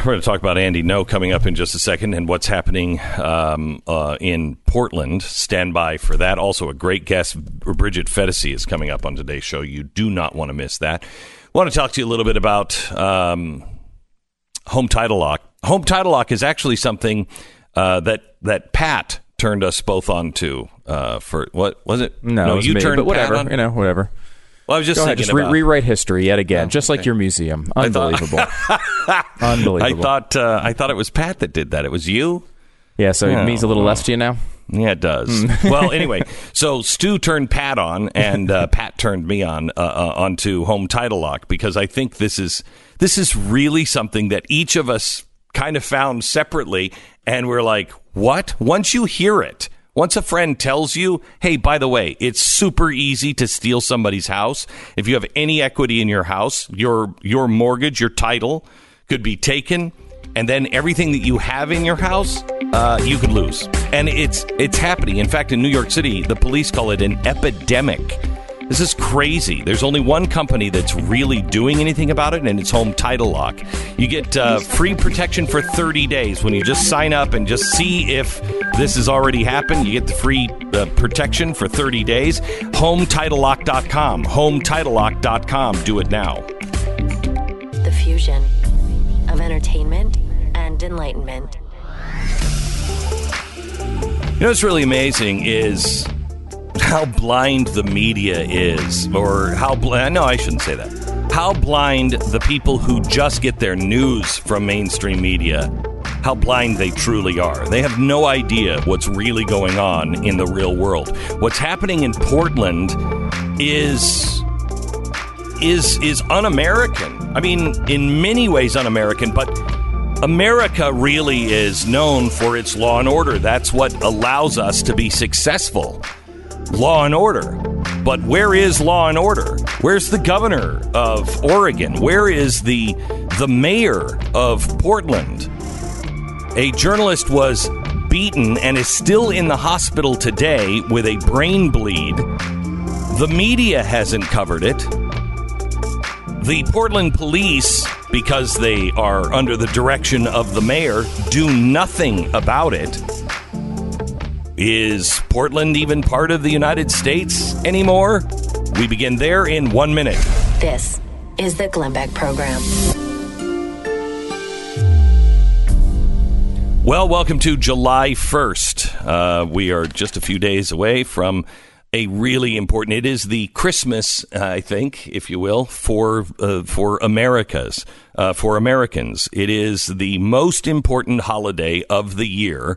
we're going to talk about Andy Ngo coming up in just a second and what's happening um, uh, in Portland. Stand by for that. Also, a great guest, Bridget Phetasy, is coming up on today's show. You do not want to miss that. I want to talk to you a little bit about um, home title lock. Home title lock is actually something uh, that that Pat turned us both on to uh, for what was it? No, no it you me, turned but whatever. You know, whatever. Well, I was just Go ahead, just re- rewrite history yet again, oh, just like your museum. Unbelievable, unbelievable. I thought uh, I thought it was Pat that did that. It was you. Yeah, so it means a little less to you now. Yeah, it does. Hmm. well, anyway, so Stu turned Pat on, and uh, Pat turned me on uh, uh, onto Home Title Lock because I think this is this is really something that each of us kind of found separately, and we're like, "What?" Once you hear it, once a friend tells you, hey, by the way, it's super easy to steal somebody's house. If you have any equity in your house, your your mortgage, your title could be taken, and then everything that you have in your house, uh, you could lose. And it's it's happening. In fact, in New York City, the police call it an epidemic this is crazy. There's only one company that's really doing anything about it, and it's Home Title Lock. You get uh, free protection for 30 days when you just sign up and just see if this has already happened. You get the free uh, protection for 30 days. HomeTitleLock.com. HomeTitleLock.com. Do it now. The fusion of entertainment and enlightenment. You know what's really amazing is how blind the media is, or how blind. No, I shouldn't say that. How blind the people who just get their news from mainstream media, how blind they truly are. They have no idea what's really going on in the real world. What's happening in Portland is is is un-American. I mean, in many ways un-American, but America really is known for its law and order. That's what allows us to be successful law and order. But where is law and order? Where's the governor of Oregon? Where is the the mayor of Portland? A journalist was beaten and is still in the hospital today with a brain bleed. The media hasn't covered it. The Portland police, because they are under the direction of the mayor, do nothing about it. Is Portland even part of the United States anymore? We begin there in one minute. This is the Glenn Beck Program. Well, welcome to July 1st. Uh, we are just a few days away from a really important. It is the Christmas, I think, if you will, for uh, for Americas, uh, for Americans. It is the most important holiday of the year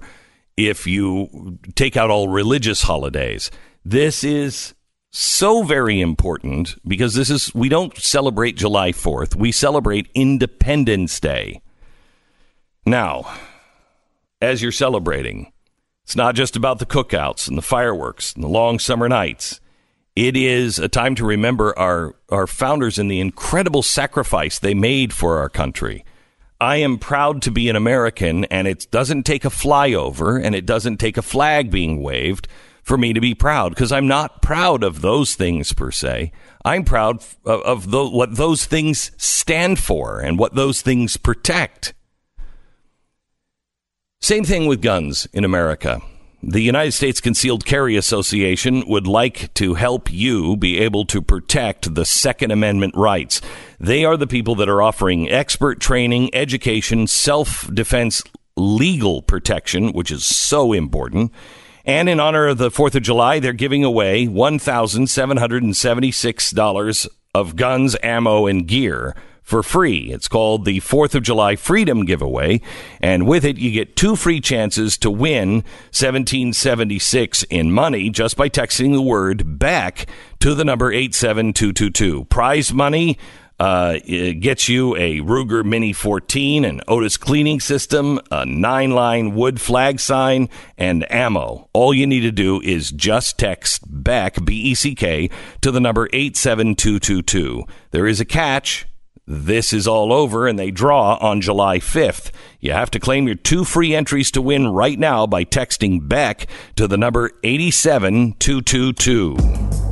if you take out all religious holidays. This is so very important because this is, we don't celebrate July 4th, we celebrate Independence Day. Now, as you're celebrating, it's not just about the cookouts and the fireworks and the long summer nights. It is a time to remember our, our founders and the incredible sacrifice they made for our country. I am proud to be an American, and it doesn't take a flyover and it doesn't take a flag being waved for me to be proud because I'm not proud of those things per se. I'm proud of, the, what those things stand for and what those things protect. Same thing with guns in America. The United States Concealed Carry Association would like to help you be able to protect the Second Amendment rights. They are the people that are offering expert training, education, self defense, legal protection, which is so important. And in honor of the 4th of July, they're giving away $1,776 of guns, ammo, and gear for free. It's called the 4th of July Freedom Giveaway. And with it, you get two free chances to win 1776 in money just by texting the word back to the number 87222. Prize money. Uh, it gets you a Ruger Mini 14, an Otis cleaning system, a nine line wood flag sign, and ammo. All you need to do is just text BECK, B E C K, to the number 87222. There is a catch this is all over and they draw on July 5th. You have to claim your two free entries to win right now by texting Beck to the number 87222.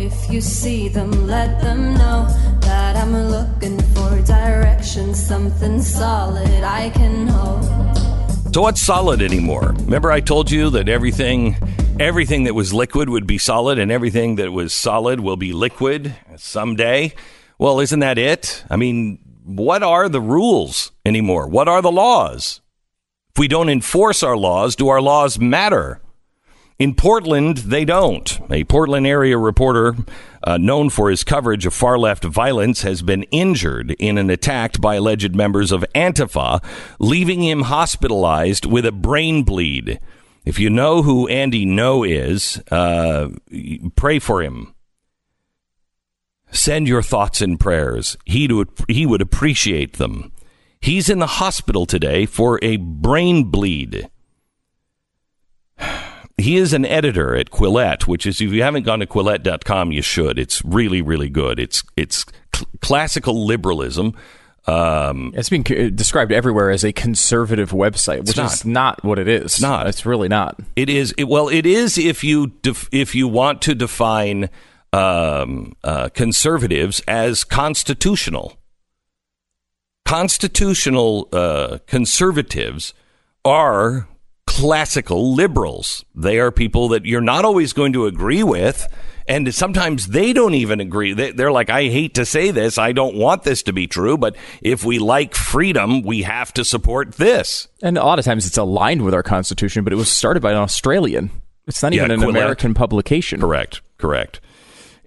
If you see them, let them know that I'm looking for direction, something solid I can hold. So what's solid anymore? Remember I told you that everything everything that was liquid would be solid and everything that was solid will be liquid someday? Well, isn't that it? I mean, what are the rules anymore? What are the laws? If we don't enforce our laws, do our laws matter? In Portland, they don't. A Portland area reporter uh, known for his coverage of far left violence has been injured in an attack by alleged members of Antifa, leaving him hospitalized with a brain bleed. If you know who Andy Ngo is, uh, pray for him. Send your thoughts and prayers. He would, he would appreciate them. He's in the hospital today for a brain bleed. He is an editor at Quillette, which is if you haven't gone to quillette.com, you should. It's really, really good. It's it's cl- classical liberalism. Um, it's being described everywhere as a conservative website, which not. is not what it is. It's not. It's really not. It is. It, well, it is if you def, if you want to define um, uh, conservatives as constitutional. Constitutional uh, conservatives are classical liberals. They are people that you're not always going to agree with. And sometimes they don't even agree. They're like, I hate to say this. I don't want this to be true. But if we like freedom, we have to support this. And a lot of times it's aligned with our Constitution, but it was started by an Australian. It's not even yeah, an American publication. Correct. Correct.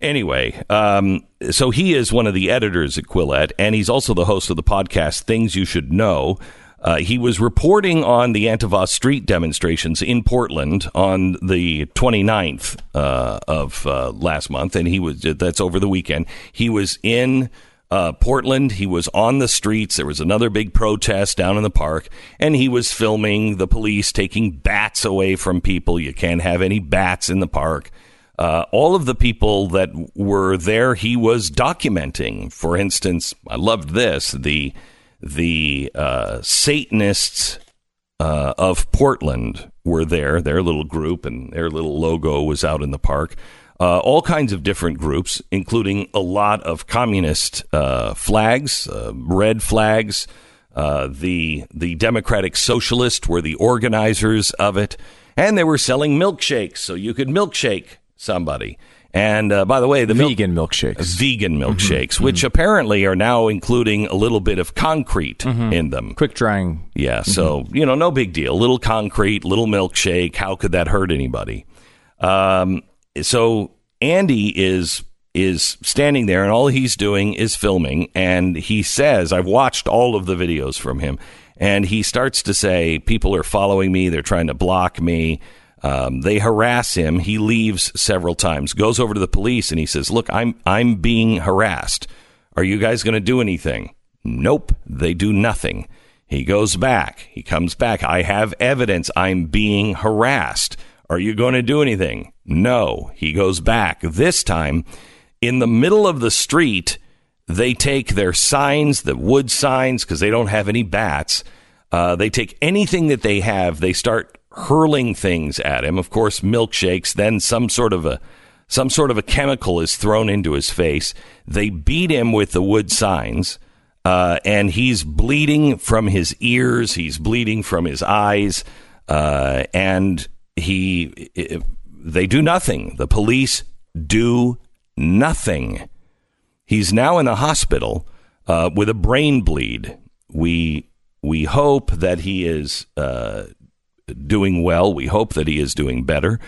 Anyway, um, so he is one of the editors at Quillette, and he's also the host of the podcast Things You Should Know. Uh, he was reporting on the Antifa street demonstrations in Portland on the 29th uh, of uh, last month, and he was that's over the weekend. He was in uh, Portland. He was on the streets. There was another big protest down in the park, and he was filming the police taking bats away from people. You can't have any bats in the park. Uh, all of the people that were there, he was documenting. For instance, I loved this the the uh, Satanists uh, of Portland were there, their little group, and their little logo was out in the park. Uh, all kinds of different groups, including a lot of communist uh, flags, uh, red flags. Uh, the the Democratic Socialists were the organizers of it, and they were selling milkshakes, so you could milkshake somebody. And uh, by the way, the vegan milk- milkshakes, vegan mm-hmm. milkshakes, mm-hmm. which mm-hmm. apparently are now including a little bit of concrete mm-hmm. in them, quick drying. Yeah, so mm-hmm. you know, no big deal. Little concrete, little milkshake. How could that hurt anybody? Um, so Andy is is standing there, and all he's doing is filming. And he says, "I've watched all of the videos from him." And he starts to say, "People are following me. They're trying to block me." Um, they harass him. He leaves several times, goes over to the police, and he says, "Look, I'm I'm being harassed. Are you guys going to do anything?" Nope, they do nothing. He goes back. He comes back. I have evidence. I'm being harassed. Are you going to do anything? No. He goes back. This time, in the middle of the street, they take their signs, the wood signs, because they don't have any bats. Uh, they take anything that they have. They start hurling things at him. Of course, milkshakes. Then some sort of a some sort of a chemical is thrown into his face. They beat him with the wood signs, uh, and he's bleeding from his ears. He's bleeding from his eyes, uh, and he they do nothing. The police do nothing. He's now in the hospital uh, with a brain bleed. We we hope that he is uh, doing well. We hope that he is doing better.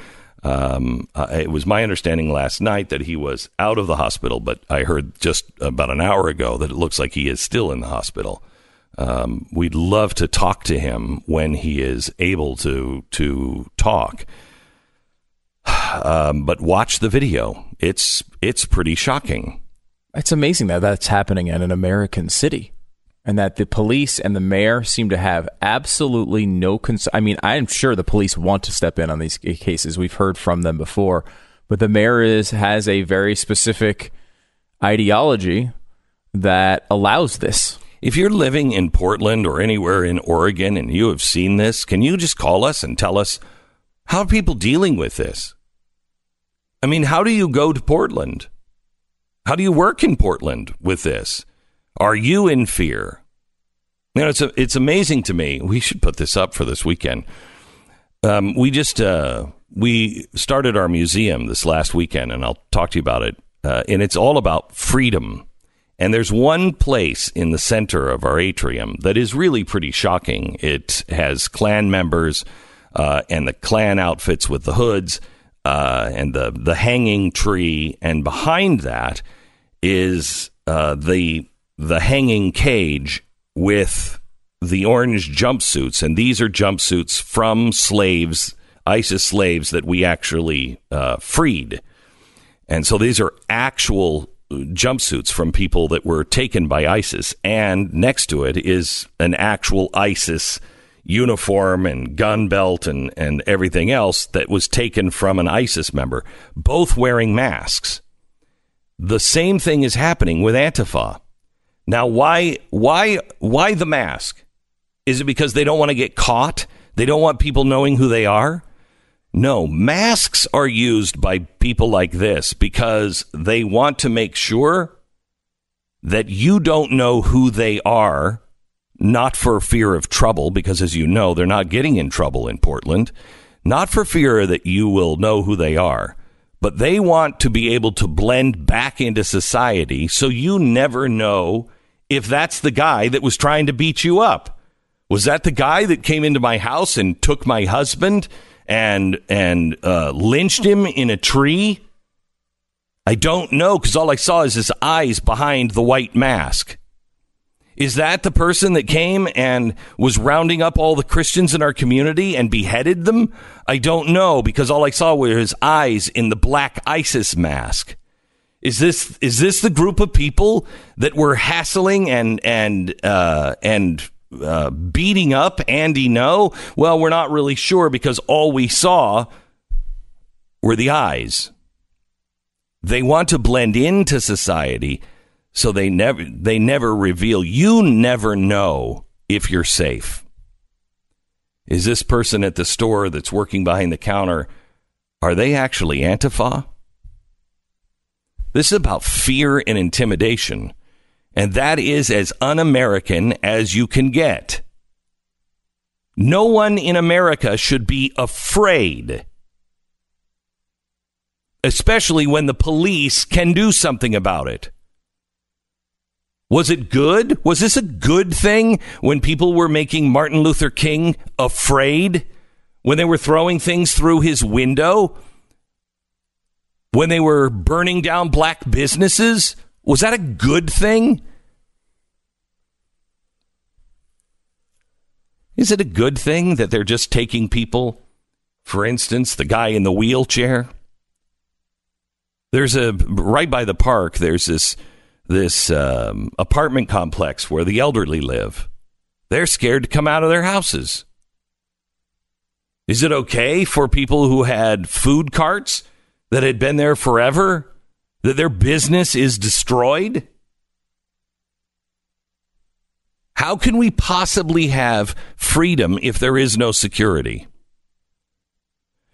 Um, uh, it was my understanding last night that he was out of the hospital, but I heard just about an hour ago that it looks like he is still in the hospital. Um, we'd love to talk to him when he is able to to talk. Um, but watch the video; it's it's pretty shocking. It's amazing that that's happening in an American city and that the police and the mayor seem to have absolutely no concern. I mean, I'm sure the police want to step in on these cases. We've heard from them before, but the mayor is has a very specific ideology that allows this. If you're living in Portland or anywhere in Oregon and you have seen this, can you just call us and tell us how are people dealing with this? I mean, how do you go to Portland? How do you work in Portland with this? Are you in fear? You know, it's a, it's amazing to me. We should put this up for this weekend. Um, we just uh, we started our museum this last weekend, and I'll talk to you about it. Uh, and it's all about freedom. And there's one place in the center of our atrium that is really pretty shocking. It has Klan members uh, and the Klan outfits with the hoods uh, and the the hanging tree, and behind that is uh, the the hanging cage with the orange jumpsuits, and these are jumpsuits from slaves, ISIS slaves that we actually uh, freed, and so these are actual jumpsuits from people that were taken by ISIS, and next to it is an actual ISIS uniform and gun belt and, and everything else that was taken from an ISIS member, both wearing masks. The same thing is happening with Antifa. Now, why, why, why the mask? Is it because they don't want to get caught? They don't want people knowing who they are? No, masks are used by people like this because they want to make sure that you don't know who they are, not for fear of trouble, because as you know, they're not getting in trouble in Portland, not for fear that you will know who they are, but they want to be able to blend back into society so you never know if that's the guy that was trying to beat you up. Was that the guy that came into my house and took my husband and and uh, lynched him in a tree? I don't know because all I saw is his eyes behind the white mask. Is that the person that came and was rounding up all the Christians in our community and beheaded them? I don't know because all I saw were his eyes in the black ISIS mask. Is this is this the group of people that were hassling and and uh, and uh, beating up Andy Ngo? Well, we're not really sure because all we saw were the eyes. They want to blend into society, so they never they never reveal. You never know if you're safe. Is this person at the store that's working behind the counter? Are they actually Antifa? This is about fear and intimidation, and that is as un American as you can get. No one in America should be afraid, especially when the police can do something about it. Was it good? Was this a good thing when people were making Martin Luther King afraid? When they were throwing things through his window? When they were burning down black businesses? Was that a good thing? Is it a good thing that they're just taking people? For instance, the guy in the wheelchair. There's a right by the park. There's this this um, apartment complex where the elderly live. They're scared to come out of their houses. Is it okay for people who had food carts that had been there forever, that their business is destroyed? How can we possibly have freedom if there is no security?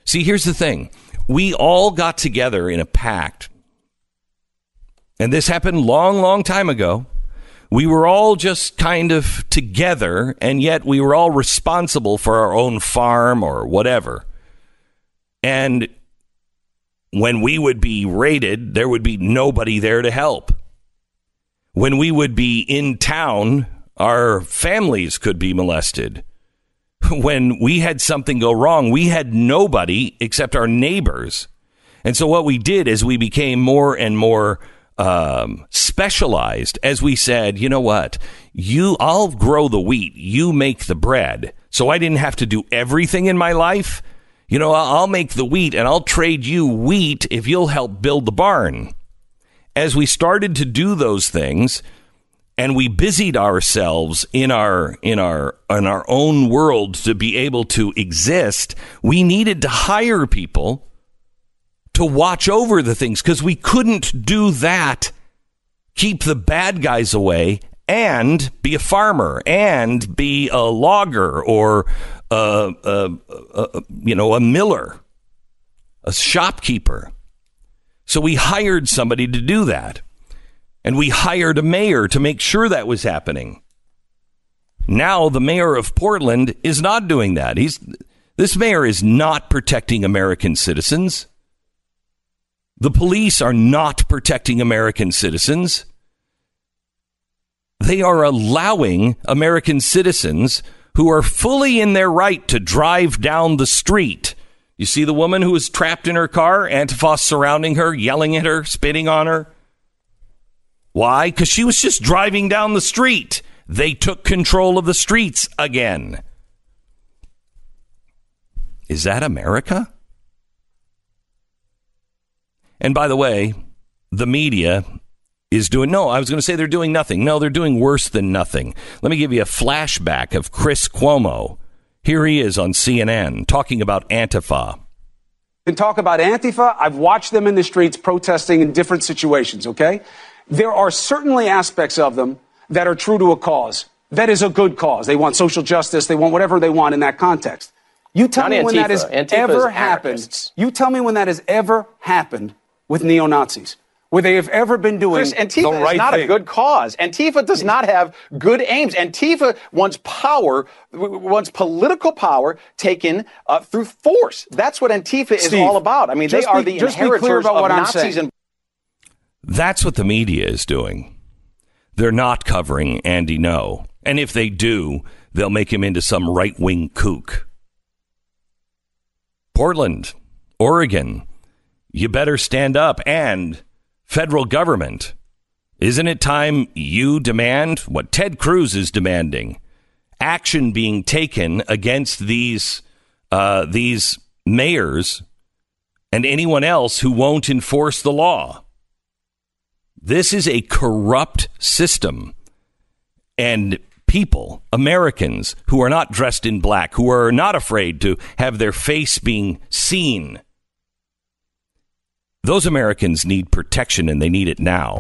See, here's the thing. We all got together in a pact. And this happened long, long time ago. We were all just kind of together, and yet we were all responsible for our own farm or whatever. And when we would be raided, there would be nobody there to help. When we would be in town, our families could be molested. When we had something go wrong, we had nobody except our neighbors. And so what we did is we became more and more um, specialized as we said, you know what? You, I'll grow the wheat. You make the bread. So I didn't have to do everything in my life you know, I'll make the wheat and I'll trade you wheat if you'll help build the barn. As we started to do those things, and we busied ourselves in our in our in our own world to be able to exist we needed to hire people to watch over the things because we couldn't do that keep the bad guys away and be a farmer and be a logger or a, a, a, you know, a miller, a shopkeeper. So we hired somebody to do that. And we hired a mayor to make sure that was happening. Now the mayor of Portland is not doing that. He's this mayor is not protecting American citizens. The police are not protecting American citizens. They are allowing American citizens who are fully in their right to drive down the street. You see the woman who was trapped in her car, Antifa surrounding her, yelling at her, spitting on her? Why? Because she was just driving down the street. They took control of the streets again. Is that America? And by the way, the media is doing no, I was going to say they're doing nothing. No, they're doing worse than nothing. Let me give you a flashback of Chris Cuomo. Here he is on CNN talking about Antifa. And talk about Antifa. I've watched them in the streets protesting in different situations, okay? There are certainly aspects of them that are true to a cause. That is a good cause. They want social justice. They want whatever they want in that context. You tell Not me Antifa. when that has Antifa ever happened. You tell me when that has ever happened with neo Nazis, where they have ever been doing Chris, Antifa the right is not thing. a good cause. Antifa does not have good aims. Antifa wants power, wants political power taken uh, through force. That's what Antifa is Steve, all about. I mean, they are be- the just be clear inheritors about of what I'm Nazis and That's what the media is doing. They're not covering Andy Ngo. And if they do, they'll make him into some right wing kook. Portland, Oregon, you better stand up. And federal government, isn't it time you demand what Ted Cruz is demanding? Action being taken against these uh, these mayors and anyone else who won't enforce the law. This is a corrupt system. And people, Americans, who are not dressed in black, who are not afraid to have their face being seen, those Americans need protection and they need it now.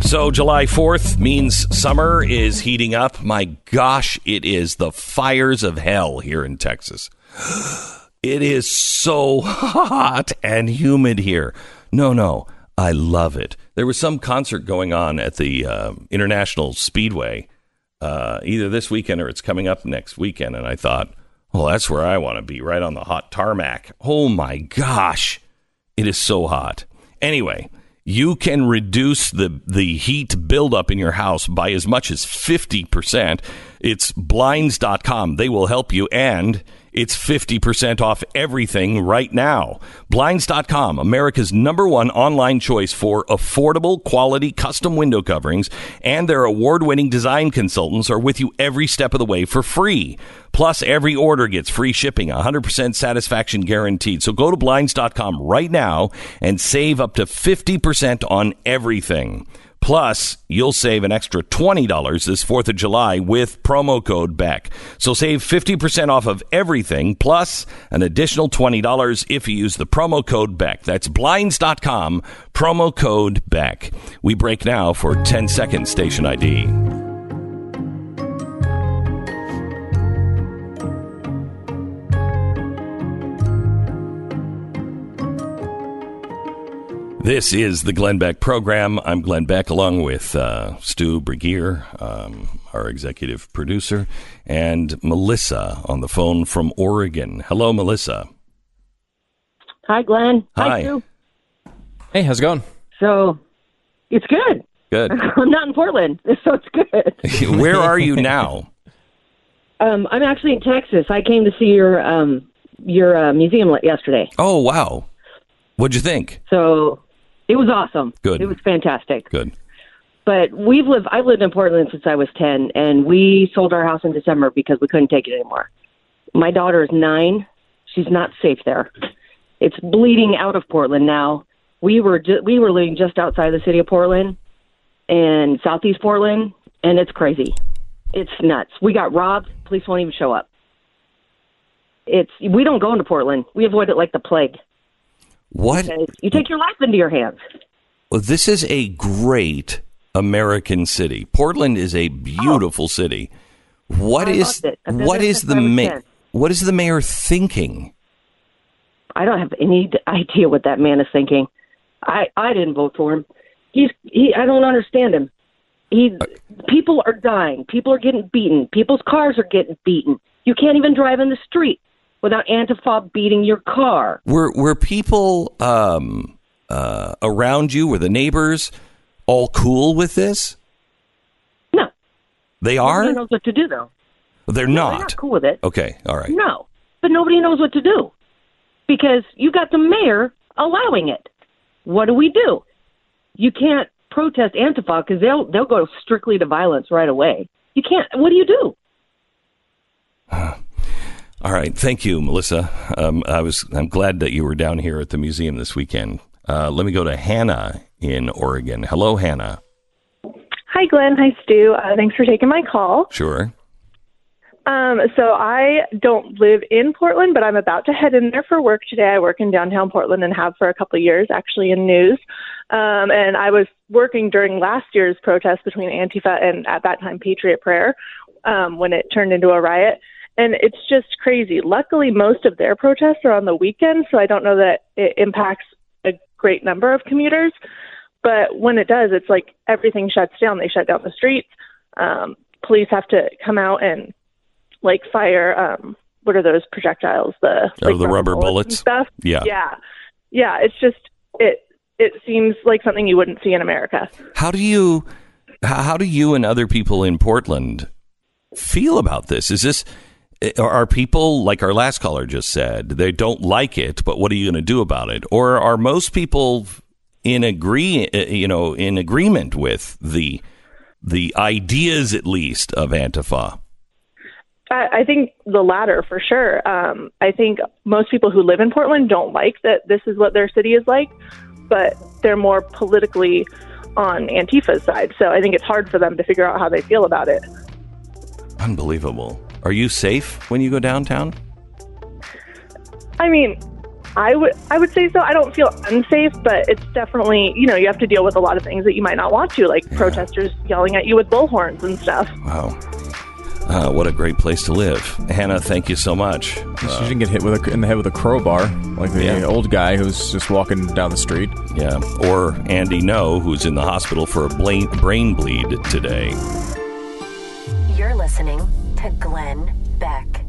So, July 4th means summer is heating up. My gosh, it is the fires of hell here in Texas. It is so hot and humid here. No, no, I love it. There was some concert going on at the uh, International Speedway uh, either this weekend or it's coming up next weekend. And I thought, well, that's where I want to be, right on the hot tarmac. Oh my gosh, it is so hot. Anyway, you can reduce the, the heat buildup in your house by as much as 50%. It's blinds.com. They will help you and it's 50% off everything right now. Blinds.com, America's number one online choice for affordable, quality custom window coverings, and their award winning design consultants are with you every step of the way for free. Plus, every order gets free shipping, 100% satisfaction guaranteed. So go to Blinds.com right now and save up to 50% on everything. Plus, you'll save an extra $20 this 4th of July with promo code BECK. So save 50% off of everything, plus an additional $20 if you use the promo code BECK. That's blinds.com, promo code BECK. We break now for 10 seconds station ID. This is the Glenn Beck program. I'm Glenn Beck, along with uh, Stu Burguiere, um, our executive producer, and Melissa on the phone from Oregon. Hello, Melissa. Hi, Glenn. Hi. Stu. Hey, how's it going? So, it's good. Good. I'm not in Portland, so it's good. Where are you now? Um, I'm actually in Texas. I came to see your um, your uh, museum yesterday, Oh, wow. What'd you think? so it was awesome. Good. It was fantastic. Good. But we've lived. I've lived in Portland since I was ten, and we sold our house in December because we couldn't take it anymore. My daughter is nine. She's not safe there. It's bleeding out of Portland now. We were ju- we were living just outside the city of Portland, and southeast Portland, and it's crazy. It's nuts. We got robbed. Police won't even show up. It's we don't go into Portland. We avoid it like the plague. What? You take your life into your hands. Well, this is a great American city. Portland is a beautiful city. What I is loved it. I've been what is the I ma- what is the mayor thinking? I don't have any idea what that man is thinking. I I didn't vote for him. He's he. I don't understand him. He uh, people are dying. People are getting beaten. People's cars are getting beaten. You can't even drive in the street without Antifa beating your car. Were were people um, uh, around you? Were the neighbors all cool with this? No, They are. nobody knows what to do though. They're They're not. not cool with it. Okay. All right. No, but nobody knows what to do because you got the mayor allowing it. What do we do? You can't protest Antifa because they'll they'll go strictly to violence right away. You can't. What do you do? All right. Thank you, Melissa. Um, I was. I'm glad that you were down here at the museum this weekend. Uh, let me go to Hannah in Oregon. Hello, Hannah. Hi, Glenn. Hi, Stu. Uh, thanks for taking my call. Sure. Um, so I don't live in Portland, but I'm about to head in there for work today. I work in downtown Portland and have for a couple of years, actually in news. Um, and I was working during last year's protest between Antifa and at that time Patriot Prayer um, when it turned into a riot. And it's just crazy. Luckily, most of their protests are on the weekend, so I don't know that it impacts a great number of commuters. But when it does, it's like everything shuts down. They shut down the streets. Um, police have to come out and like fire. Um, what are those projectiles? The Oh, like the rubber and bullets? stuff. Yeah. yeah, yeah. It's just it. It seems like something you wouldn't see in America. How do you? How do you and other people in Portland feel about this? Is this? Are people like our last caller just said? They don't like it, but what are you going to do about it? Or are most people in agree? uh, You know, in agreement with the the ideas, at least, of Antifa. I, I think the latter for sure. Um, I think most people who live in Portland don't like that this is what their city is like, but they're more politically on Antifa's side. So I think it's hard for them to figure out how they feel about it. Unbelievable. Are you safe when you go downtown? I mean, I would I would say so. I don't feel unsafe, but it's definitely you know you have to deal with a lot of things that you might not want to, like protesters yelling at you with bullhorns and stuff. Wow. Uh, what a great place to live. Hannah, thank you so much. She didn't get hit with a, in the head with a crowbar like the Yeah. old guy who's just walking down the street. Yeah. Or Andy Ngo, who's in the hospital for a brain, brain bleed today. You're listening to Glenn Beck.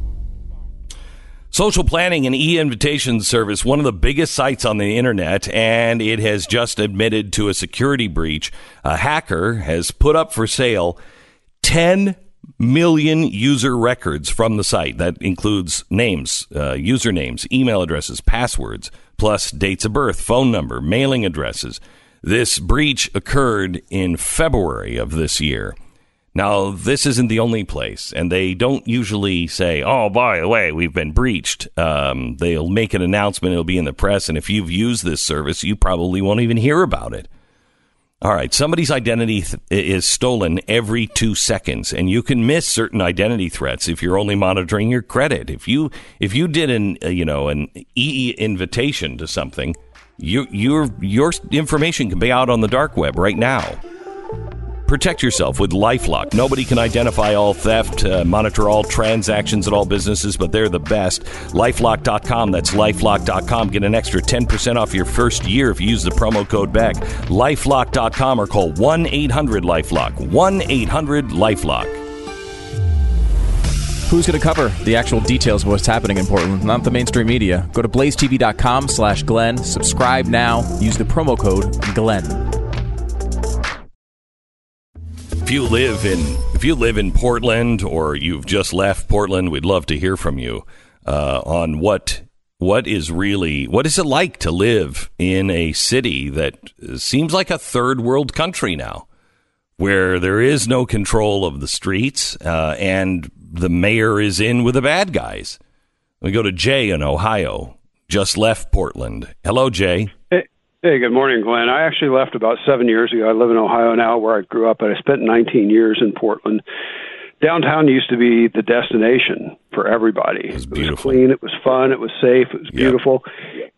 Social planning and e invitation service, one of the biggest sites on the internet, and it has just admitted to a security breach. A hacker has put up for sale 10 million user records from the site. That includes names, uh, usernames, email addresses, passwords, plus dates of birth, phone number, mailing addresses. This breach occurred in February of this year. Now, this isn't the only place, and they don't usually say, oh, by the way, we've been breached. Um, they'll make an announcement, it'll be in the press, and if you've used this service, you probably won't even hear about it. All right, somebody's identity th- is stolen every two seconds, and you can miss certain identity threats if you're only monitoring your credit. If you if you did an uh, you know an e invitation to something, you your your information can be out on the dark web right now. Protect yourself with LifeLock. Nobody can identify all theft, uh, monitor all transactions at all businesses, but they're the best. LifeLock.com. That's LifeLock.com. Get an extra 10% off your first year if you use the promo code BECK. LifeLock.com or call 1 800 LifeLock. 1 800 LifeLock. Who's going to cover the actual details of what's happening in Portland? Not the mainstream media. Go to blazetv.com slash Glenn. Subscribe now. Use the promo code Glenn. If you live in if you live in Portland or you've just left Portland, we'd love to hear from you uh, on what what is really what is it like to live in a city that seems like a third world country now, where there is no control of the streets uh, and the mayor is in with the bad guys. We go to Jay in Ohio, just left Portland. Hello, Jay. Hey, good morning, Glenn. I actually left about seven years ago. I live in Ohio now, where I grew up, but I spent 19 years in Portland. downtown used to be the destination for everybody. It was It beautiful. was clean. It was fun. It was safe. It was beautiful.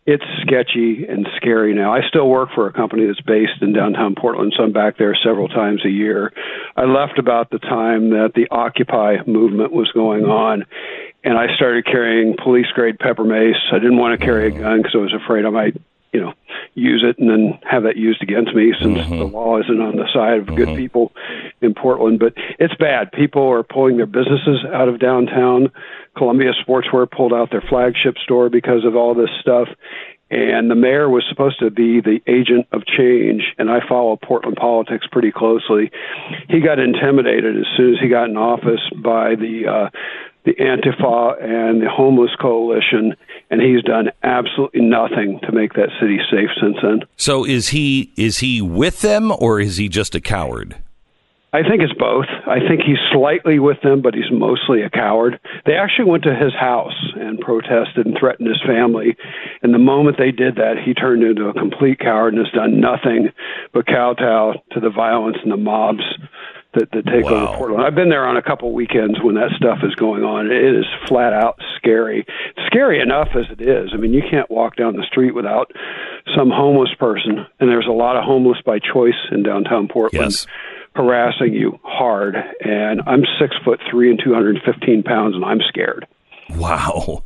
It's sketchy and scary now. I still work for a company that's based in downtown Portland, so I'm back there several times a year. I left about the time that the Occupy movement was going on, and I started carrying police grade pepper mace. I didn't want to carry a gun because I was afraid I might, you know, use it and then have that used against me since the law isn't on the side of good people in Portland. But it's bad. People are pulling their businesses out of downtown. Columbia Sportswear pulled out their flagship store because of all this stuff. And the mayor was supposed to be the agent of change, and I follow Portland politics pretty closely. He got intimidated as soon as he got in office by the uh, the Antifa and the homeless coalition, and he's done absolutely nothing to make that city safe since then. So is he is he with them or is he just a coward? I think it's both. I think he's slightly with them, but he's mostly a coward. They actually went to his house and protested and threatened his family. And the moment they did that, he turned into a complete coward and has done nothing but kowtow to the violence and the mobs that, that take Wow. over Portland. I've been there on a couple weekends when that stuff is going on. It is flat out scary. Scary enough as it is. I mean, you can't walk down the street without some homeless person, and there's a lot of homeless by choice in downtown Portland Yes. harassing you hard. And I'm six foot three and 215 pounds, and I'm scared. Wow.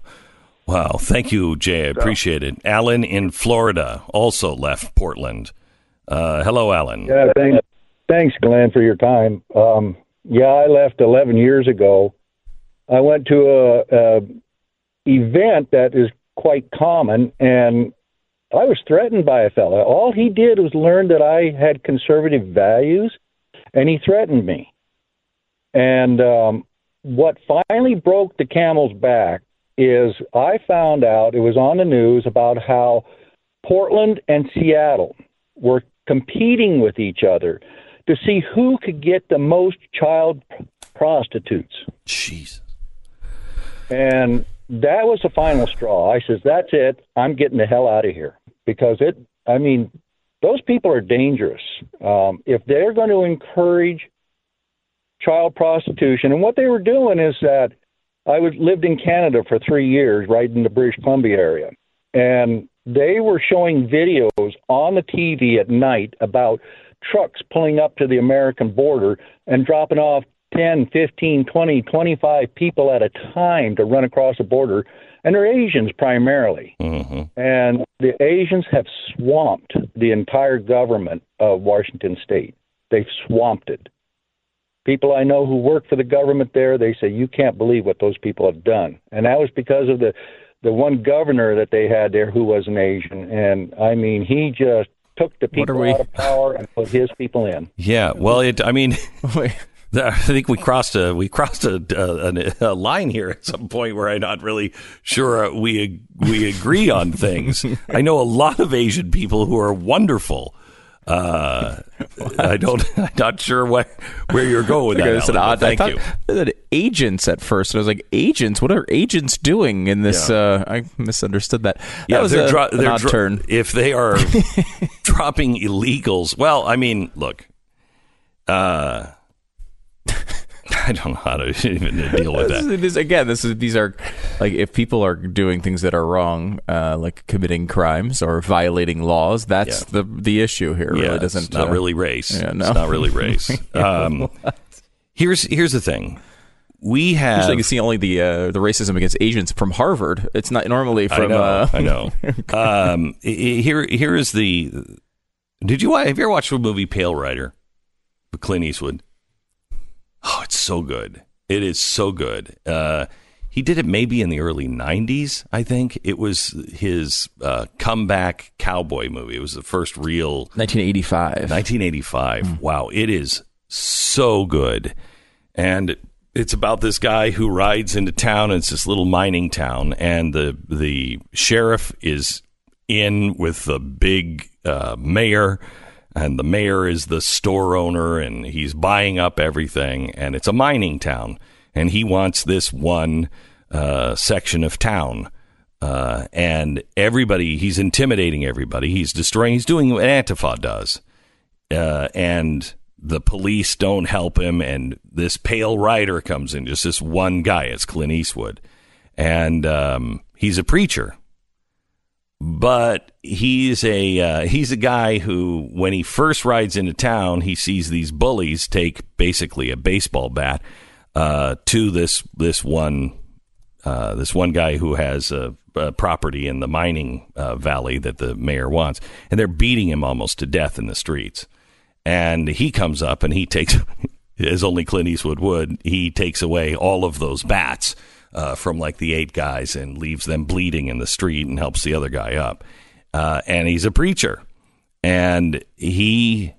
Wow. Thank you, Jay. I appreciate it. Alan in Florida also left Portland. Uh, hello, Alan. Yeah, thanks, thanks, Glenn, for your time. Um, yeah, I left 11 years ago. I went to a, a event that is quite common, and I was threatened by a fella. All he did was learn that I had conservative values, and he threatened me. And um, what finally broke the camel's back is I found out it was on the news about how Portland and Seattle were competing with each other to see who could get the most child prostitutes. Jesus. And that was the final straw. I says, "That's it. I'm getting the hell out of here." Because it, I mean, those people are dangerous. Um, if they're going to encourage child prostitution, and what they were doing is that I was lived in Canada for three years, right in the British Columbia area, and they were showing videos on the TV at night about trucks pulling up to the American border and dropping off 10, 15, 20, 25 people at a time to run across the border. And they're Asians primarily. hmm And the Asians have swamped the entire government of Washington state. They've swamped it. People I know who work for the government there, they say you can't believe what those people have done. And that was because of the the one governor that they had there who was an Asian. And I mean, he just took the people we- out of power and put his people in. Yeah. Well, it. I mean, I think we crossed a we crossed a, a, a line here at some point where I'm not really sure we we agree on things. I know a lot of Asian people who are wonderful. Uh, I don't. I'm not sure what where you're going with that. It's an Alan, odd. but I thank thought you. that agents at first, and I was like, agents? What are agents doing in this? Uh, I misunderstood that. Yeah, was they're a, dro- they're odd dro- turn. If they are dropping illegals, well, I mean, look, uh, I don't know how to even deal with that. It is- again, this is these are like if people are doing things that are wrong, uh, like committing crimes or violating laws. That's Yeah. the the issue here. yeah, really doesn't it's not uh, really race. yeah, no. It's not really race. Um, here's here's the thing. We have Usually, you can see only the uh, the racism against Asians from Harvard. It's not normally from. I know. uh, I know. Um, here, here is the. Did you have you ever watched the movie Pale Rider with Clint Eastwood? Oh, it's so good. It is so good. Uh, he did it maybe in the early '90s. I think it was his uh, comeback cowboy movie. It was the first real 1985. 1985. Wow, it is so good. And it's about this guy who rides into town. It's this little mining town, and the the sheriff is in with the big uh, mayor, and the mayor is the store owner, and he's buying up everything. And it's a mining town, and he wants this one uh, section of town. Uh, and everybody, he's intimidating everybody. He's destroying. He's doing what Antifa does uh, and the police don't help him, and this pale rider comes in, just this one guy. It's Clint Eastwood, and um, he's a preacher, but he's a uh, he's a guy who, when he first rides into town, he sees these bullies take basically a baseball bat uh, to this this one uh, this one guy who has a, a property in the mining uh, valley that the mayor wants, and they're beating him almost to death in the streets. And he comes up and he takes, as only Clint Eastwood would, he takes away all of those bats uh, from like the eight guys and leaves them bleeding in the street and helps the other guy up. Uh, and he's a preacher, and he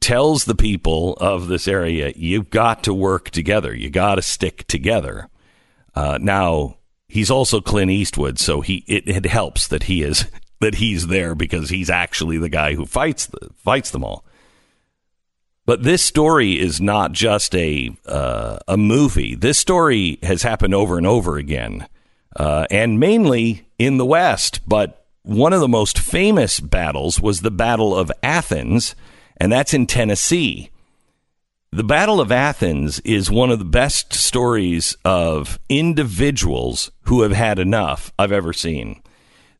tells the people of this area, you've got to work together. You got to stick together. Uh, now he's also Clint Eastwood, so he it, it helps that he is that he's there because he's actually the guy who fights the, fights them all. But this story is not just a uh, a movie. This story has happened over and over again, uh, and mainly in the West. But one of the most famous battles was the Battle of Athens, and that's in Tennessee. The Battle of Athens is one of the best stories of individuals who have had enough I've ever seen.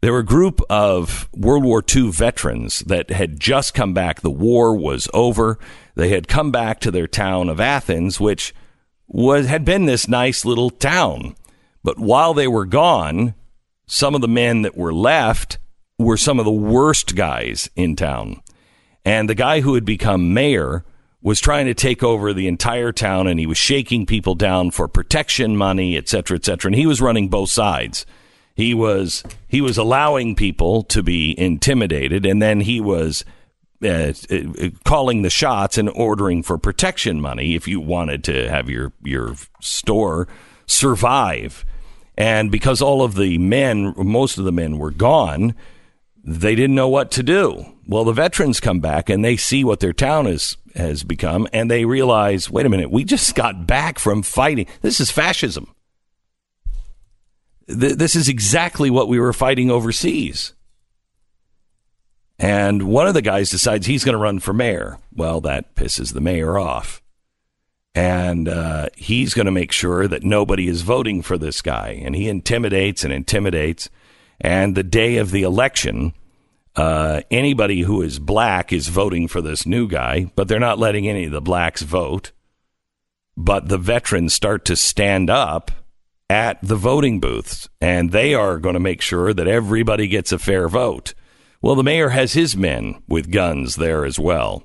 There were a group of World War II veterans that had just come back. The war was over. They had come back to their town of Athens, which was had been this nice little town. But while they were gone, some of the men that were left were some of the worst guys in town. And the guy who had become mayor was trying to take over the entire town and he was shaking people down for protection money, et cetera, et cetera. And he was running both sides he was he was allowing people to be intimidated, and then he was uh, calling the shots and ordering for protection money if you wanted to have your your store survive. And because all of the men, most of the men were gone, they didn't know what to do. Well, the veterans come back and they see what their town is has become, and they realize, wait a minute, we just got back from fighting. This is fascism. Th- this is exactly what we were fighting overseas. And one of the guys decides he's going to run for mayor. Well, that pisses the mayor off. And uh, he's going to make sure that nobody is voting for this guy. And he intimidates and intimidates. And the day of the election, uh, anybody who is black is voting for this new guy, but they're not letting any of the blacks vote. But the veterans start to stand up at the voting booths, and they are going to make sure that everybody gets a fair vote. Well, the mayor has his men with guns there as well.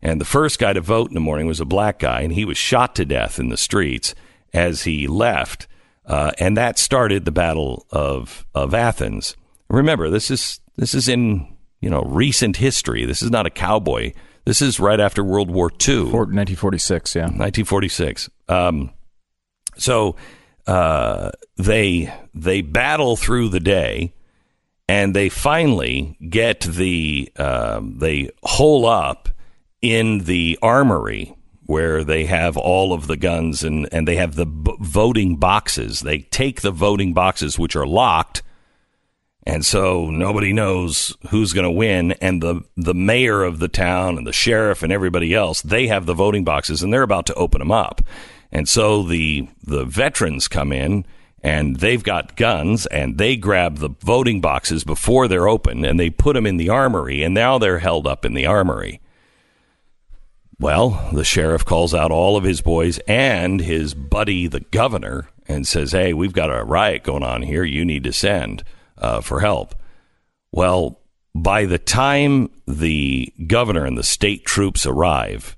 And the first guy to vote in the morning was a black guy, and he was shot to death in the streets as he left. Uh, and that started the Battle of, of Athens. Remember, this is this is in you know recent history. This is not a cowboy. This is right after World War II, 1946. Yeah, 1946. Um, so uh, they they battle through the day, and they finally get the uh, they hole up in the armory where they have all of the guns and and they have the b- voting boxes. They take the voting boxes which are locked. And so nobody knows who's going to win. And the, the mayor of the town and the sheriff and everybody else, they have the voting boxes and they're about to open them up. And so the the veterans come in and they've got guns and they grab the voting boxes before they're open and they put them in the armory and now they're held up in the armory. Well, the sheriff calls out all of his boys and his buddy, the governor, and says, Hey, we've got a riot going on here. You need to send uh, for help. Well, by the time the governor and the state troops arrive,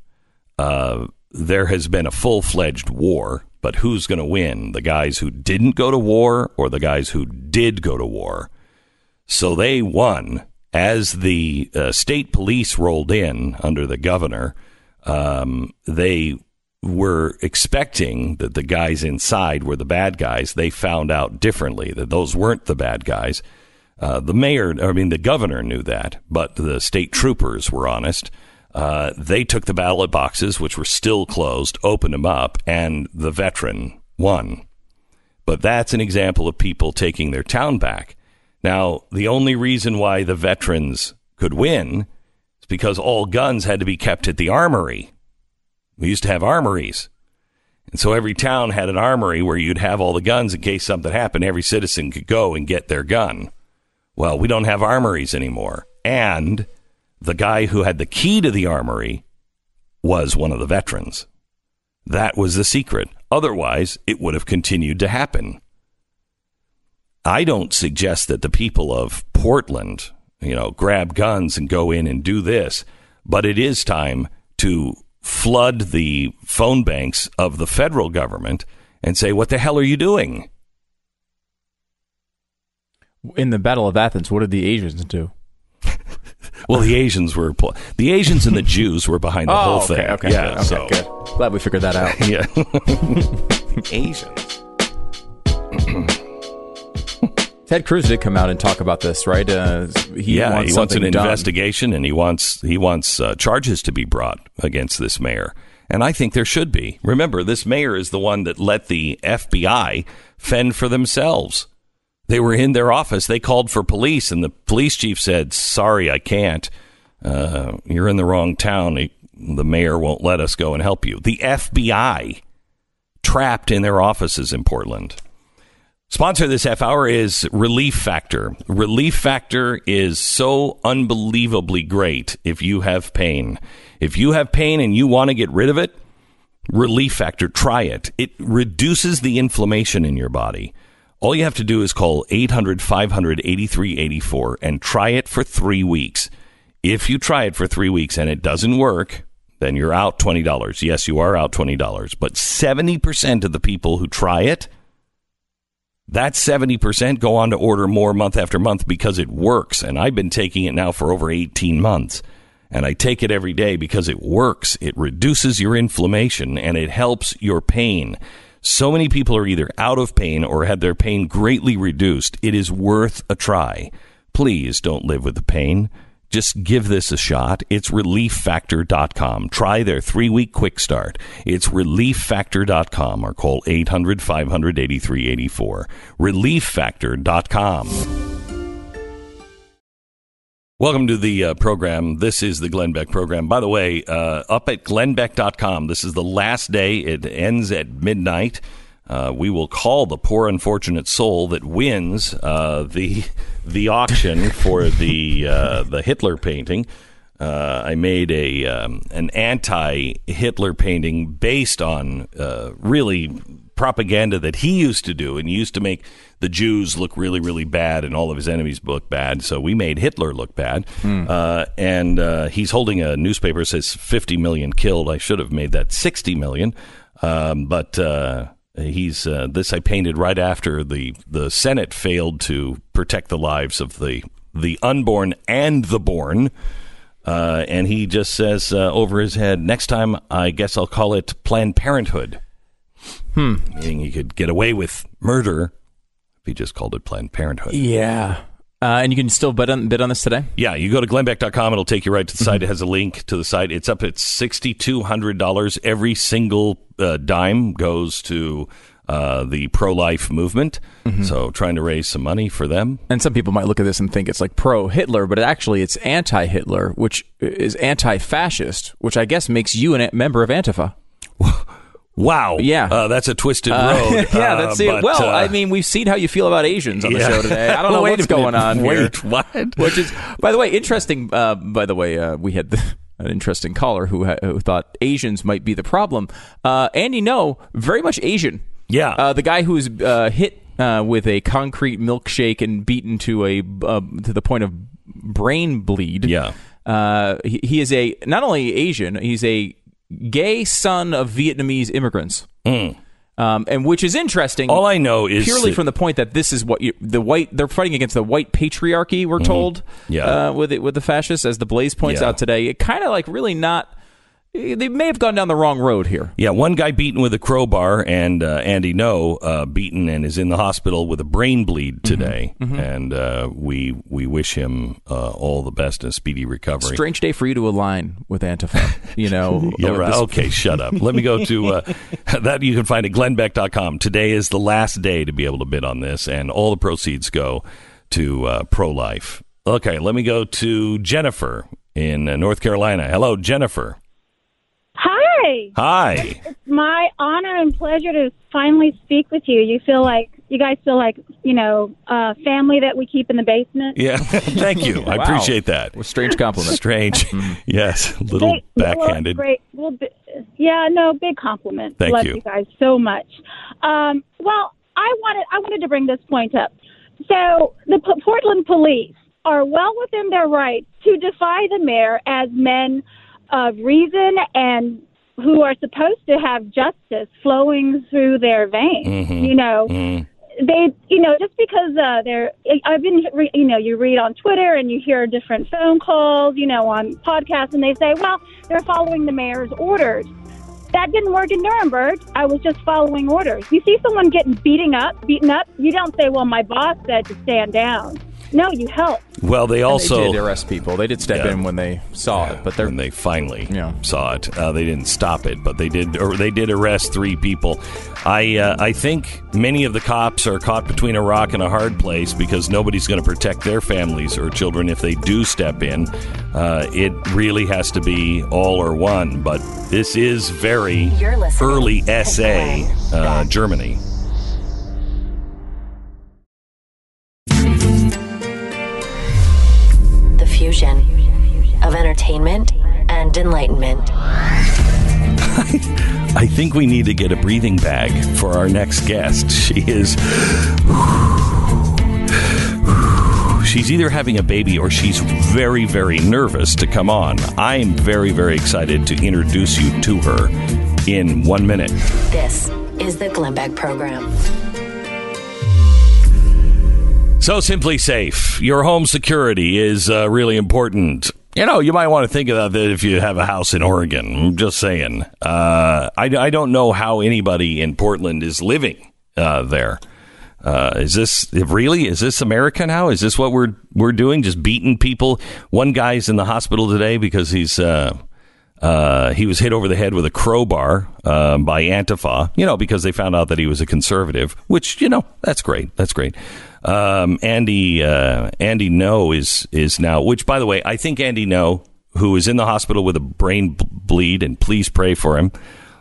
uh, there has been a full fledged war, but who's going to win? The guys who didn't go to war or the guys who did go to war? So they won. As the uh, state police rolled in under the governor, um, they were expecting that the guys inside were the bad guys. They found out differently that those weren't the bad guys. Uh, the mayor, I mean, the governor knew that, but the state troopers were honest. Uh, they took the ballot boxes, which were still closed, opened them up, and the veteran won. But that's an example of people taking their town back. Now, the only reason why the veterans could win is because all guns had to be kept at the armory. We used to have armories. And so every town had an armory where you'd have all the guns in case something happened. Every citizen could go and get their gun. Well, we don't have armories anymore. And the guy who had the key to the armory was one of the veterans. That was the secret. Otherwise, it would have continued to happen. I don't suggest that the people of Portland, you know, grab guns and go in and do this, but it is time to flood the phone banks of the federal government and say, what the hell are you doing? In the Battle of Athens, what did the Asians do? Well, the Asians were the Asians and the Jews were behind the oh, whole okay, thing. Okay, yeah, okay, so good. Glad we figured that out. yeah, Asians. Ted Cruz did come out and talk about this, right? Uh, he yeah, wants he wants an done. investigation, and he wants he wants uh, charges to be brought against this mayor. And I think there should be. Remember, this mayor is the one that let the FBI fend for themselves. They were in their office. They called for police, and the police chief said, "Sorry, I can't. Uh, you're in the wrong town. The mayor won't let us go and help you." The FBI trapped in their offices in Portland. Sponsor this half hour is Relief Factor. Relief Factor is so unbelievably great if you have pain. If you have pain and you want to get rid of it, Relief Factor, try it. It reduces the inflammation in your body. All you have to do is call 800 500 8384 and try it for three weeks. If you try it for three weeks and it doesn't work, then you're out $20. Yes, you are out $20. But 70% of the people who try it, that 70% go on to order more month after month because it works. And I've been taking it now for over 18 months. And I take it every day because it works. It reduces your inflammation and it helps your pain. So many people are either out of pain or had their pain greatly reduced. It is worth a try. Please don't live with the pain. Just give this a shot. It's relieffactor.com. Try their three week quick start. It's relieffactor.com or call 800 500 8384. Relieffactor.com. Welcome to the uh, program. This is the Glenn Beck program. By the way, uh, up at glennbeck.com, this is the last day. It ends at midnight. Uh, we will call the poor unfortunate soul that wins uh, the the auction for the uh, the Hitler painting. Uh, I made a um, an anti Hitler painting based on really propaganda that he used to do and he used to make the Jews look really really bad and all of his enemies look bad. So we made Hitler look bad. Uh, and uh, he's holding a newspaper that says 50 million killed. I should have made that 60 million. Um, but uh, he's uh, this I painted right after the the Senate failed to protect the lives of the the unborn and the born. Uh, and he just says uh, over his head, next time I guess I'll call it Planned Parenthood. Hmm. Meaning he could get away with murder if he just called it Planned Parenthood. Yeah. Uh, and you can still bid on, bid on this today? Yeah, you go to glennbeck.com. It'll take you right to the site. It has a link to the site. It's up at $6,200. Every single uh, dime goes to uh, the pro life movement. So trying to raise some money for them. And some people might look at this and think it's like pro Hitler, but actually it's anti Hitler, which is anti fascist, which I guess makes you a member of Antifa. Wow. Yeah. Uh, that's a twisted Uh, road. yeah, Uh, that's it. but, Well, uh, I mean, we've seen how you feel about Asians on the Yeah. show today. I don't know what's going on here. Wait, what? Which is, by the way, interesting. Uh, by the way, uh, we had an interesting caller who, ha- who thought Asians might be the problem. Uh, Andy, Ngo, very much Asian. Yeah. Uh, the guy who was uh, hit uh, with a concrete milkshake and beaten to a uh, to the point of brain bleed. Yeah. Uh, he, he is a not only Asian, he's a gay son of Vietnamese immigrants. Um, and which is interesting. All I know is purely from the point that this is what you, the white they're fighting against the white patriarchy. We're told, Mm-hmm. Yeah. uh, with it, with the fascists, as the Blaze points Yeah. out today. It kind of like really not. They may have gone down the wrong road here. Yeah, one guy beaten with a crowbar, and uh, Andy Ngo uh, beaten and is in the hospital with a brain bleed today. And uh, we we wish him uh, all the best and speedy recovery. Strange day for you to align with Antifa. You know, Yeah, right. this- Okay, shut up. Let me go to uh, that. You can find at glennbeck.com. Today is the last day to be able to bid on this, and all the proceeds go to uh, pro life. Okay, let me go to Jennifer in uh, North Carolina. Hello, Jennifer. Hi, Hi. Hi. It's my honor and pleasure to finally speak with you. You feel like you guys feel like you know uh, family that we keep in the basement. Yeah, thank you. I Wow. appreciate that. What a strange compliment. Strange. yes, a little Big- well, backhanded. great. Well, bi- yeah, no, big compliment. Thank Love you. you guys so much. Um, well, I wanted I wanted to bring this point up. So the P- Portland police are well within their rights to defy the mayor as men of reason and who are supposed to have justice flowing through their veins. Mhm. You know, Mm. they you know just because uh they're i've been you know you read on twitter and you hear different phone calls you know on podcasts and they say well they're following the mayor's orders that didn't work in nuremberg i was just following orders you see someone getting beating up beaten up you don't say well my boss said to stand down no you help Well, they And also they did arrest people. They did step Yeah. in when they saw it, but they're when they finally Yeah. saw it. Uh, they didn't stop it, but they did. Or they did arrest three people. I uh, I think many of the cops are caught between a rock and a hard place because nobody's going to protect their families or children if they do step in. Uh, it really has to be all or one. But this is very early SA uh, Germany. Fusion of entertainment and enlightenment. I think we need to get a breathing bag for our next guest. She is. She's either having a baby or she's very, very nervous to come on. I'm very, very excited to introduce you to her in one minute. This is the Glenn Beck Program. So SimpliSafe. Your home security is uh, really important. You know, you might want to think about that if you have a house in Oregon. I'm just saying. Uh, I, I don't know how anybody in Portland is living uh, there. Uh, is this really? Is this America now? Is this what we're we're doing? Just beating people? One guy's in the hospital today because he's uh, he was hit over the head with a crowbar um, by Antifa. You know, because they found out that he was a conservative. Which you know, that's great. That's great. Um, Andy uh, Andy Ngo is is now. Which, by the way, I think Andy Ngo, who is in the hospital with a brain b- bleed, and please pray for him.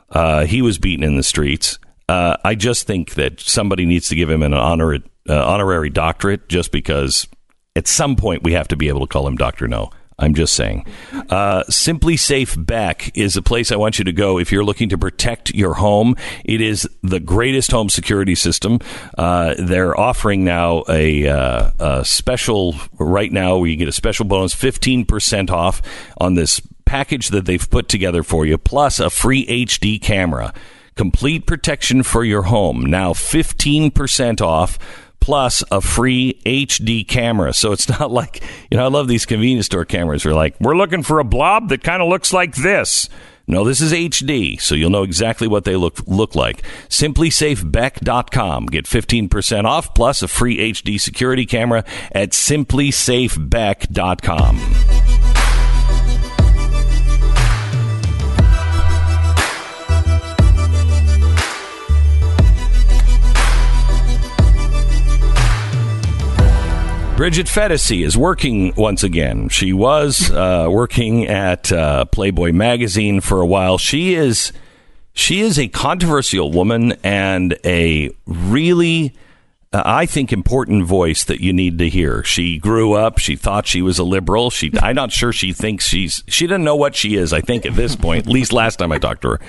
Uh, he was beaten in the streets. Uh, I just think that somebody needs to give him an honor, uh, honorary doctorate just because at some point we have to be able to call him Dr. No. I'm just saying. Uh, SimpliSafe Beck is a place I want you to go if you're looking to protect your home. It is the greatest home security system. Uh, they're offering now a, uh, a special, right now, where you get a special bonus 15% off on this package that they've put together for you, plus a free HD camera. Complete protection for your home. Now 15% off plus a free HD camera. So it's not like, you know, I love these convenience store cameras. They're like, we're looking for a blob that kind of looks like this. No, this is HD, so you'll know exactly what they look look like. SimpliSafeBeck.com. Get 15% off plus a free HD security camera at SimpliSafeBeck.com. Bridget Phetasy is working once again. She was uh, working at uh, Playboy magazine for a while. She is she is a controversial woman and a really uh, I think important voice that you need to hear. She grew up. She thought she was a liberal. She I'm not sure she thinks she's she doesn't know what she is. I think at this point, at least last time I talked to her.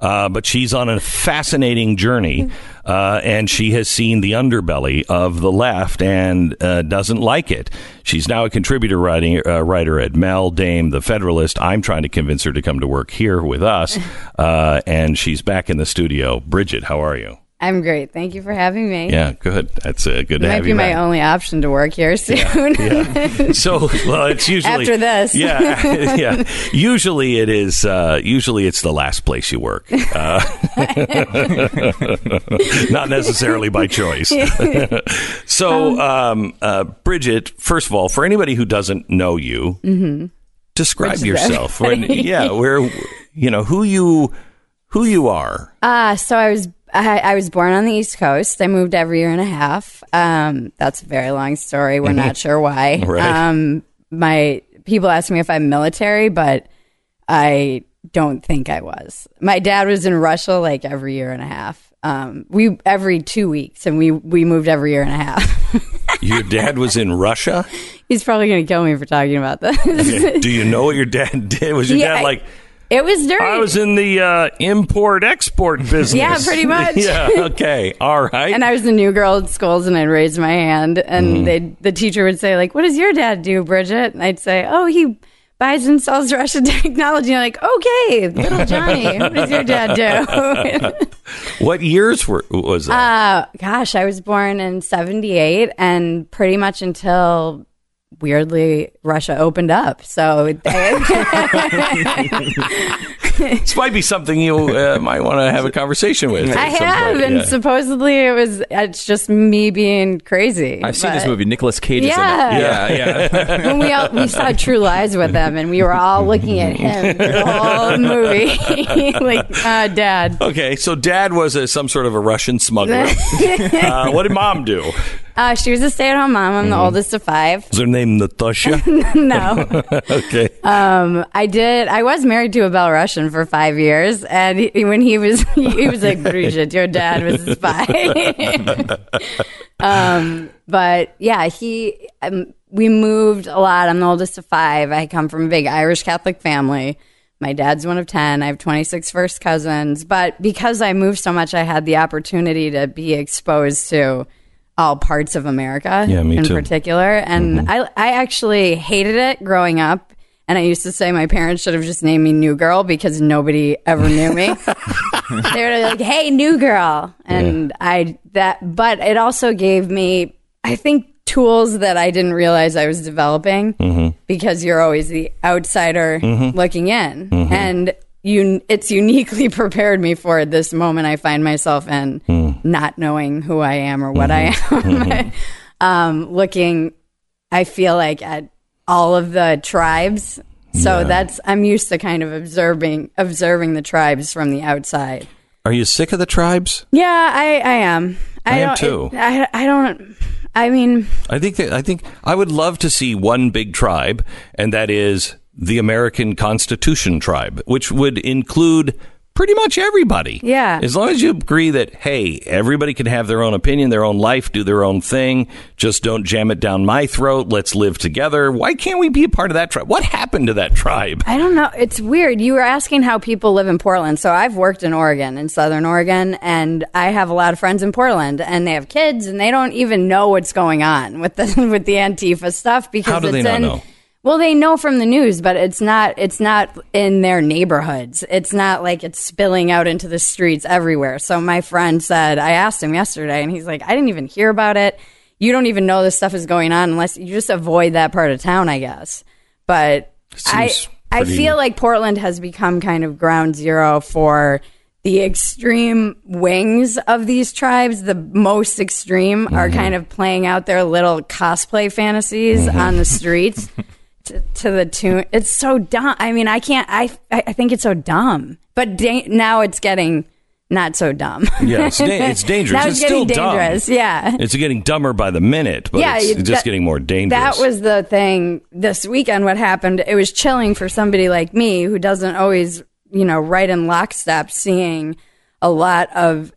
Uh, but she's on a fascinating journey, uh, and she has seen the underbelly of the left and uh, doesn't like it. She's now a contributor writing, uh, writer at Mel, Dame, The Federalist. I'm trying to convince her to come to work here with us, uh, and she's back in the studio. Bridget, how are you? I'm great. Thank you for having me. Yeah, good. That's uh, good It to might be my back. only option to work here soon. Yeah. So, well, it's usually After this. Yeah, yeah. Usually it is. Uh, usually it's the last place you work. Uh, not necessarily by choice. so, um, uh, Bridget, first of all, for anybody who doesn't know you, Mhm. describe yourself. When, yeah, where you know who you who you are. Uh, so I was I, I was born on the East Coast. I moved every year and a half. Um, that's a very long story. We're not sure why. Right. Um, my people ask me if I'm military, but I don't think I was. My dad was in Russia like every year and a half. Um, we every two weeks, and we we moved every year and a half. Your dad was in Russia. He's probably going to kill me for talking about this. Do you know what your dad did? Was your Yeah, dad I- like? It was during. I was in the uh, import export business. Yeah, pretty much. yeah. Okay. All right. and I was the new girl at schools, and I'd raise my hand, and Mm. they the teacher would say like, "What does your dad do, Bridget?" And I'd say, "Oh, he buys and sells Russian technology." And I'm like, "Okay, little Johnny, what does your dad do?" what years were was that? uh, gosh, I was born in '78, and pretty much until weirdly Russia opened up. So this might be something you uh, might want to have a conversation with. I have, and Yeah. supposedly it was. It's just me being crazy. I've seen this movie. Nicolas Cage is Yeah. in it. Yeah, yeah. when we all we saw True Lies with him, and we were all looking at him the whole movie, like, uh, Dad. Okay, so dad was a, some sort of a Russian smuggler. uh, what did mom do? Uh, she was a stay-at-home mom. I'm the Mhm. oldest of five. Was her name Natasha? no, okay. um, I did. I was married to a Belarusian for five years, and he, when he was, he was like, "Bridget, your dad was a spy." um, but yeah, he. Um, we moved a lot. I'm the oldest of five. I come from a big Irish Catholic family. My dad's one of 10. I have 26 first cousins. But because I moved so much, I had the opportunity to be exposed to all parts of America Yeah, me in too. particular. And I, I actually hated it growing up. And I used to say my parents should have just named me New Girl because nobody ever knew me. they were like, "Hey, New Girl," and I that. But it also gave me, I think, tools that I didn't realize I was developing Mm-hmm. because you're always the outsider Mhm. looking in, Mhm. and you. It's uniquely prepared me for this moment I find myself in, hmm. not knowing who I am or what I mm-hmm. am. Mm-hmm. um, looking, I feel like at all of the tribes. So Yeah. that's I'm used to kind of observing observing the tribes from the outside. Are you sick of the tribes? Yeah, I, I am. I am too. it- I, I don't. I mean, I think that I think I would love to see one big tribe, and that is the American Constitution tribe, which would include pretty much everybody. Yeah. As long as you agree that hey, everybody can have their own opinion, their own life, do their own thing. Just don't jam it down my throat. Let's live together. Why can't we be a part of that tribe? What happened to that tribe? I don't know. It's weird. You were asking how people live in Portland. So I've worked in Oregon, in Southern Oregon, and I have a lot of friends in Portland, and they have kids, and they don't even know what's going on with the with the Antifa stuff because How do they not in. know? Well, they know from the news, but it's not. It's not in their neighborhoods. It's not like it's spilling out into the streets everywhere. So my friend said, I asked him yesterday, and he's like, I didn't even hear about it. You don't even know this stuff is going on unless you just avoid that part of town, I guess. But I, I feel like Portland has become kind of ground zero for the extreme wings of these tribes. The most extreme are Mm-hmm. kind of playing out their little cosplay fantasies on the streets to, to the tune. It's so dumb. I mean, I can't. I I think it's so dumb. But da- now it's getting not so dumb. Yeah, it's, da- it's dangerous. now it's it's, getting still dumb. dangerous. Yeah. It's getting dumber by the minute, but Yeah, it's you- just that- getting more dangerous. That was the thing this weekend. What happened? It was chilling for somebody like me who doesn't always, you know, write in lockstep, seeing a lot of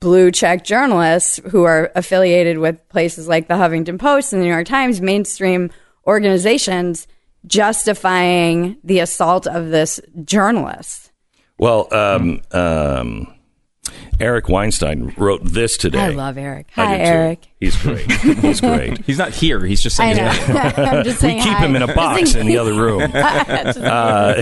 blue check journalists who are affiliated with places like the Huffington Post and the New York Times, mainstream organizations, justifying the assault of this journalist. Well, um, um, Eric Weinstein wrote this today. I love Eric. Hi, do too. Eric. He's great. He's great. He's not here. He's just I saying. know. I'm just saying we keep hi. him in a box in the other room. Uh,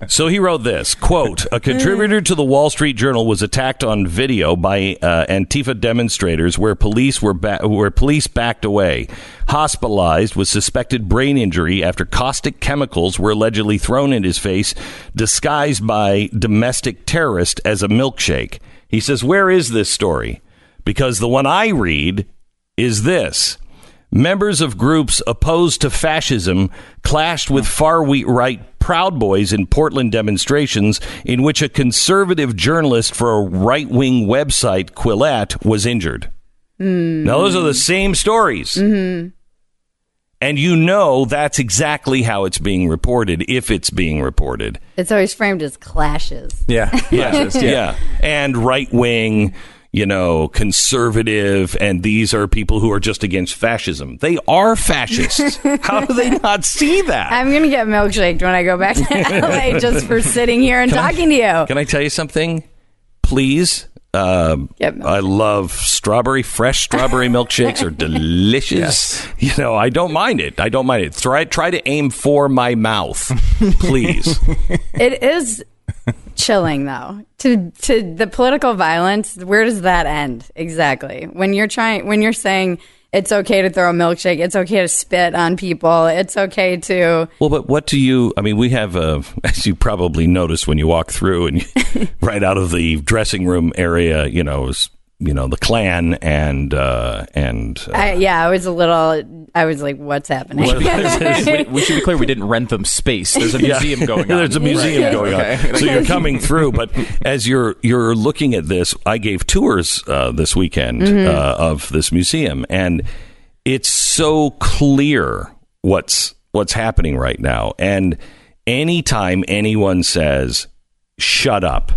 so he wrote this quote: A contributor to the Wall Street Journal was attacked on video by uh, Antifa demonstrators, where police were ba- where police backed away. Hospitalized with suspected brain injury after caustic chemicals were allegedly thrown in his face, disguised by domestic terrorist as a milkshake. He says, "Where is this story?" Because the one I read is this. Members of groups opposed to fascism clashed with far right Proud Boys in Portland demonstrations in which a conservative journalist for a right wing website, Quillette, was injured. Mm. Now, those are the same stories. Mm-hmm. And you know that's exactly how it's being reported if it's being reported. It's always framed as clashes. Yeah. Yeah. yeah. And right wing, you know, conservative, and these are people who are just against fascism. They are fascists. How do they not see that? I'm going to get milkshaked when I go back to LA just for sitting here and talking to you. Can I tell you something? Please. Um, I love strawberry, fresh strawberry milkshakes are delicious. You know, I don't mind it. I don't mind it. Try try to aim for my mouth, please. It is chilling though to to the political violence where does that end exactly when you're trying when you're saying it's okay to throw a milkshake it's okay to spit on people it's okay to Well, but what do you? I mean, we have, uh, as you probably noticed when you walk through, and you, right out of the dressing room area, you know, is you know the Klan and uh, and uh, I, yeah i was a little i was like what's happening we, we should be clear. We didn't rent them space. There's a Yeah. museum going on. There's a museum Right. going Okay. on. So you're coming through, but as you're you're looking at this, I gave tours uh, this weekend Mhm. uh, of this museum, and it's so clear what's what's happening right now. And anytime anyone says "shut up,"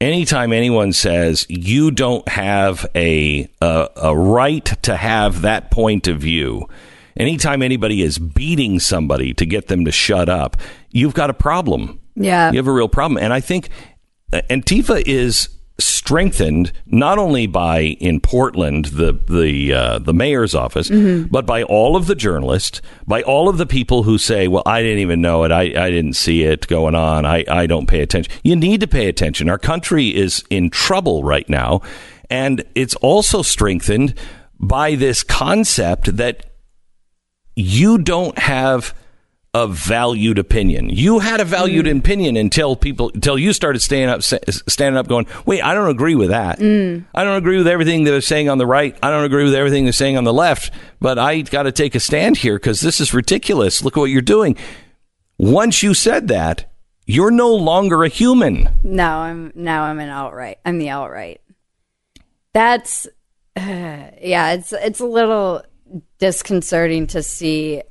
anytime anyone says you don't have a, a a right to have that point of view anytime anybody is beating somebody to get them to shut up you've got a problem Yeah. you have a real problem and i think uh, antifa is strengthened not only by in Portland the the uh, the mayor's office Mhm. but by all of the journalists by all of the people who say well I didn't even know it. I, I didn't see it going on. I, I don't pay attention. You need to pay attention. Our country is in trouble right now and it's also strengthened by this concept that you don't have a valued opinion. You had a valued mm. opinion until people until you started standing up standing up going, "Wait, I don't agree with that. Mm. I don't agree with everything they're saying on the right. I don't agree with everything they're saying on the left, but I got to take a stand here cuz this is ridiculous. Look at what you're doing." Once you said that, you're no longer a human. No, I'm now I'm an outright. I'm the outright. That's yeah, it's it's a little disconcerting to see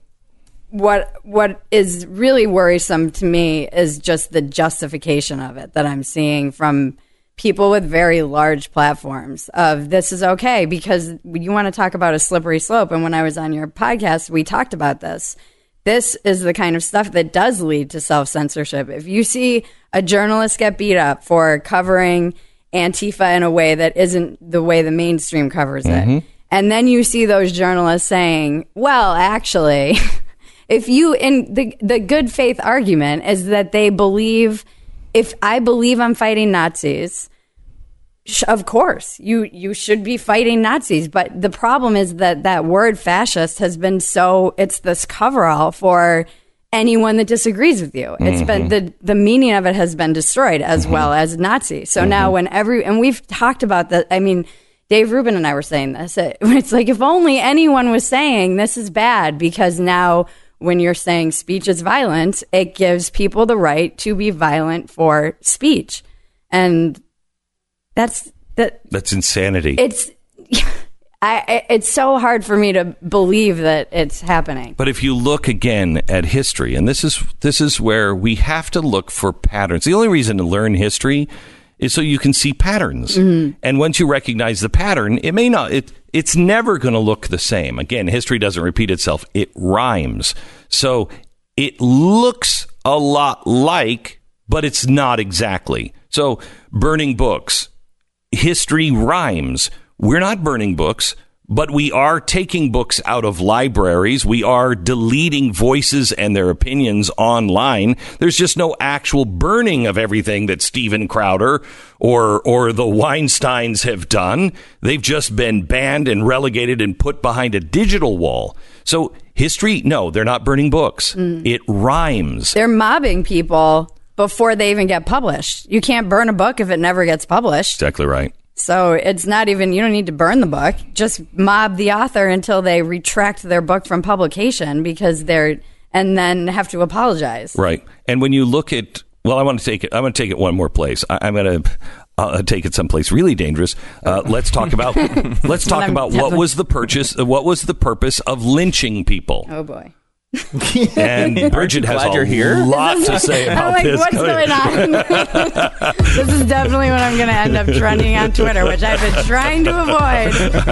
what what is really worrisome to me is just the justification of it that I'm seeing from people with very large platforms of this is okay because you want to talk about a slippery slope and when I was on your podcast we talked about this this is the kind of stuff that does lead to self censorship. If you see a journalist get beat up for covering Antifa in a way that isn't the way the mainstream covers Mhm. it, and then you see those journalists saying, well, actually, if you, in the, the good faith argument is that they believe, if I believe I'm fighting Nazis, Sh- of course you you should be fighting nazis. But the problem is that that word fascist has been so it's this coverall for anyone that disagrees with you. It's been Mhm. the the meaning of it has been destroyed as well as nazi so now when every and we've talked about that i mean Dave Rubin and I were saying this. It- It's like if only anyone was saying this is bad because now when you're saying speech is violent, it gives people the right to be violent for speech. And that's that That's insanity. it's I it's so hard for me to believe that it's happening. But if you look again at history, and this is this is where we have to look for patterns. The only reason to learn history is so you can see patterns. Mhm. And once you recognize the pattern, it may not it it's never going to look the same. Again, history doesn't repeat itself. It rhymes. So it looks a lot like, but it's not exactly. So burning books, history rhymes. We're not burning books, but we are taking books out of libraries. We are deleting voices and their opinions online. There's just no actual burning of everything that Steven Crowder or or the Weinsteins have done. They've just been banned and relegated and put behind a digital wall. So history, no, they're not burning books. Mm. It rhymes. They're mobbing people before they even get published. You can't burn a book if it never gets published. Exactly right. So it's not even, you don't need to burn the book. Just mob the author until they retract their book from publication because they're, and then have to apologize. Right. And when you look at, well, I want to take it. I want to take it one more place. I, I'm going to. uh, take it someplace really dangerous. Uh, let's talk about let's talk about what was the purchase. What was the purpose of lynching people? Oh boy. And Bridget has a you're here? lot to say about I'm like, this. what's going on? this is definitely what I'm going to end up trending on Twitter, which I've been trying to avoid.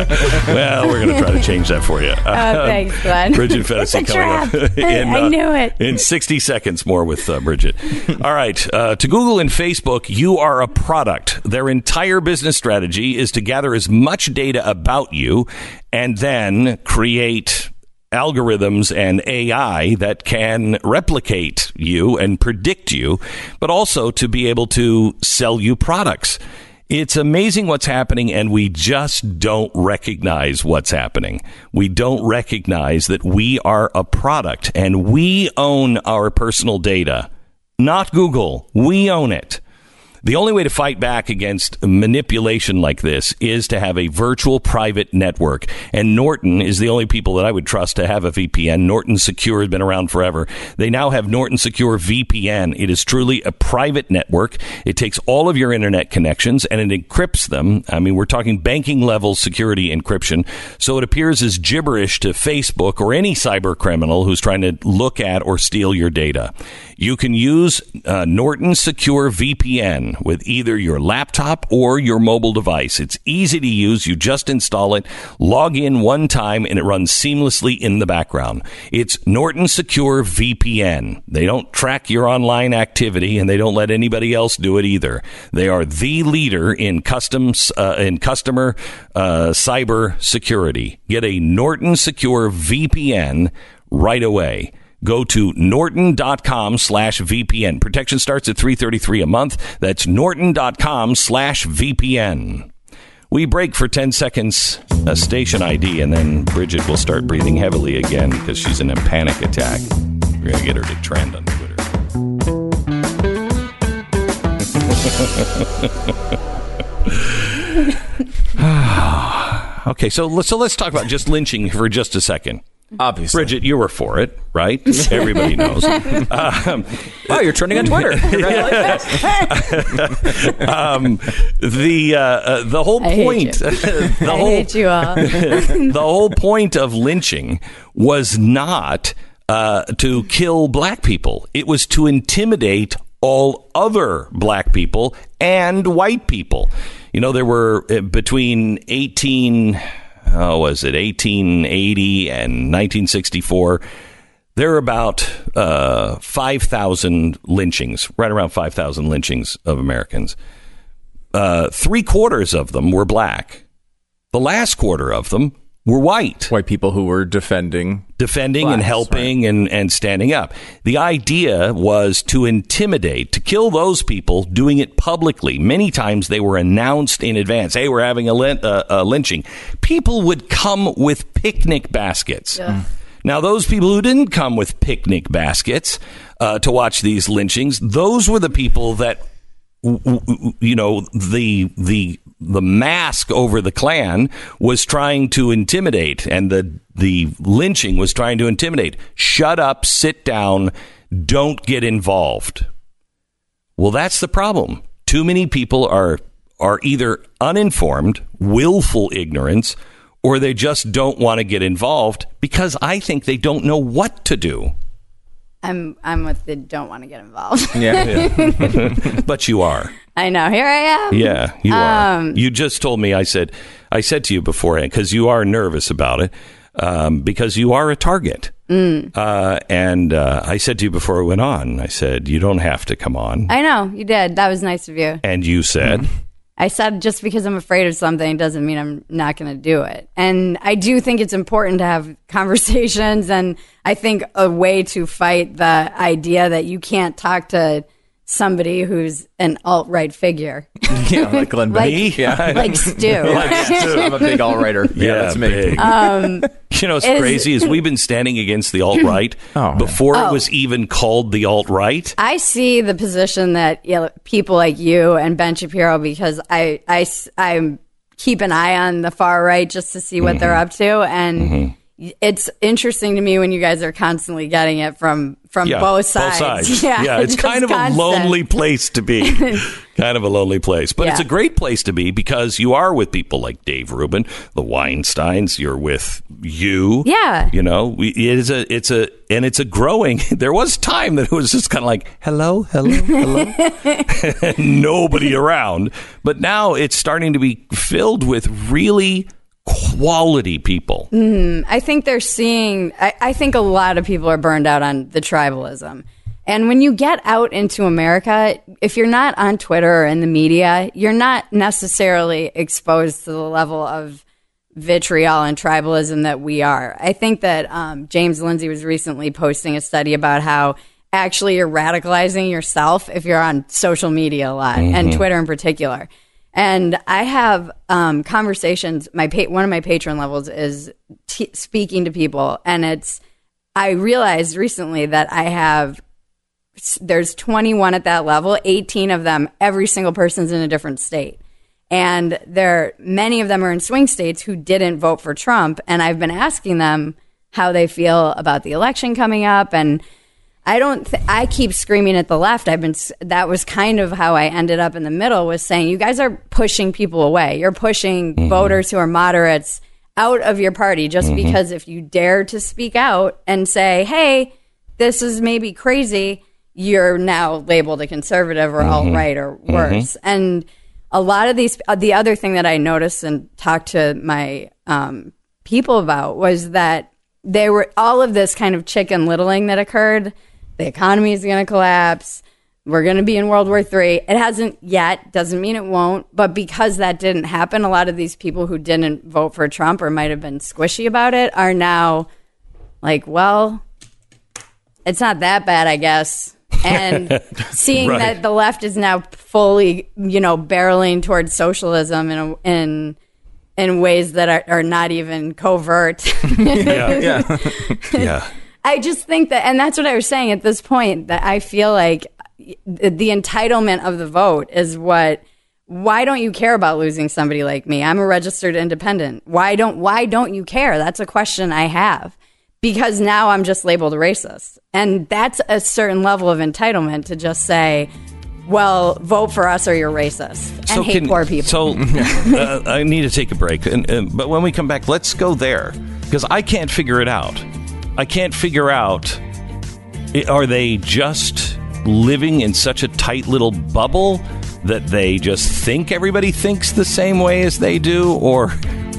well, we're going to try to change that for you. Oh, thanks, Glenn. Bridget a coming up in, I uh, knew it. in 60 seconds more with uh, Bridget. All right. Uh, to Google and Facebook, you are a product. Their entire business strategy is to gather as much data about you and then create algorithms and AI that can replicate you and predict you, but also to be able to sell you products. It's amazing what's happening, and we just don't recognize what's happening. We don't recognize that we are a product and we own our personal data, not Google. We own it. The only way to fight back against manipulation like this is to have a virtual private network. And Norton is the only people that I would trust to have a VPN. Norton Secure has been around forever. They now have Norton Secure VPN. It is truly a private network. It takes all of your internet connections and it encrypts them. I mean, we're talking banking level security encryption. So it appears as gibberish to Facebook or any cyber criminal who's trying to look at or steal your data. You can use uh, Norton Secure VPN with either your laptop or your mobile device. It's easy to use. You just install it, log in one time, and it runs seamlessly in the background. It's Norton Secure VPN. They don't track your online activity, and they don't let anybody else do it either. They are the leader in customs uh, in customer uh, cyber security. Get a Norton Secure VPN right away. Go to norton.com slash VPN. Protection starts at 333 a month. That's norton.com slash VPN. We break for 10 seconds, a station ID, and then Bridget will start breathing heavily again because she's in a panic attack. We're going to get her to trend on Twitter. okay, so let's, so let's talk about just lynching for just a second. Obviously. Bridget, you were for it, right? Everybody knows. Um, oh, you're trending on Twitter. um, the uh, uh, the whole I hate point, you. the I whole hate you all. the whole point of lynching was not uh, to kill black people. It was to intimidate all other black people and white people. You know, there were uh, between eighteen, oh, was it eighteen eighty and nineteen sixty four. There are about uh, 5,000 lynchings, right around 5,000 lynchings of Americans. Uh, three quarters of them were black. The last quarter of them were white. White people who were defending. Defending and Blacks, helping and, and standing up. The idea was to intimidate, to kill those people doing it publicly. Many times they were announced in advance. Hey, we're having a, lyn- uh, a lynching. People would come with picnic baskets. Now, those people who didn't come with picnic baskets uh, to watch these lynchings, those were the people that, w- w- you know, the the the mask over the Klan was trying to intimidate, and the the lynching was trying to intimidate. Shut up, sit down, don't get involved. Well, that's the problem. Too many people are are either uninformed, willful ignorance, or they just don't want to get involved because I think they don't know what to do. I'm I'm with the don't want to get involved. Yeah. but you are. I know. Here I am. Yeah, you are. Um, You just told me. I said. I said to you beforehand because you are nervous about it um, because you are a target. Mm. Uh, and uh, I said to you before we went on. I said you don't have to come on. I know you did. That was nice of you. and you said. I said just because I'm afraid of something doesn't mean I'm not going to do it. And I do think it's important to have conversations. And I think a way to fight the idea that you can't talk to somebody who's an alt right figure, yeah, like Glenn Like- Beck. yeah. like Stu. Like Stu. I'm a big alt writer. Yeah, that's me. Um, you know it's is- crazy is we've been standing against the alt right before Oh. it was even called the alt right. I see the position that you know, people like you and Ben Shapiro, because I, I, I keep an eye on the far right just to see what they're up to. And it's interesting to me when you guys are constantly getting it from from both sides. Yeah, it's kind of constant. a lonely place to be. kind of a lonely place, but it's a great place to be because you are with people like Dave Rubin, the Weinsteins. You're with you. Yeah. you know, we, it is a, it's a, and it's a growing. There was time that it was just kind of like, hello, hello, hello, nobody around. But now it's starting to be filled with really quality people. Mhm. I think they're seeing, I, I think a lot of people are burned out on the tribalism. And when you get out into America, if you're not on Twitter or in the media, you're not necessarily exposed to the level of vitriol and tribalism that we are. I think that um, James Lindsay was recently posting a study about how actually you're radicalizing yourself if you're on social media a lot and Mhm. Twitter in particular. And I have um, conversations. My pa- one of my patron levels is t- speaking to people, and it's. I realized recently that I have. There's 21 at that level. 18 of them, every single person's in a different state, and there many of them are in swing states who didn't vote for Trump. And I've been asking them how they feel about the election coming up, and I don't. Th- I keep screaming at the left. I've been. That was kind of how I ended up in the middle. Was saying you guys are pushing people away. You're pushing voters who are moderates out of your party just Mhm. because if you dare to speak out and say, "Hey, this is maybe crazy," you're now labeled a conservative or Mhm. alt right or worse. And a lot of these. uh, The other thing that I noticed and talked to my um, people about was that there were all of this kind of chicken littling that occurred. The economy is going to collapse. We're going to be in World War III. It hasn't yet. Doesn't mean it won't. But because that didn't happen, a lot of these people who didn't vote for Trump or might have been squishy about it are now like, well, it's not that bad, I guess. And seeing Right. that the left is now fully, you know, barreling towards socialism in a, in in ways that are, are not even covert. Yeah, yeah, yeah. I just think that, and that's what I was saying at this point, that I feel like the the entitlement of the vote is what. Why don't you care about losing somebody like me? I'm a registered independent. Why don't Why don't you care? That's a question I have because now I'm just labeled a racist, and that's a certain level of entitlement to just say, "Well, vote for us or you're racist and hate can- poor people." So uh, I need to take a break, and, and, but when we come back, let's go there because I can't figure it out. I can't figure out. Are they just living in such a tight little bubble that they just think everybody thinks the same way as they do, or?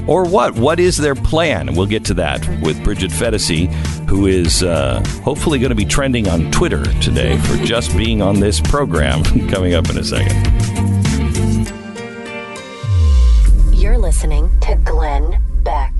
Or what? What is their plan? We'll get to that with Bridget Phetasy, who is uh, hopefully going to be trending on Twitter today for just being on this program. Coming up in a second. You're listening to Glenn Beck.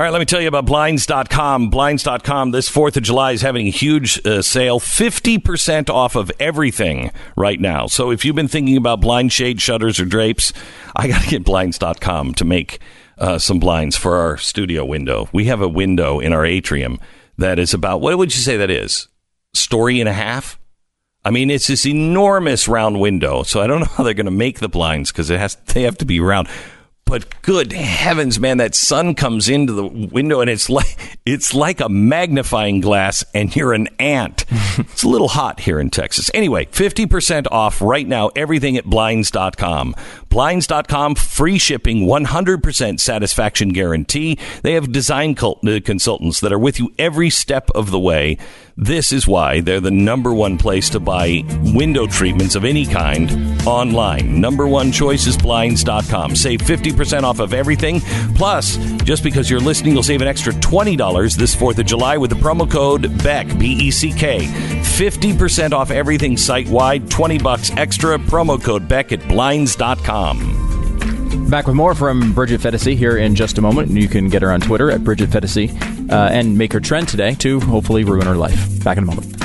All right, let me tell you about Blinds.com. Blinds.com this 4th of July is having a huge uh, sale, 50% off of everything right now. So if you've been thinking about blind shade shutters or drapes, I got to get Blinds.com to make uh, some blinds for our studio window. We have a window in our atrium that is about, what would you say that is? Story and a half? I mean, it's this enormous round window. So I don't know how they're going to make the blinds because it has they have to be round. But good heavens, man, that sun comes into the window and it's like it's like a magnifying glass and you're an ant. it's a little hot here in Texas. Anyway, 50% off right now everything at blinds.com. Blinds.com free shipping, 100% satisfaction guarantee. They have design cult- uh, consultants that are with you every step of the way. This is why they're the number one place to buy window treatments of any kind online. Number one choice is blinds.com. Save 50% off of everything. Plus, just because you're listening, you'll save an extra $20 this 4th of July with the promo code BECK, B E C K. 50% off everything site wide, 20 bucks extra. Promo code BECK at blinds.com. Back with more from Bridget Phetasy here in just a moment. You can get her on Twitter at Bridget Phetasy uh, and make her trend today to hopefully ruin her life. Back in a moment.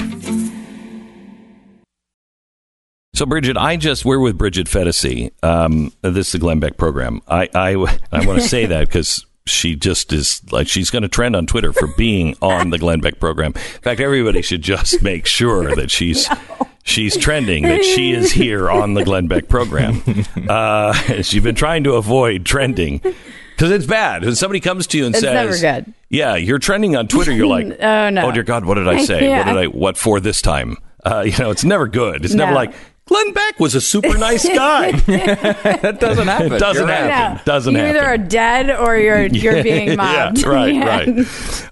So, Bridget, I just we're with Bridget Phetasy. Um, this is the Glenn Beck program. I I, I want to say that because she just is like she's going to trend on Twitter for being on the Glenn Beck program. In fact, everybody should just make sure that she's she's trending that she is here on the Glenn Beck program. Uh, she's been trying to avoid trending. Because it's bad. When somebody comes to you and It's says, never good. Yeah, you're trending on Twitter. You're like, Oh, no. Oh dear God, what did I say? Yeah. What did I? What for this time? Uh, you know, it's never good. It's never like Glenn Beck was a super nice guy. that doesn't happen. It doesn't You're right. happen. No. Doesn't you happen. either are dead or you're you're being mobbed. Yeah, right, Yeah.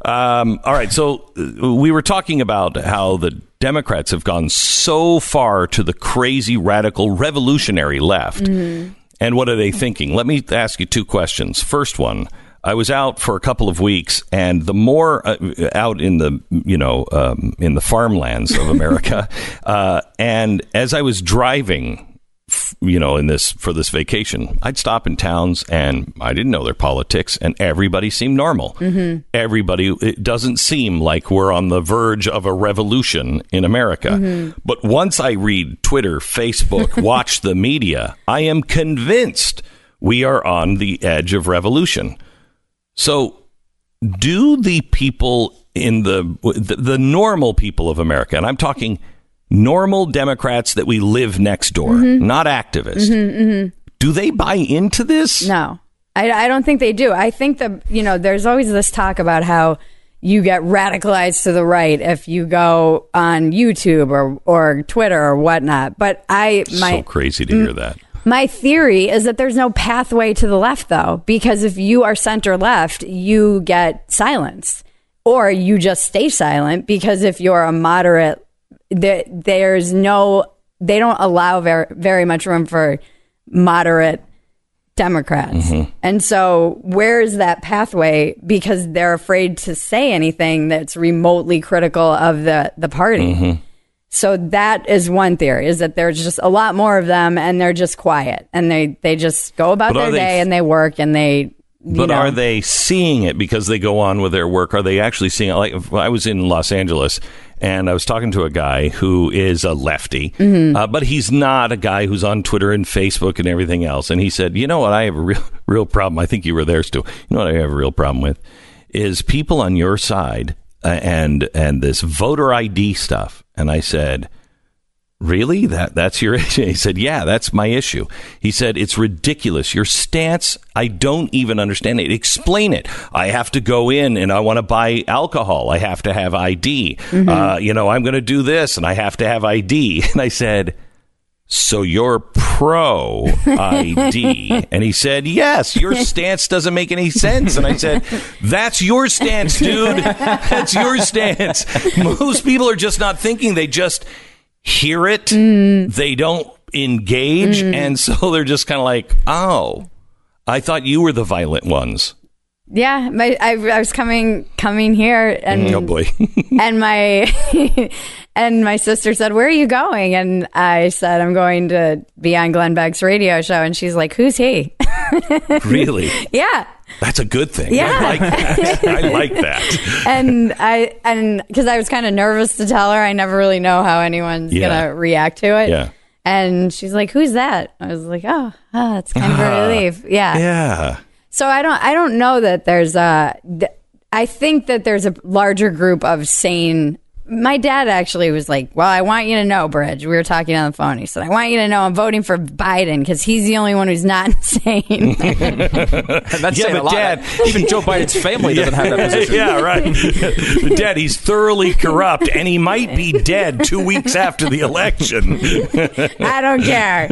right. Um, all right. So uh, we were talking about how the Democrats have gone so far to the crazy, radical, revolutionary left. Mm-hmm. And what are they thinking? Let me ask you two questions. First one. I was out for a couple of weeks, and the more uh, out in the you know um, in the farmlands of America, uh, and as I was driving f- you know, in this for this vacation, I'd stop in towns and I didn't know their politics, and everybody seemed normal. Mm-hmm. Everybody, it doesn't seem like we're on the verge of a revolution in America. Mm-hmm. But once I read Twitter, Facebook, watch the media, I am convinced we are on the edge of revolution. So, do the people in the, the the normal people of America, and I'm talking normal Democrats that we live next door, Mm-hmm. not activists, mm-hmm, mm-hmm. do they buy into this? No, I, I don't think they do. I think that you know, there's always this talk about how you get radicalized to the right if you go on YouTube or or Twitter or whatnot. But I my so crazy to hear mm. that. My theory is that there's no pathway to the left, though, because if you are center left, you get silenced or you just stay silent because if you're a moderate, there, there's no, they don't allow very, very much room for moderate Democrats. Mm-hmm. And so, where is that pathway? Because they're afraid to say anything that's remotely critical of the, the party. Mm-hmm. So that is one theory: is that there's just a lot more of them, and they're just quiet, and they they just go about But their day, and they work, and they. But know, are they seeing it because they go on with their work? Are they actually seeing it? Like I was in Los Angeles and I was talking to a guy who is a lefty, Mm-hmm. uh, but he's not a guy who's on Twitter and Facebook and everything else. And he said, "You know what? I have a real real problem. I think you were there, Stu. You know what I have a real problem with is people on your side uh, and and this voter ID stuff." And I said. Really? That that's your issue? He said, "Yeah, that's my issue." He said, "It's ridiculous. Your stance, I don't even understand it. Explain it. I have to go in and I want to buy alcohol. I have to have ID. Uh, you know, I'm going to do this and I have to have ID." And I said, "So you're pro ID?" and he said, "Yes. Your stance doesn't make any sense." And I said, "That's your stance, dude. That's your stance. Most people are just not thinking. They just." hear it, mm. they don't engage, mm. and so they're just kind of like, "Oh, I thought you were the violent ones." Yeah, my, I, I was coming coming here, and mm, oh boy, and my and my sister said, "Where are you going?" And I said, "I'm going to be on Glenn Beck's radio show." And she's like, "Who's he?" really? yeah, That's a good thing. Yeah. I like that. I like that. and I and because I was kind of nervous to tell her, I never really know how anyone's Yeah. gonna react to it. Yeah. And she's like, "Who's that?" I was like, "Oh, oh it's kind of a ah. relief." Yeah. Yeah. So I don't I don't know that there's a th- I think that there's a larger group of sane my dad actually was like, "Well, I want you to know, Bridge." We were talking on the phone. He said, "I want you to know I'm voting for Biden because he's the only one who's not insane." That's Yeah, saying but a lot. Dad- even Joe Biden's family doesn't have that position. yeah, right. The dad, he's thoroughly corrupt, and he might be dead two weeks after the election. I don't care.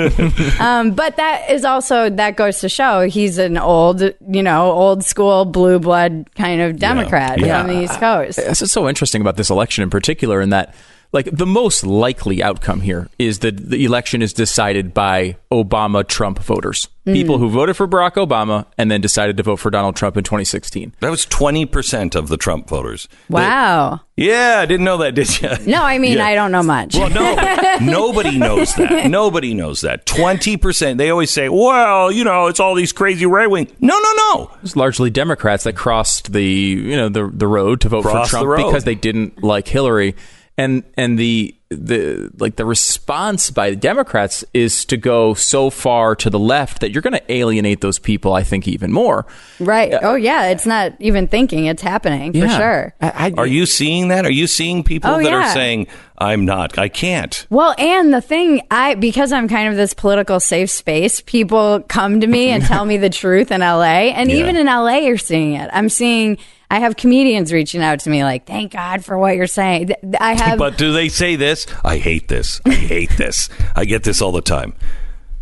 Um, but that is also that goes to show he's an old, you know, old school blue blood kind of Democrat Yeah. on the East Coast. This is so interesting about this election in particular, in that, like, the most likely outcome here is that the election is decided by Obama Trump voters. Hmm. People who voted for Barack Obama and then decided to vote for Donald Trump in 2016. That was 20% of the Trump voters. Wow. Yeah, I didn't know that, did you? No, I mean Yeah. I don't know much. Well, no, nobody knows that. Nobody knows that. 20%. They always say, well, you know, it's all these crazy right wing. No, no, no. It's largely Democrats that crossed the you know the the road to vote Crossed for Trump because they didn't like Hillary, and and the the like the response by the Democrats is to go so far to the left that you're going to alienate those people. I think even more. Right. Oh yeah, it's not even thinking; it's happening for Yeah. sure. Are you seeing that? Are you seeing people Oh, that yeah. are saying, I'm not, I can't? Well, and the thing, I because I'm kind of this political safe space, people come to me and tell me the truth in LA, and Yeah. even in LA, you're seeing it. I'm seeing. I have comedians reaching out to me like, "Thank God for what you're saying." I have. but do they say this? I hate this. I hate this. I get this all the time.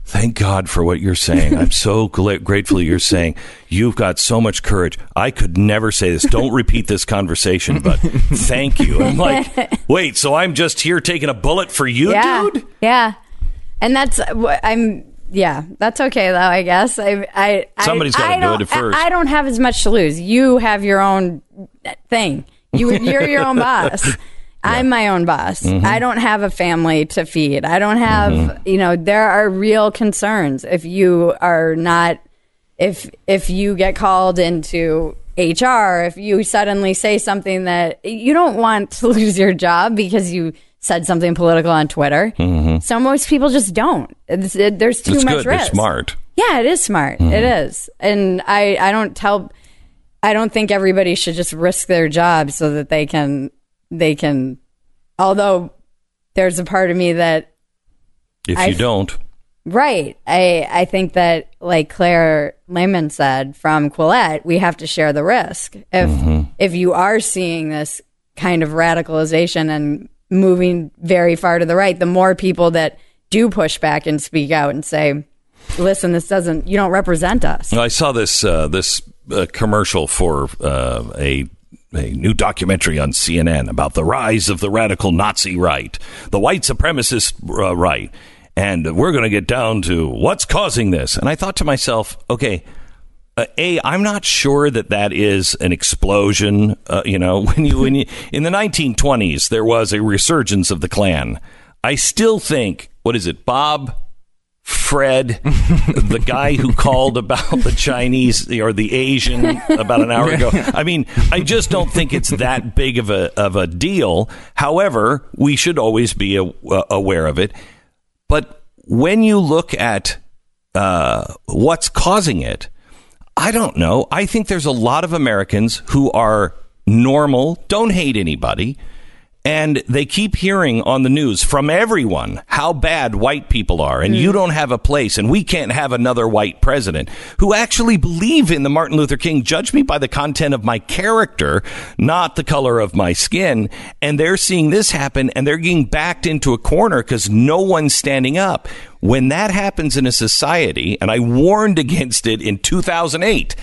Thank God for what you're saying. I'm so grateful you're saying you've got so much courage. I could never say this. Don't repeat this conversation, but thank you. I'm like, wait, so I'm just here taking a bullet for you, yeah, dude? yeah, and that's what I'm. Yeah, that's okay though. I guess I. I Somebody's gotta do don't- it first. I, I don't have as much to lose. You have your own thing. You you're your own boss. I'm my own boss. Mm-hmm. I don't have a family to feed. I don't have, you know, there are real concerns if you are not if if you get called into HR, if you suddenly say something that you don't want to lose your job because you said something political on Twitter. So most people just don't. It's, it, there's too Mm-hmm. It's much good. Risk. smart. Yeah, it is smart. Mm-hmm. It is. And I, I don't tell I don't think everybody should just risk their job so that they can they can although there's a part of me that If I- you don't, right. I I think that like Claire Lehmann said from Quillette, we have to share the risk. If Mm-hmm. if you are seeing this kind of radicalization and moving very far to the right, the more people that do push back and speak out and say, "Listen, this doesn't you don't represent us." I saw this uh, this uh, commercial for uh, a a new documentary on CNN about the rise of the radical Nazi right, the white supremacist uh, right, and we're going to get down to what's causing this. And I thought to myself, okay. Uh, a, I'm not sure that that is an explosion. Uh, you know, when you when you in the 1920s there was a resurgence of the Klan. I still think what is it, Bob Fred, the guy who called about the Chinese or the Asian about an hour ago. I mean, I just don't think it's that big of a of a deal. However, we should always be a, uh, aware of it. But when you look at uh, what's causing it, I don't know. I think there's a lot of Americans who are normal, don't hate anybody, and they keep hearing on the news from everyone how bad white people are, and you hmm. don't have a place, and we can't have another white president who actually believe in the Martin Luther King. Judge me by the content of my character, not the color of my skin. And they're seeing this happen, and they're getting backed into a corner because no one's standing up. When that happens in a society, and I warned against it in 2008.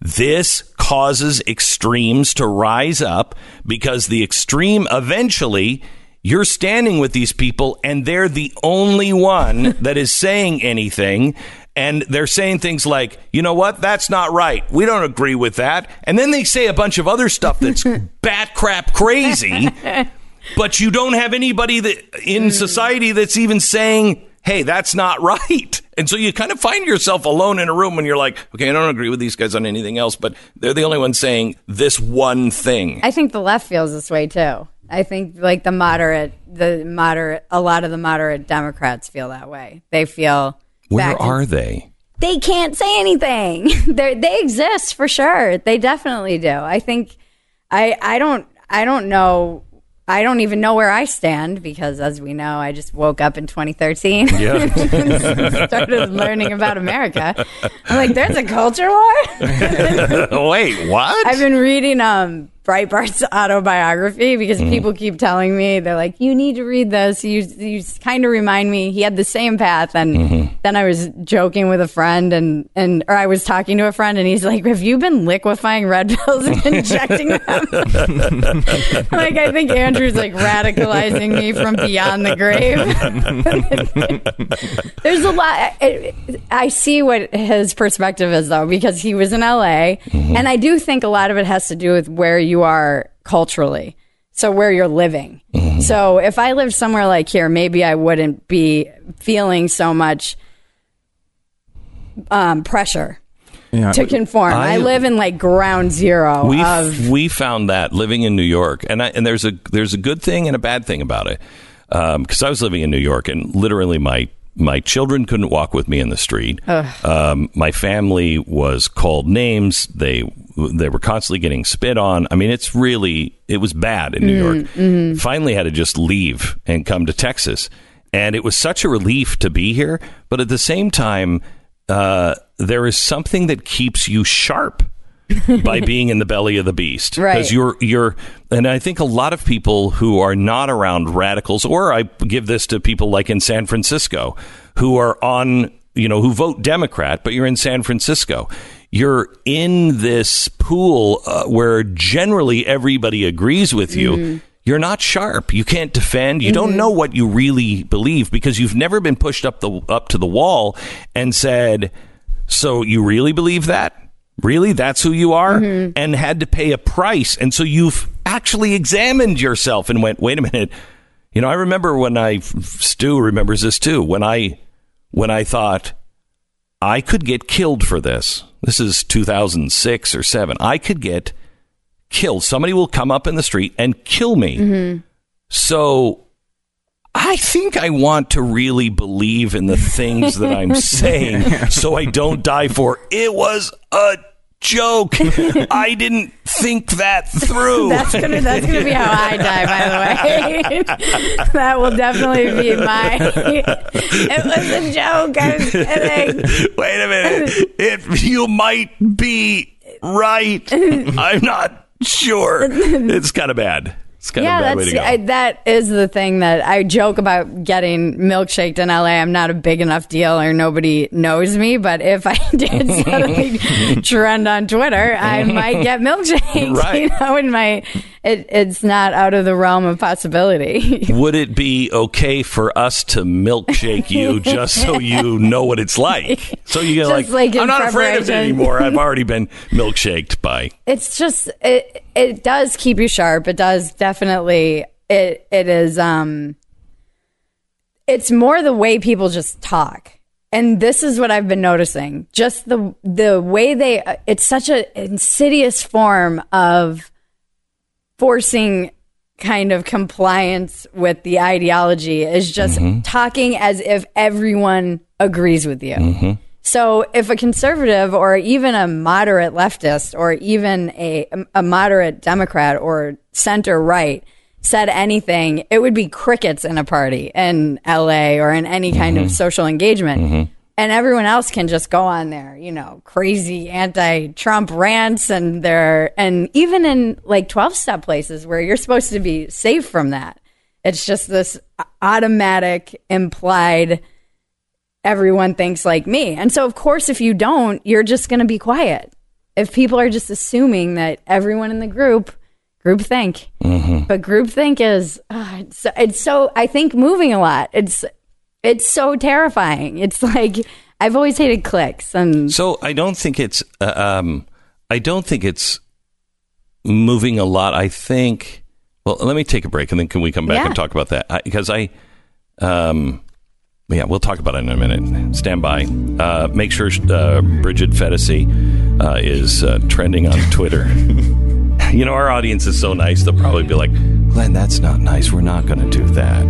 This causes extremes to rise up because the extreme eventually you're standing with these people and they're the only one that is saying anything and they're saying things like, "You know what? That's not right. We don't agree with that." And then they say a bunch of other stuff that's bat crap crazy, but you don't have anybody that in mm. society that's even saying, "Hey, that's not right." And so you kind of find yourself alone in a room when you're like, "Okay, I don't agree with these guys on anything else, but they're the only ones saying this one thing." I think the left feels this way too. I think like the moderate, the moderate, a lot of the moderate Democrats feel that way. They feel Where back in- are they? they can't say anything. they they exist for sure. They definitely do. I think I I don't I don't know I don't even know where I stand because as we know, I just woke up in 2013. Yeah. started learning about America. I'm like, there's a culture war. Wait, what? I've been reading um Breitbart's autobiography because Mm. people keep telling me they're like, you need to read this. You you kind of remind me. He had the same path, and Mm-hmm. then I was joking with a friend, and and or I was talking to a friend, and he's like, "Have you been liquefying red pills and injecting them?" like I think Andrew's like radicalizing me from beyond the grave. There's a lot. I, I see what his perspective is, though, because he was in LA. And I do think a lot of it has to do with where you are culturally. So, where you're living. So, if I lived somewhere like here, maybe I wouldn't be feeling so much um, pressure Yeah. to conform. I, I- live in like ground zero we of. we found that living in New York, and I, and there's a there's a good thing and a bad thing about it. because I was living in New York, and literally my my children couldn't walk with me in the street. Um, my family was called names. They they were constantly getting spit on. I mean, it's really it was bad in New York. mhm. Finally, had to just leave and come to Texas, and it was such a relief to be here. But at the same time, uh, there is something that keeps you sharp by being in the belly of the beast Right. because you're you're and I think a lot of people who are not around radicals or I give this to people like in San Francisco who are on you know who vote Democrat but you're in San Francisco you're in this pool uh, where generally everybody agrees with you Mhm. you're not sharp you can't defend you Mm-hmm. don't know what you really believe because you've never been pushed up the up to the wall and said so you really believe that Really? That's who you are? Mm-hmm. And had to pay a price. And so you've actually examined yourself and went, wait a minute. You know, I remember when I, Stu remembers this too, when I, when I thought I could get killed for this. This is 2006 or seven. I could get killed. Somebody will come up in the street and kill me. Mm-hmm. So I think I want to really believe in the things that I'm saying so I don't die for it was a joke. I didn't think that through. That's gonna that's gonna be how I die. By the way, that will definitely be my. it was a joke. I was kidding. Wait a minute. It, you might be right. I'm not sure. It's kind of bad. It's kind yeah, of a bad that's. I, that is the thing that I joke about getting milkshaked in LA. I'm not a big enough deal, or nobody knows me. But if I did suddenly trend on Twitter, I might get milkshaked. Right. You know, in my it, it's not out of the realm of possibility. Would it be okay for us to milkshake you just so you know what it's like? So you get like, like I'm not afraid of it anymore. I've already been milkshaked by. it's just it it does keep you sharp it does definitely it it is um it's more the way people just talk and this is what i've been noticing just the the way they it's such an insidious form of forcing kind of compliance with the ideology is just mm-hmm. talking as if everyone agrees with you. Mm-hmm. So if a conservative or even a moderate leftist or even a a moderate Democrat or center right said anything, it would be crickets in a party in LA or in any kind of mm-hmm. social engagement. And everyone else can just go on there, you know, crazy anti-Trump rants and their and even in like 12-step places where you're supposed to be safe from that. It's just this automatic implied everyone thinks like me. And so, of course, if you don't, you're just going to be quiet. If people are just assuming that everyone in the group, group think, but group think is, ah, it's, it's so, I think moving a lot. It's, it's so terrifying. It's like, I've always hated clicks and So I don't think it's. Uh, um, I don't think it's moving a lot. I think. Well, let me take a break and then can we come back Yeah. and talk about that? I, because I. Um, yeah, we'll talk about it in a minute. Stand by. Uh, make sure uh, Bridget Phetasy uh, is uh, trending on Twitter. you know, our audience is so nice, they'll probably be like, Glenn, that's not nice. We're not going to do that.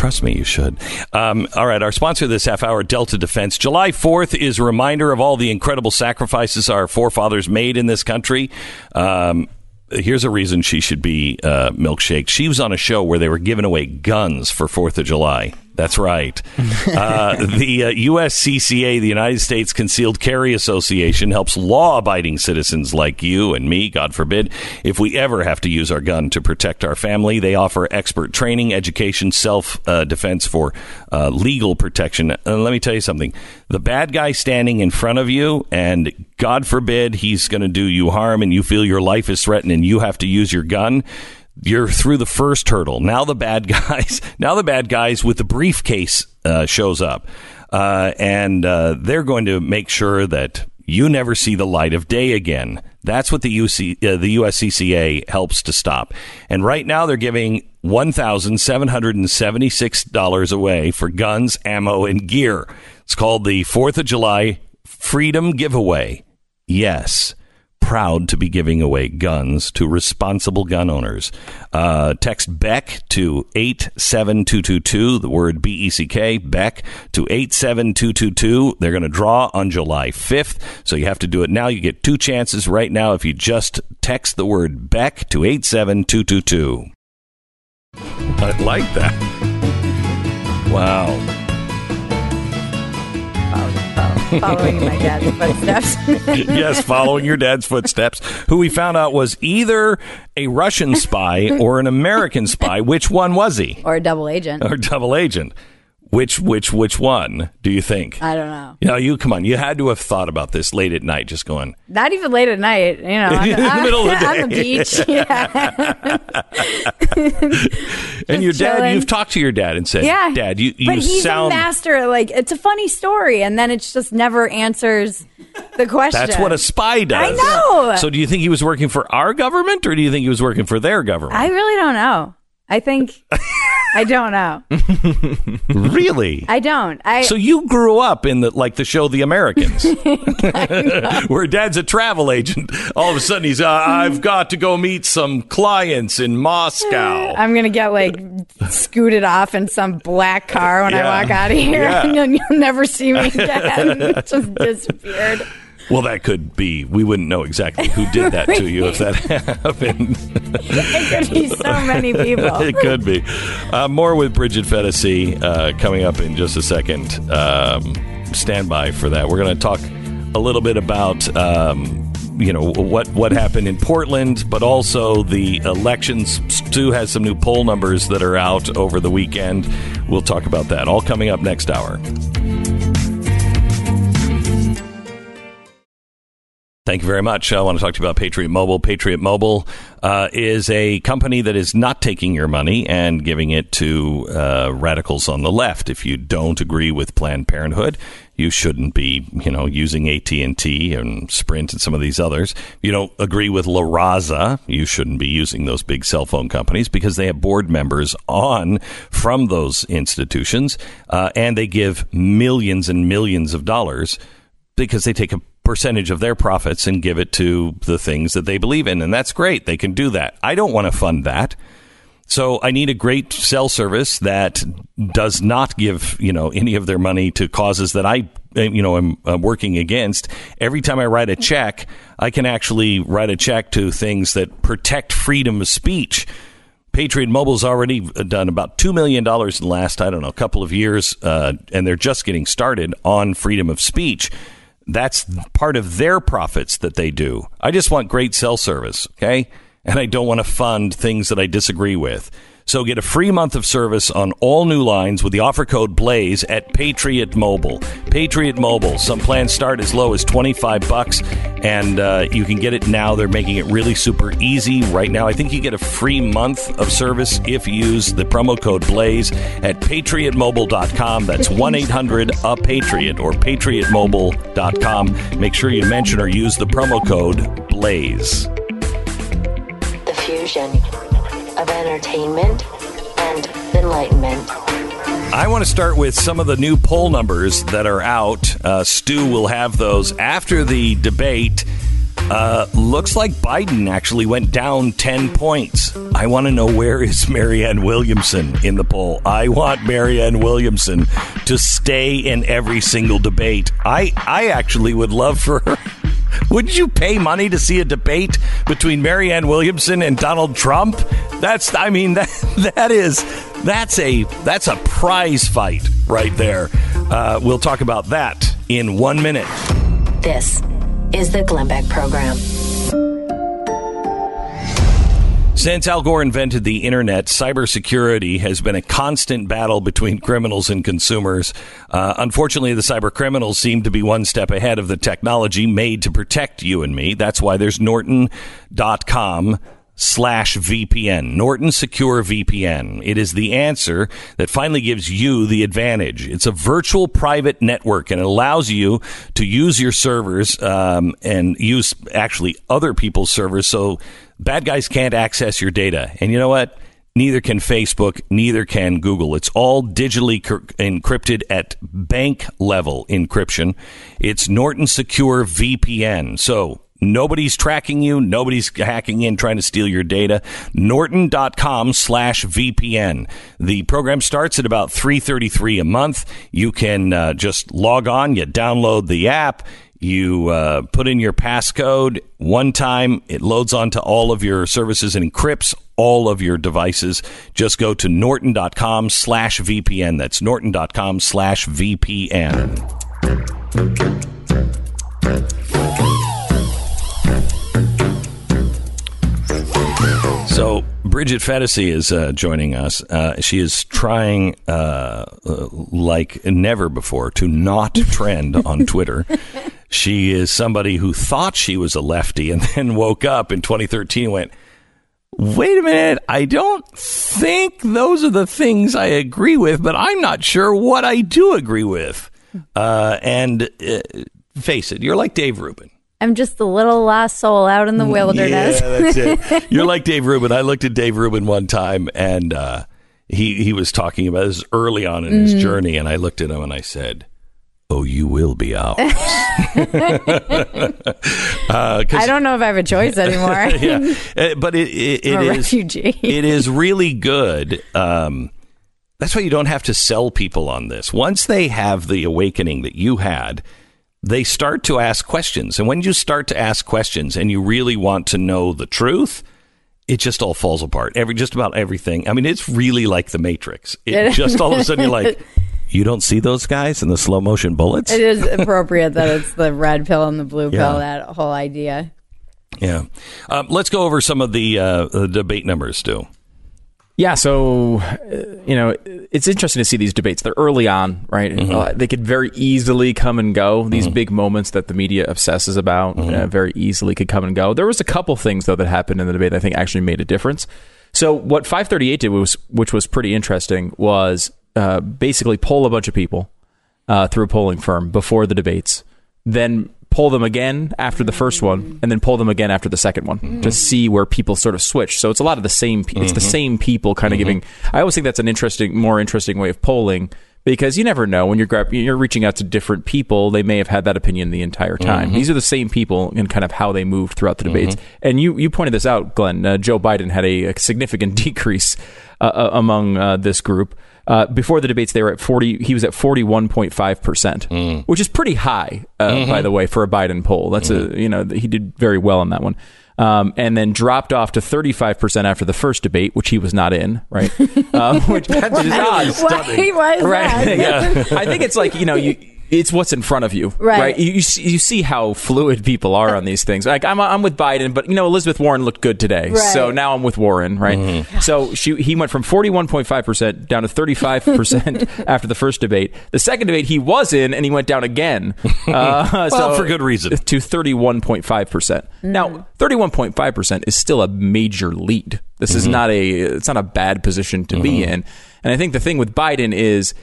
Trust me, you should. Um, all right, our sponsor this half hour, Delta Defense. July 4th is a reminder of all the incredible sacrifices our forefathers made in this country. Um, here's a reason she should be uh, milkshaked. She was on a show where they were giving away guns for 4th of July. That's right. Uh, the uh, USCCA, the United States Concealed Carry Association, helps law abiding citizens like you and me, God forbid, if we ever have to use our gun to protect our family. They offer expert training, education, self uh, defense for uh, legal protection. And let me tell you something the bad guy standing in front of you, and God forbid he's going to do you harm, and you feel your life is threatened, and you have to use your gun you're through the first hurdle. Now the bad guys, now the bad guys with the briefcase uh, shows up, uh, and uh, they're going to make sure that you never see the light of day again. That's what the UC, uh, the USCCA helps to stop. And right now they're giving one thousand seven hundred and seventy six dollars away for guns, ammo, and gear. It's called the Fourth of July Freedom Giveaway. Yes proud to be giving away guns to responsible gun owners. Uh, text Beck to 87222, the word B E C K, Beck to 87222. They're going to draw on July 5th, so you have to do it now. You get two chances right now if you just text the word Beck to 87222. I like that. Wow. Following my dad's footsteps. yes, following your dad's footsteps, who we found out was either a Russian spy or an American spy. Which one was he? or a double agent. Or double agent? Which which which one do you think? I don't know. You know, you come on. You had to have thought about this late at night, just going. Not even late at night, you know, on In the middle of the on the beach. Yeah. and your dad, chilling. you've talked to your dad and said, yeah. Dad, you you but he's sound. a master. Like it's a funny story, and then it just never answers the question. That's what a spy does. I know. So, do you think he was working for our government, or do you think he was working for their government? I really don't know. I think I don't know. really? I don't. I So you grew up in the like the show The Americans, where Dad's a travel agent. All of a sudden, he's uh, I've got to go meet some clients in Moscow. I'm gonna get like scooted off in some black car when Yeah. I walk out of here, Yeah. and you'll, you'll never see me again. just disappeared. Well, that could be. We wouldn't know exactly who did that to you if that happened. It could be so many people. it could be. Uh, more with Bridget Phetasy uh, coming up in just a second. Um, stand by for that. We're going to talk a little bit about. Um, you know what what happened in Portland, but also the elections. Stu has some new poll numbers that are out over the weekend. We'll talk about that. All coming up next hour. Thank you very much. I want to talk to you about Patriot Mobile. Patriot Mobile uh, is a company that is not taking your money and giving it to uh, radicals on the left. If you don't agree with Planned Parenthood, you shouldn't be, you know, using AT and T and Sprint and some of these others. If you don't agree with La Raza, you shouldn't be using those big cell phone companies because they have board members on from those institutions, uh, and they give millions and millions of dollars because they take a percentage of their profits and give it to the things that they believe in. And that's great. They can do that. I don't want to fund that. So I need a great cell service that does not give, you know, any of their money to causes that I, uh, you know, am uh, working against. Every time I write a check, I can actually write a check to things that protect freedom of speech. Patriot Mobile's already done about $2 million in the last, I don't know, couple of years, uh, and they're just getting started on freedom of speech. That's part of their profits that they do. I just want great cell service, okay? And I don't want to fund things that I disagree with. So get a free month of service on all new lines with the offer code BLAZE at Patriot Mobile. Patriot Mobile. Some plans start as low as 25 bucks and uh, you can get it now. They're making it really super easy right now. I think you get a free month of service if you use the promo code BLAZE at patriotmobile.com. That's 1-800-A-PATRIOT or patriotmobile.com. Make sure you mention or use the promo code BLAZE. The fusion of entertainment and enlightenment. I want to start with some of the new poll numbers that are out. Uh, Stu will have those after the debate. Uh, looks like Biden actually went down 10 points. I want to know where is Marianne Williamson in the poll. I want Marianne Williamson to stay in every single debate. I, I actually would love for her. Would you pay money to see a debate between Marianne Williamson and Donald Trump? That's I mean that that is that's a that's a prize fight right there. Uh, we'll talk about that in one minute. This is the Glenn Beck Program. Since Al Gore invented the internet, cybersecurity has been a constant battle between criminals and consumers. Uh, unfortunately, the cyber criminals seem to be one step ahead of the technology made to protect you and me. That's why there's Norton.com slash VPN, Norton Secure VPN. It is the answer that finally gives you the advantage. It's a virtual private network and it allows you to use your servers um, and use actually other people's servers so bad guys can't access your data. And you know what? Neither can Facebook, neither can Google. It's all digitally cr- encrypted at bank level encryption. It's Norton Secure VPN. So Nobody's tracking you. Nobody's hacking in trying to steal your data. Norton.com slash VPN. The program starts at about 333 a month. You can uh, just log on. You download the app. You uh, put in your passcode one time. It loads onto all of your services and encrypts all of your devices. Just go to norton.com slash VPN. That's norton.com slash VPN. So Bridget Phetasy is uh, joining us. Uh, she is trying, uh, uh like never before, to not trend on Twitter. she is somebody who thought she was a lefty and then woke up in 2013 and went, "Wait a minute! I don't think those are the things I agree with, but I'm not sure what I do agree with." Uh, and uh, face it, you're like Dave Rubin. I'm just the little lost soul out in the wilderness. Yeah, that's it. You're like Dave Rubin. I looked at Dave Rubin one time, and uh, he he was talking about this early on in his Mhm. journey, and I looked at him and I said, "Oh, you will be ours." uh, I don't know if I have a choice anymore. yeah, Uh, but it it, it is- refugee. it is really good. Um, that's why you don't have to sell people on this. Once they have the awakening that you had, they start to ask questions, and when you start to ask questions and you really want to know the truth. It just all falls apart. Every just about everything. I mean, it's really like the Matrix. It just all of a sudden you're like, you don't see those guys in the slow motion bullets. It is appropriate that it's the red pill and the blue Yeah. pill, that whole idea. Yeah. Um, let's go over some of the, uh, the debate numbers, Stu. Yeah, so uh, you know, it's interesting to see these debates. They're early on, right? Mm-hmm. Uh, they could very easily come and go. These big moments that the media obsesses about Mm-hmm. uh, very easily could come and go. There was a couple things though that happened in the debate that I think actually made a difference. So what 538 did was, which was pretty interesting, was uh, basically poll a bunch of people uh, through a polling firm before the debates, then poll them again after the first one, and then pull them again after the second one to see where people sort of switch. So it's a lot of the same. pe- It's the Mhm. same people kind of giving. I always think that's an interesting, more interesting way of polling because you never know when you're grab, you're reaching out to different people. They may have had that opinion the entire time. Mhm. These are the same people and kind of how they moved throughout the debates. Mhm. And you you pointed this out, Glenn. Uh, Joe Biden had a, a significant decrease uh, uh, among uh, this group. Uh, before the debates, they were at forty. He was at forty-one point five percent, which is pretty high, uh, Mhm. by the way, for a Biden poll. That's a you know he did very well on that one. Um, and then dropped off to 35% after the first debate, which he was not in, right? Um, which, is odd. Why was Right. that? yeah. I think it's like, you know, you it's what's in front of you, Right. You, you, see, you see how fluid people are on these things. Like I'm, I'm with Biden, but you know Elizabeth Warren looked good today, Right. so now I'm with Warren, right? So she he went from 41.5 percent down to 35 percent after the first debate. The second debate he was in, and he went down again. Uh, Well, so- for good reason. to 31.5 percent. Now, 31.5 percent is still a major lead. This is Mhm. not a it's not a bad position to be in. And I think the thing with Biden is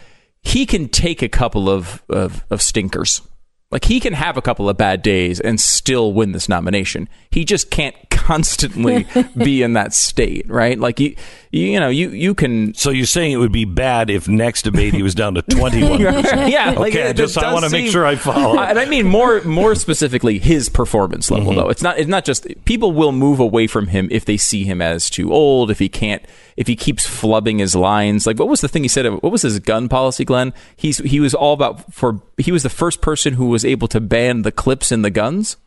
he can take a couple of, of, of stinkers. Like he can have a couple of bad days and still win this nomination. He just can't constantly be in that state, right? Like you, you, know, you you can. So you're saying it would be bad if next debate he was down to 21 yeah, like, okay, I it just I want to make sure I follow. and I mean more more specifically his performance level Mm-hmm. though. It's not it's not just people will move away from him if they see him as too old, if he can't if he keeps flubbing his lines. Like what was the thing he said what was his gun policy, Glenn? He's he was all about for he was the first person who was able to ban the clips in the guns.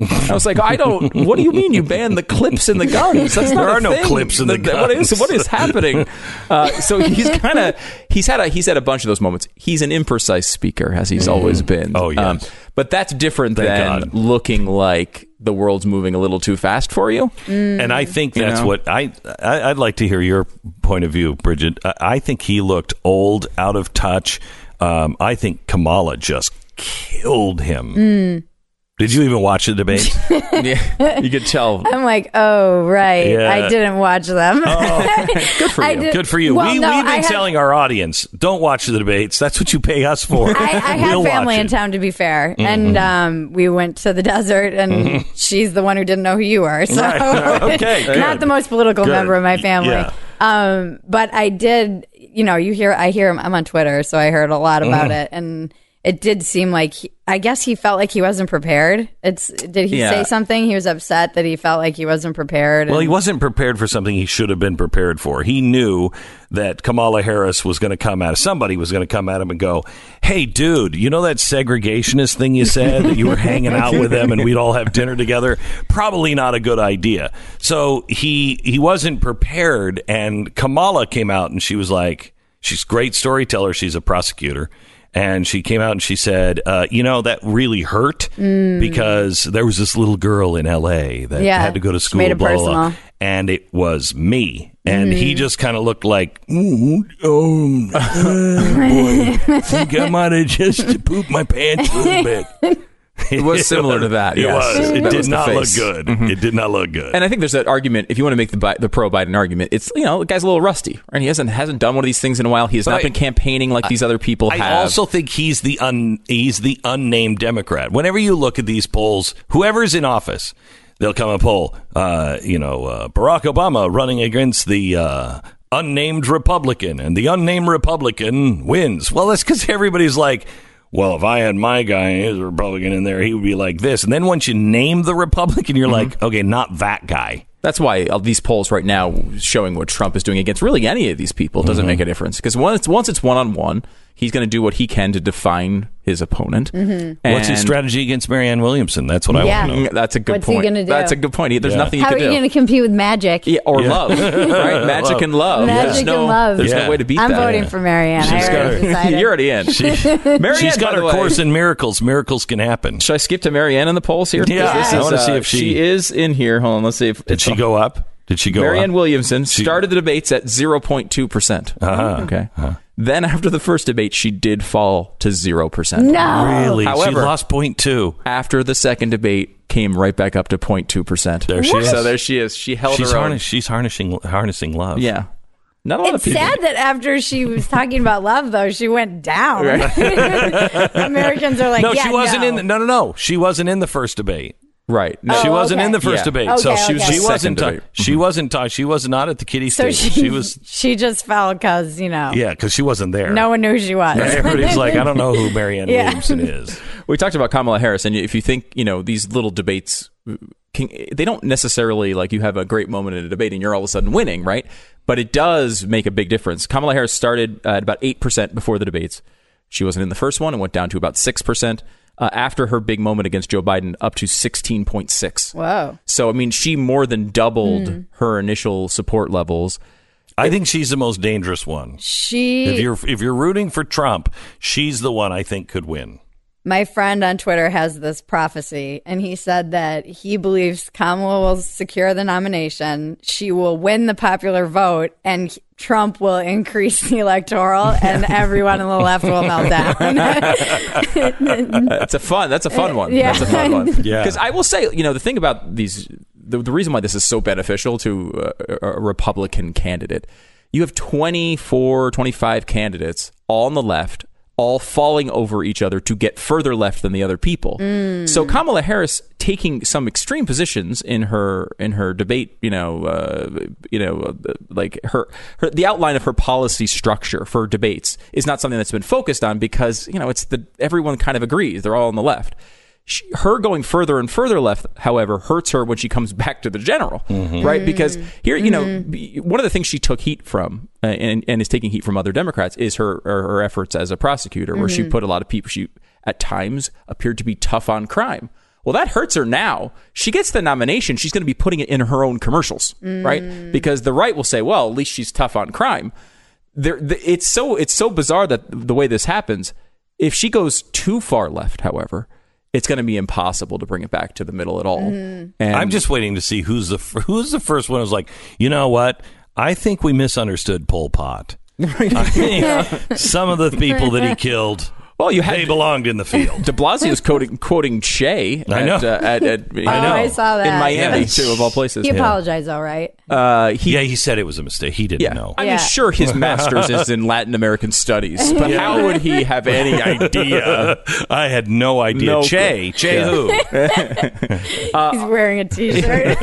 I was like, I don't. What do you mean you ban the clips in the guns? That's not There a are no thing. clips in the What is guns. what is happening? Uh, so he's kind of he's had a he's had a bunch of those moments. He's an imprecise speaker, as he's always been. Oh, yes. but that's different Thank than God. looking like the world's moving a little too fast for you. And I think You that's know? what I, I I'd like to hear your point of view, Bridget. I, I think he looked old, out of touch. Um, I think Kamala just killed him. Mm. Did you even watch the debate? yeah, you could tell. I'm like, oh right, Yeah. I didn't watch them. Good for I you. did- Good for you. well, we, no, we've been I have- telling our audience, don't watch the debates. That's what you pay us for. I, I had We'll family in town, to be fair, Mhm. and um, we went to the desert, and Mhm. she's the one who didn't know who you are. So, Right. Okay, good. not the most political Good. member of my family. Yeah. Um, but I did, you know, you hear, I hear, I'm on Twitter, so I heard a lot about Mhm. it, and it did seem like he, I guess he felt like he wasn't prepared. It's did he Yeah. say something? He was upset that he felt like he wasn't prepared. Well, and- he wasn't prepared for something he should have been prepared for. He knew that Kamala Harris was going to come at somebody was going to come at him and go, "Hey, dude, you know that segregationist thing you said that you were hanging out with them and we'd all have dinner together? Probably not a good idea." So he he wasn't prepared, and Kamala came out and she was like, "She's a great storyteller. She's a prosecutor." And she came out and she said, uh, "You know that really hurt because there was this little girl in L.A. that Yeah, had to go to school, blah, blah, blah, and it was me." And Mhm. he just kind of looked like, "Ooh, um, uh, boy, think I might have just pooped my pants a little bit. It was similar to that, It yes. was. It That did was not look face. good. Mhm. It did not look good. And I think there's that argument. If you want to make the the pro Biden argument, it's you know the guy's a little rusty, right? He hasn't hasn't done one of these things in a while. He has But not I- been campaigning like these other people I have. also think he's the un, he's the unnamed Democrat. Whenever you look at these polls, whoever's in office, they'll come and poll. Uh, you know, uh, Barack Obama running against the uh, unnamed Republican, and the unnamed Republican wins. Well, that's because everybody's like. Well, if I had my guy as a Republican in there, he would be like this. And then once you name the Republican, you're like, okay, not that guy. That's why these polls right now showing what Trump is doing against really any of these people doesn't Mhm. make a difference because once once it's one on one, he's going to do what he can to define his opponent. Mhm. What's his strategy against Marianne Williamson? That's what I Yeah. want to know. That's a good What's he point. gonna do? That's a good point. There's Yeah. nothing you How can are you do. going to compete with magic? Yeah, or Yeah. love, right? Magic Love. and love. Magic There's no, and love. There's Yeah. no way to beat that. I'm that. voting for Marianne. She's I got already her- You're already in. Marianne, She's got by her way- course in miracles. Miracles can happen. Should I skip to Marianne in the polls here? Yeah. This I wanna see uh, if she- she is in here. Hold on, let's see if Did she go up? Did she go up? Marianne up? Williamson started the debates at 0.2 percent. Uh-huh. Okay. Then after the first debate, she did fall to zero percent. No. Really? However, she lost point two. after the second debate, came right back up to 0.2 percent. There she is. So there she is. She held She's, her own. she's harnessing harnessing love. Yeah. Not a lot It's of people. sad that after she was talking about love, though, she went down. Americans are like, no, yeah, she wasn't no. in. The, no, no, no. She wasn't in the first debate. Right. Oh, she wasn't okay. in the first Yeah. debate. Okay, so she was. okay. She Second wasn't. ta- debate. she wasn't. ta- she was not at the kitty So stage. she, she was. she just fell because you know Yeah, because she wasn't there. no one knew who she was. Everybody's like, I don't know who Marianne Yeah. Williamson is. We talked about Kamala Harris, and if you think you know these little debates, can, they don't necessarily like you have a great moment in a debate and you're all of a sudden winning, right? But it does make a big difference. Kamala Harris started uh, at about eight percent before the debates. She wasn't in the first one and went down to about six percent. Uh, after her big moment against Joe Biden, up to sixteen point six. Wow. So I mean, she more than doubled Hmm. her initial support levels. I think she's the most dangerous one. She If you're if you're rooting for Trump, she's the one I think could win. My friend on Twitter has this prophecy, and he said that he believes Kamala will secure the nomination. She will win the popular vote, and Trump will increase the electoral, and everyone on the left will melt down. That's a fun. That's a fun one. Yeah. That's a fun one. Yeah. Because I will say, you know, the thing about these, the, the reason why this is so beneficial to uh, a, a Republican candidate, you have 24, 25 candidates all on the left, all falling over each other to get further left than the other people. So Kamala Harris taking some extreme positions in her in her debate, you know, uh, you know, uh, like her, her the outline of her policy structure for debates is not something that's been focused on because you know it's the everyone kind of agrees they're all on the left. She, her going further and further left, however, hurts her when she comes back to the general, mm-hmm. right? Because mm-hmm. here, you know, mm-hmm. b- one of the things she took heat from uh, and, and is taking heat from other Democrats is her her, her efforts as a prosecutor, where she put a lot of people. She at times appeared to be tough on crime. Well, that hurts her now. She gets the nomination. She's going to be putting it in her own commercials, right? Mm. Because the right will say, "Well, at least she's tough on crime." There, the, it's so it's so bizarre that the way this happens. If she goes too far left, however, it's going to be impossible to bring it back to the middle at all. Mm-hmm. And I'm just waiting to see who's the fir- who's the first one who's like, you know what? I think we misunderstood Pol Pot. I think some of the people that he killed, well, you had they belonged in the field. De Blasio's quoting quoting Che. I at, know. Uh, at, at, you Oh, I saw that. in Miami Yeah. too, of all places. he apologized, all right. Uh, he, yeah, he said it was a mistake. He didn't yeah. know. I Yeah. sure, his master's is in Latin American studies, but how would he have any idea? I had no idea. No che, clue. che Yeah. who? He's wearing a t-shirt.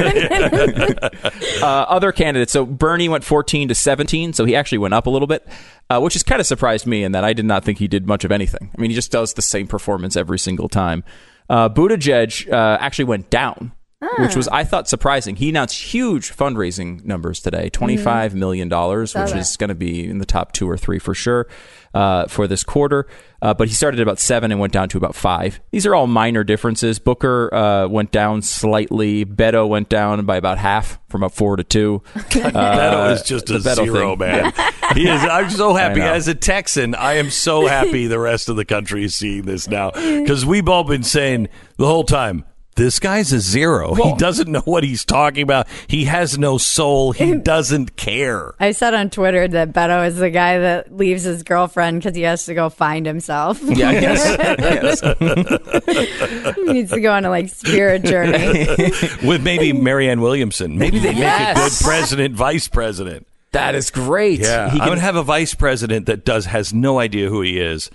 uh, other candidates. So Bernie went 14 to 17, so he actually went up a little bit, uh, which has kind of surprised me in that I did not think he did much of anything. I mean, he just does the same performance every single time. Uh, Buttigieg uh, actually went down, which was I thought surprising. He announced huge fundraising numbers today, twenty five million dollars, which that. is going to be in the top two or three for sure uh, for this quarter. Uh, but he started at about seven and went down to about five. These are all minor differences. Booker uh, went down slightly. Beto went down by about half, from a four to two. Uh, Beto is just a zero, thing. man. he is. I'm so happy as a Texan. I am so happy the rest of the country is seeing this now because we've all been saying the whole time. This guy's a zero. he doesn't know what he's talking about. He has no soul. He doesn't care. I said on Twitter that Beto is the guy that leaves his girlfriend because he has to go find himself. Yeah, I guess. he needs to go on a like spirit journey. With maybe Marianne Williamson. Maybe they make a good president, vice president. That is great. Yeah, He I would have a vice president that does has no idea who he is,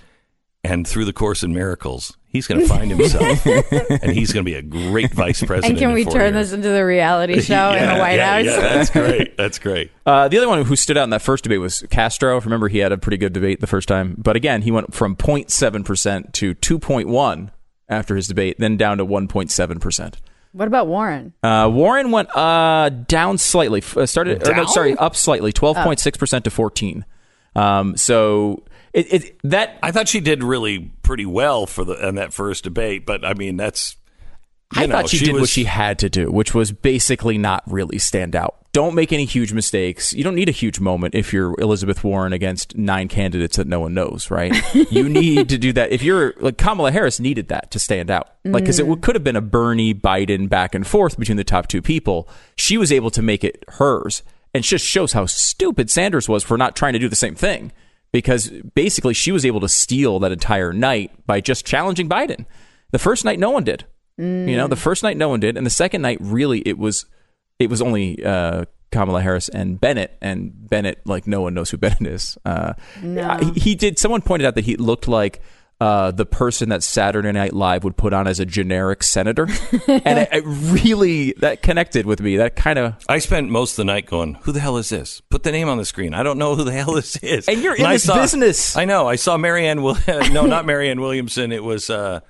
and through the course in miracles, he's going to find himself, and he's going to be a great vice president. and can we turn years. this into the reality show in the White yeah, House? Yeah, that's great. That's great. Uh, the other one who stood out in that first debate was Castro. Remember, he had a pretty good debate the first time, but again, he went from 0.7 percent to 2.1 after his debate, then down to 1.7 percent. What about Warren? Uh, Warren went uh, down slightly. F- Uh, started, or no, sorry, up slightly, 12.6 percent to 14. Um, so it, it that I thought she did really pretty well for the in that first debate, but I mean that's. I know, thought she, did was, what she had to do, which was basically not really stand out. Don't make any huge mistakes. You don't need a huge moment if you're Elizabeth Warren against nine candidates that no one knows, right? you need to do that. If you're like Kamala Harris needed that to stand out, like because it mm. could have been a Bernie Biden back and forth between the top two people. She was able to make it hers, and just shows how stupid Sanders was for not trying to do the same thing. Because basically, she was able to steal that entire night by just challenging Biden. The first night, no one did. You know, the first night no one did, and the second night really it was it was only uh, Kamala Harris and Bennet, and Bennet like no one knows who Bennet is. Uh, No. he, he did. Someone pointed out that he looked like. Uh, the person that Saturday Night Live would put on as a generic senator, and it, it really that connected with me. That kind of I spent most of the night going, "Who the hell is this? Put the name on the screen. I don't know who the hell this is." And you're in I this business. I know. I saw Marianne. Will- no, not Marianne Williamson. It was uh,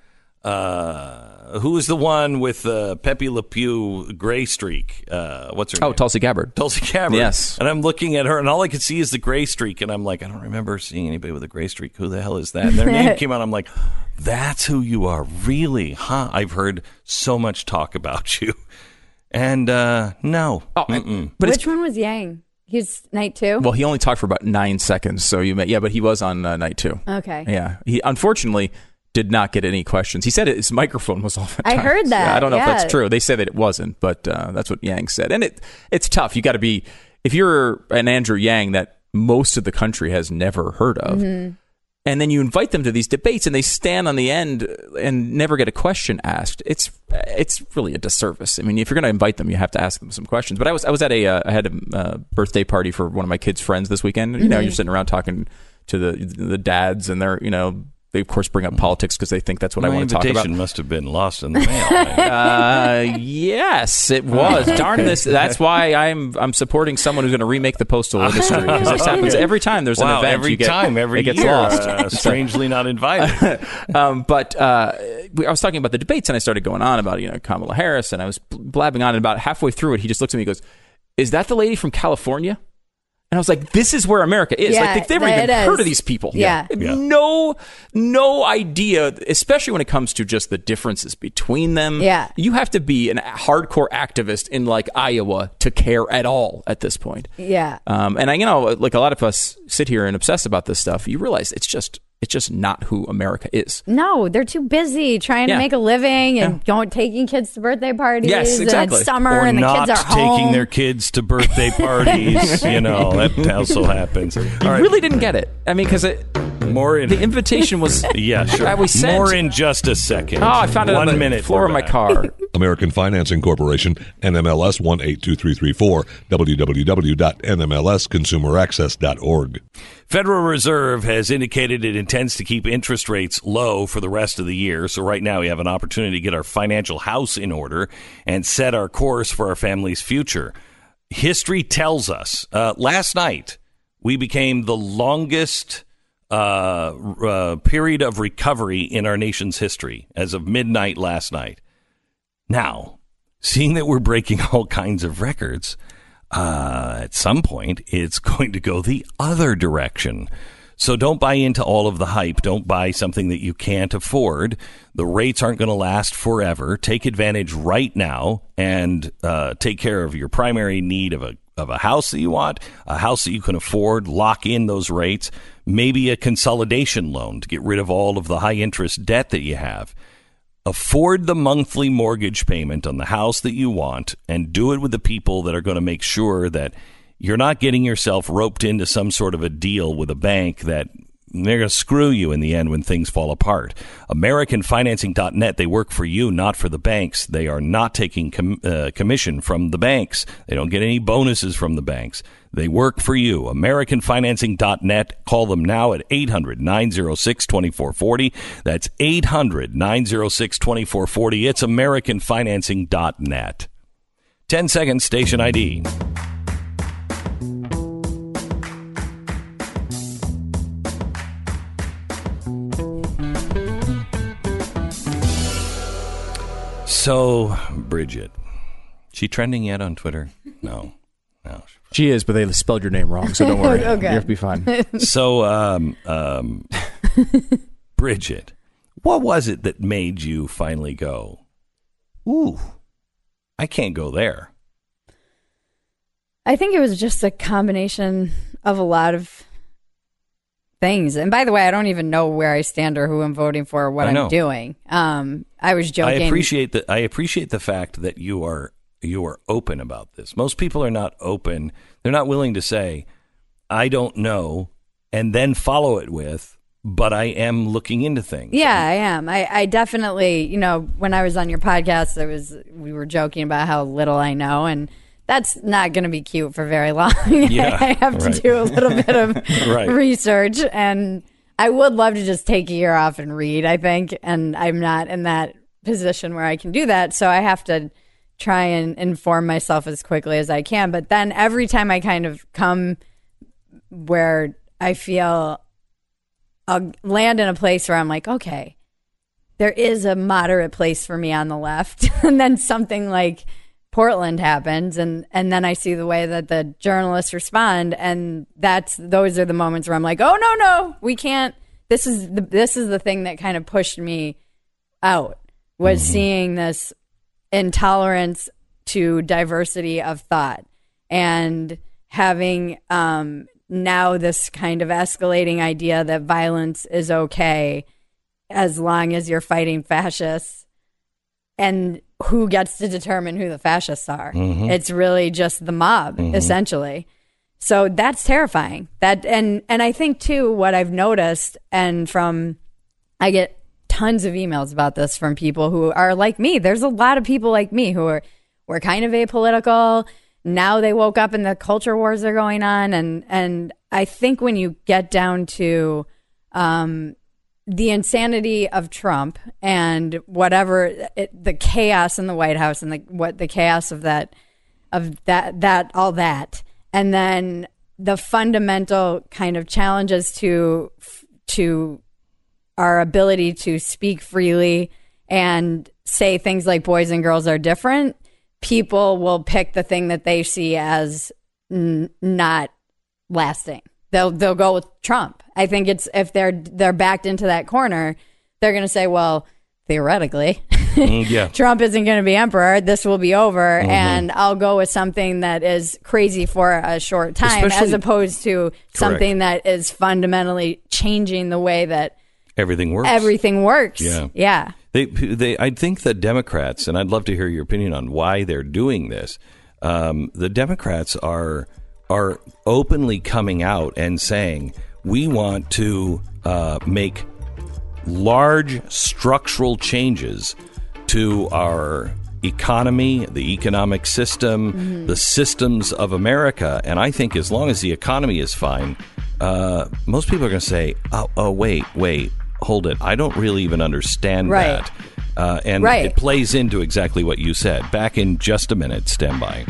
uh, who was the one with uh, Pepe Le Pew gray streak? Uh, what's her oh name? Tulsi Gabbard. Tulsi Gabbard. Yes. And I'm looking at her, and all I could see is the gray streak, and I'm like, I don't remember seeing anybody with a gray streak. Who the hell is that? And their name came out. I'm like, that's who you are, really, huh? I've heard so much talk about you, and uh, no, Oh, Mm-mm. but Which one was Yang? He's night two. well, he only talked for about nine seconds, so you may yeah, but he was on uh, night two. okay. Yeah, he unfortunately did not get any questions. He said his microphone was off. at I heard that, Yeah, I don't know if that's true. They said that it wasn't, but uh, that's what Yang said. And it it's tough. You got to be if you're an Andrew Yang that most of the country has never heard of. Mm-hmm. And then you invite them to these debates, and they stand on the end and never get a question asked. It's it's really a disservice. I mean, if you're going to invite them, you have to ask them some questions. But I was I was at a uh, I had a uh, birthday party for one of my kids' friends this weekend. You know, Mm-hmm. you're sitting around talking to the the dads, and they're you know they of course bring up politics because they think that's what I want to talk about. invitation must have been lost in the mail. Uh, yes, it was. Darn this! That's why I'm I'm supporting someone who's going to remake the postal industry because this happens every time there's an event. every you get, time, every it gets year, lost. uh, strangely not invited. um, but uh, I was talking about the debates, and I started going on about you know Kamala Harris, and I was blabbing on. And about halfway through it, he just looks at me and goes, "Is that the lady from California?" And I was like, "This is where America is. Yeah, like they've never even is. heard of these people. Yeah. Yeah. no, no idea. Especially when it comes to just the differences between them. Yeah. you have to be an hardcore activist in like Iowa to care at all at this point. Yeah. Um, and I, you know, like a lot of us sit here and obsess about this stuff. You realize it's just, it's just not who America is. No, they're too busy trying Yeah. to make a living and going taking kids to birthday parties. Yes, And exactly. it's summer or and the not kids are taking home. their kids to birthday parties. you know, that also happens. All I really didn't get it. I mean, because it, more in. the invitation was, yeah, sure. that we sent. More in just a second. Oh, I found it One on the minute. floor we're of my car. American Financing Corporation, NMLS 182334, www.nmlsconsumeraccess.org. Federal Reserve has indicated it intends to keep interest rates low for the rest of the year. So right now we have an opportunity to get our financial house in order and set our course for our family's future. History tells us. Uh, last night we became the longest uh, uh, period of recovery in our nation's history as of midnight last night. Now, seeing that we're breaking all kinds of records, uh, at some point it's going to go the other direction. So don't buy into all of the hype. Don't buy something that you can't afford. The rates aren't going to last forever. Take advantage right now and uh, take care of your primary need of a of a house that you want, a house that you can afford. Lock in those rates. Maybe a consolidation loan to get rid of all of the high interest debt that you have afford the monthly mortgage payment on the house that you want and do it with the people that are going to make sure that you're not getting yourself roped into some sort of a deal with a bank that they're going to screw you in the end when things fall apart. AmericanFinancing.net, they work for you, not for the banks. They are not taking com- uh, commission from the banks. They don't get any bonuses from the banks. They work for you. AmericanFinancing.net. Call them now at 800 906 2440. That's 800 906 2440. It's AmericanFinancing.net. 10 seconds, station ID. So, Bridget, she trending yet on Twitter? No, no. She is, but they spelled your name wrong, so don't worry. Okay. You'll be fine. So, um, um, Bridget, what was it that made you finally go? Ooh, I can't go there. I think it was just a combination of a lot of things. And by the way, I don't even know where I stand or who I'm voting for or what I'm doing. Um, I was joking. I appreciate that. I appreciate the fact that you are you are open about this. Most people are not open. They're not willing to say, "I don't know," and then follow it with, "But I am looking into things." Yeah, I am. I, I definitely, you know, when I was on your podcast, there was we were joking about how little I know, and that's not going to be cute for very long. Yeah, I have to right. do a little bit of Right. research, and I would love to just take a year off and read. I think, and I'm not in that position where I can do that, so I have to try and inform myself as quickly as I can. But then every time I kind of come where I feel I'll land in a place where I'm like, okay, there is a moderate place for me on the left. and then something like Portland happens and and then I see the way that the journalists respond and that's those are the moments where I'm like, "Oh no, no, we can't. This is the this is the thing that kind of pushed me out was seeing this intolerance to diversity of thought and having um, now this kind of escalating idea that violence is okay as long as you're fighting fascists and who gets to determine who the fascists are. Mhm. it's really just the mob Mhm. essentially. So that's terrifying. That and and i think too what i've noticed and from i get tons of emails about this from people who are like me. There's a lot of people like me who are were kind of apolitical. Now they woke up and the culture wars are going on. And and i think when you get down to um the insanity of Trump and whatever it, the chaos in the White House and the what the chaos of that of that that all that. And then the fundamental kind of challenges to to our ability to speak freely and say things like boys and girls are different people will pick the thing that they see as n- not lasting they'll they'll go with Trump. I think it's if they're they're backed into that corner, they're going to say, well, theoretically, Mm, yeah. Trump isn't going to be emperor. This will be over, Mhm. and I'll go with something that is crazy for a short time, as opposed to something that is fundamentally changing the way that Everything works. everything works. Yeah. yeah. They, they, I think the Democrats, and I'd love to hear your opinion on why they're doing this. Um, the Democrats are are openly coming out and saying we want to uh, make large structural changes to our economy, the economic system, Mhm. the systems of America. And I think as long as the economy is fine, uh, most people are going to say, oh, oh, wait, wait, hold it. I don't really even understand Right. that. Uh, and Right. it plays into exactly what you said. Back in just a minute. Stand by.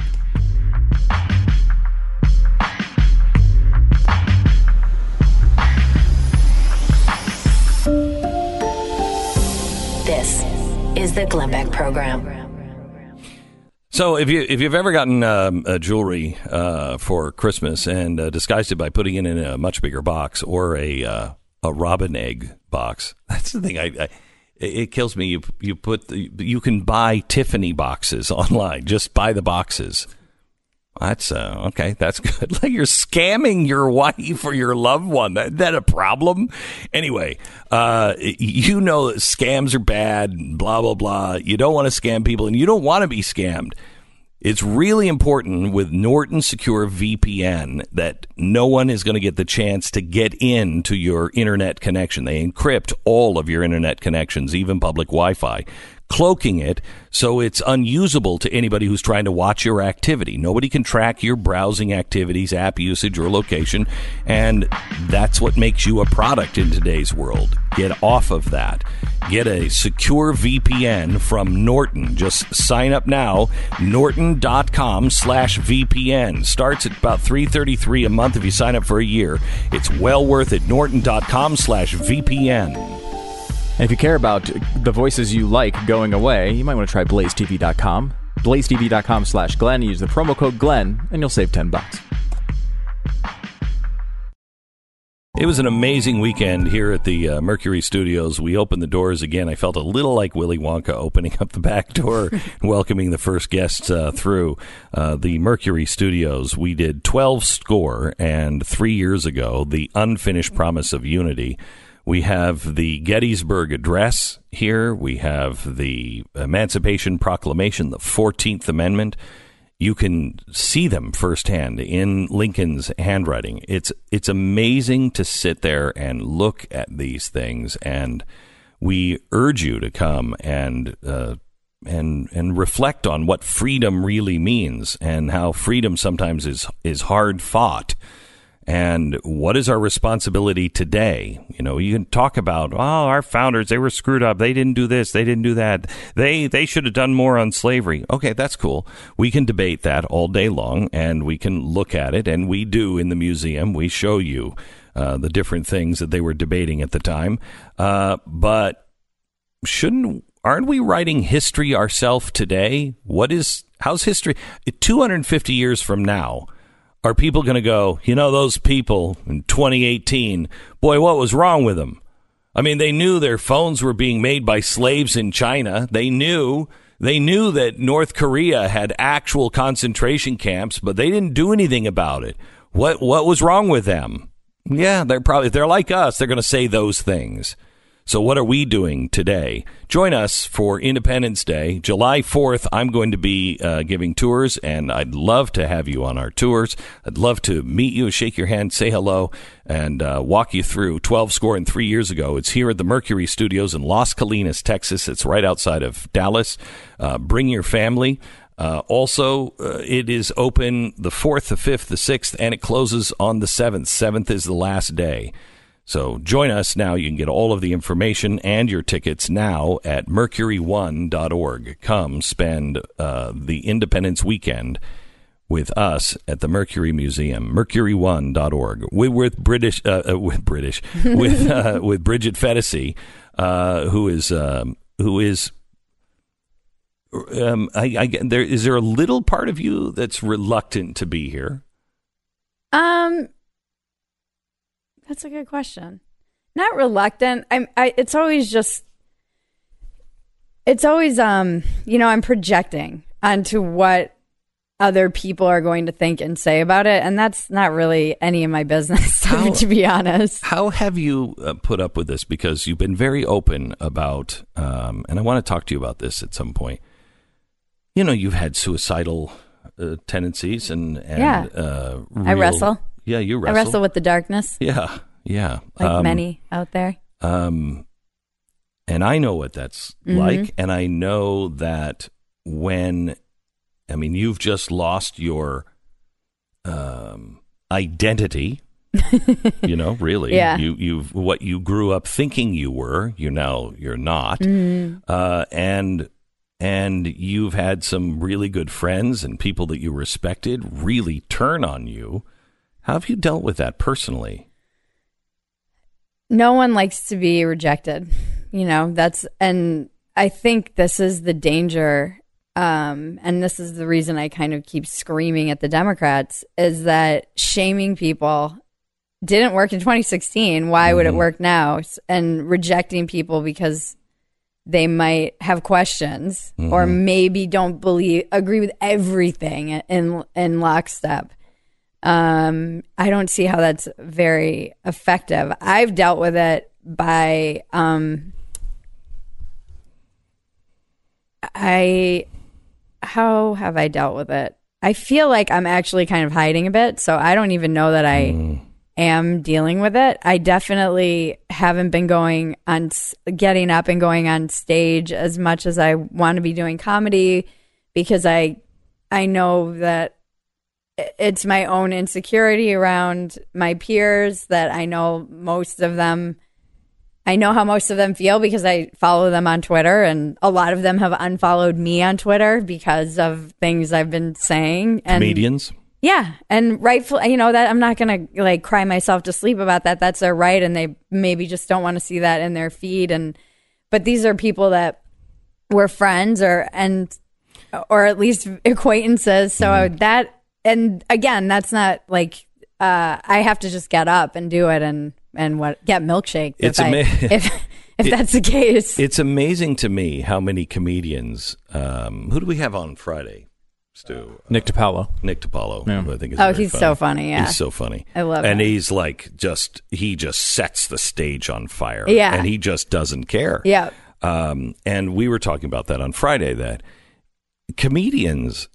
Is the Glenn Beck Program. So if you if you've ever gotten um, jewelry uh, for Christmas and uh, disguised it by putting it in a much bigger box or a uh, a robin egg box, that's the thing. I, I it kills me. You you put the, you can buy Tiffany boxes online. Just buy the boxes. That's uh, okay. That's good. Like you're scamming your wife or your loved one. That, that a problem? Anyway, uh, you know scams are bad. Blah blah blah. You don't want to scam people, and you don't want to be scammed. It's really important with Norton Secure VPN that no one is going to get the chance to get into your internet connection. They encrypt all of your internet connections, even public Wi Fi cloaking it so it's unusable to anybody who's trying to watch your activity. Nobody can track your browsing activities, app usage, or location, and that's what makes you a product in today's world. Get off of that. Get a secure VPN from Norton. Just sign up now. Norton.com slash VPN. Starts at about three thirty three a month if you sign up for a year. It's well worth it. Norton.com slash VPN. And if you care about the voices you like going away, you might want to try blazetv.com. blazetv.com slash Glenn. Use the promo code Glenn, and you'll save 10 bucks. It was an amazing weekend here at the uh, Mercury Studios. We opened the doors again. I felt a little like Willy Wonka opening up the back door and welcoming the first guests uh, through uh, the Mercury Studios. We did 12 score, and three years ago, The Unfinished Promise of Unity. We have the Gettysburg Address here. We have the Emancipation Proclamation, the 14th Amendment. You can see them firsthand in Lincoln's handwriting. It's it's amazing to sit there and look at these things, and we urge you to come and uh, and and reflect on what freedom really means and how freedom sometimes is is hard fought and what is our responsibility today? You know, you can talk about, oh, our founders, they were screwed up. They didn't do this. They didn't do that. They, they should have done more on slavery. Okay, that's cool. We can debate that all day long and we can look at it. And we do in the museum. We show you uh, the different things that they were debating at the time. Uh, but shouldn't, aren't we writing history ourselves today? What is, how's history? 250 years from now, are people going to go, you know, those people in 2018, boy, what was wrong with them? I mean, they knew their phones were being made by slaves in China. They knew they knew that North Korea had actual concentration camps, but they didn't do anything about it. What what was wrong with them? Yeah, they're probably they're like us. They're going to say those things. So, what are we doing today? Join us for Independence Day, July 4th. I'm going to be uh, giving tours, and I'd love to have you on our tours. I'd love to meet you, shake your hand, say hello, and uh, walk you through 12 score and three years ago. It's here at the Mercury Studios in Las Colinas, Texas. It's right outside of Dallas. Uh, bring your family. Uh, also, uh, it is open the 4th, the 5th, the 6th, and it closes on the 7th. 7th is the last day. So join us now. You can get all of the information and your tickets now at MercuryOne.org. Come spend uh, the Independence Weekend with us at the Mercury Museum, MercuryOne.org, with, with British, uh, uh, with British, with uh, with Bridget Phetasy, uh, who is um, who is. Um, I, I, there is there a little part of you that's reluctant to be here? Um, that's a good question. Not reluctant. I'm. I. It's always just. It's always um. You know, I'm projecting onto what other people are going to think and say about it, and that's not really any of my business, how, to be honest. How have you uh, put up with this? Because you've been very open about, um, and I want to talk to you about this at some point. You know, you've had suicidal uh, tendencies, and, and yeah, uh, real, I wrestle. Yeah, you wrestle. I wrestle with the darkness. Yeah, yeah. Like um, many out there. Um, and I know what that's Mhm. like, and I know that when, I mean, you've just lost your um, identity. you know, really, Yeah. You you've what you grew up thinking you were, you now you're not, Mhm. uh, and and you've had some really good friends and people that you respected really turn on you. How have you dealt with that personally? no one likes to be rejected. You know, that's and I think this is the danger, um, and this is the reason I kind of keep screaming at the Democrats is that shaming people didn't work in 2016. Why would it work now? And rejecting people because they might have questions or maybe don't believe agree with everything in in lockstep. Um, I don't see how that's very effective. I've dealt with it by um, I how have I dealt with it? I feel like I'm actually kind of hiding a bit, so I don't even know that I am dealing with it. I definitely haven't been going on getting up and going on stage as much as I want to be doing comedy because I I know that it's my own insecurity around my peers that I know most of them I know how most of them feel because I follow them on Twitter, and a lot of them have unfollowed me on Twitter because of things I've been saying. And Comedians. yeah, and rightful, you know that I'm not gonna like cry myself to sleep about that. That's their right, and they maybe just don't want to see that in their feed. And but these are people that were friends or and or at least acquaintances. So Mm-hmm. that and again, that's not like uh, I have to just get up and do it and and what get milkshake. It's if, I, ama- if if that's the case. It's amazing to me how many comedians. Um, who do we have on Friday? Stu. Nick DiPaolo. Nick DiPaolo. who I think is Oh, very he's so funny, yeah. he's so funny. I love it. and him. he's like just he just sets the stage on fire. Yeah. and he just doesn't care. Yeah. Um, and we were talking about that on Friday. That comedians,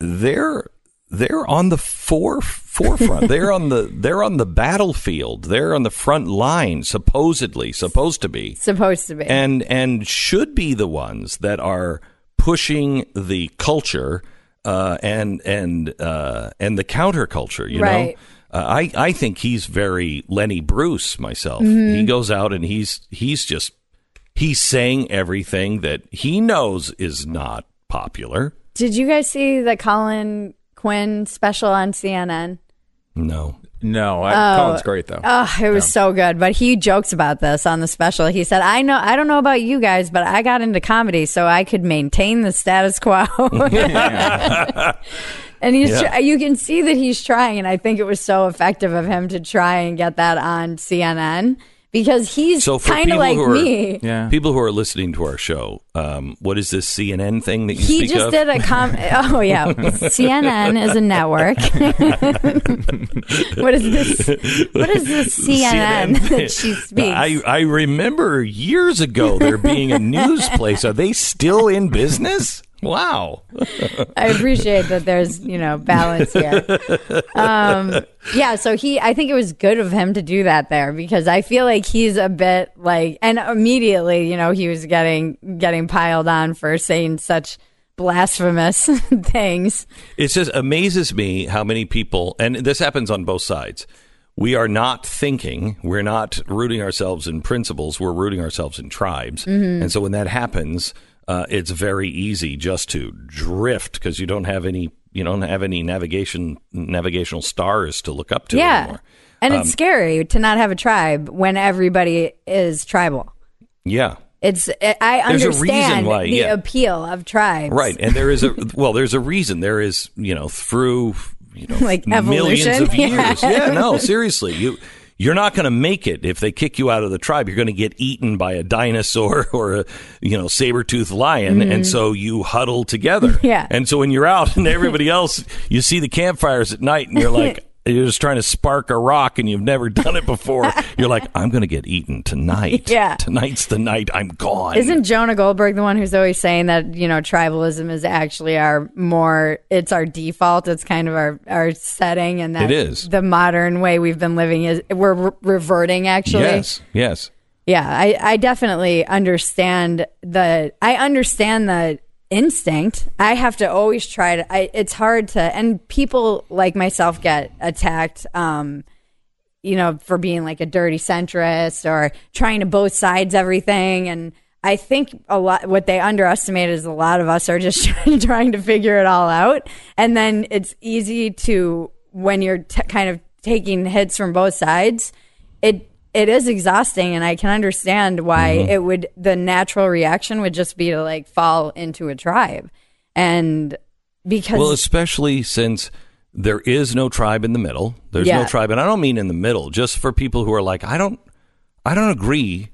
they're they're on the fore forefront. they're on the they're on the battlefield. They're on the front line. Supposedly, supposed to be supposed to be. and and should be the ones that are pushing the culture uh, and and uh, and the counterculture. You Right. know, uh, I I think he's very Lenny Bruce myself. Mhm. He goes out and he's he's just he's saying everything that he knows is not popular. Did you guys see the Colin Quinn special on CNN? No. No, I, Oh. Colin's great though. Oh, it was so good. But he jokes about this on the special. He said, "I know, I don't know about you guys, but I got into comedy so I could maintain the status quo." and he's, Yeah. tr- you can see that he's trying, and I think it was so effective of him to try and get that on CNN because he's So for kind of people like who are me. people who are listening to our show, um, what is this CNN thing that you He speak just of? did a com. Oh yeah, CNN is a network. what is this? What is this CNN, that she speaks? I, I remember years ago there being a news place. Are they still in business? Wow. I appreciate that there's you know balance here. Um, yeah, so he, I think it was good of him to do that there because I feel like he's a bit like, and immediately you know he was getting getting piled on for saying such blasphemous things. It just amazes me how many people, and this happens on both sides. We are not thinking, we're not rooting ourselves in principles, we're rooting ourselves in tribes. Mhm. And so when that happens, uh, it's very easy just to drift because you don't have any you don't have any navigation navigational stars to look up to yeah, anymore. and Um, it's scary to not have a tribe when everybody is tribal. Yeah. It's I There's understand why, the yeah. appeal of tribes, Right, and there is a well, there's a reason. There is, you know, through you know Like millions evolution? of years. Yeah. Yeah, no, seriously, you you're not going to make it if they kick you out of the tribe. You're going to get eaten by a dinosaur or a you know saber toothed lion, Mhm. and so you huddle together. Yeah. and so when you're out and everybody else, you see the campfires at night, and you're like. You're just trying to spark a rock and you've never done it before. You're like, I'm going to get eaten tonight. Yeah. Tonight's the night I'm gone. Isn't Jonah Goldberg the one who's always saying that you know tribalism is actually our more it's our default it's kind of our our setting and that It is. the modern way we've been living is we're re- reverting actually Yes, yes. yeah I I definitely understand the I understand the instinct I have to always try to I it's hard to and people like myself get attacked um you know, for being like a dirty centrist or trying to both sides everything. And I think a lot, what they underestimate is a lot of us are just trying to figure it all out. And then it's easy to, when you're t- kind of taking hits from both sides, it, it is exhausting, and I can understand why Mm-hmm. it would. The natural reaction would just be to like fall into a tribe, and because Well, especially since there is no tribe in the middle. There's Yeah. no tribe, and I don't mean in the middle. Just for people who are like, I don't, I don't agree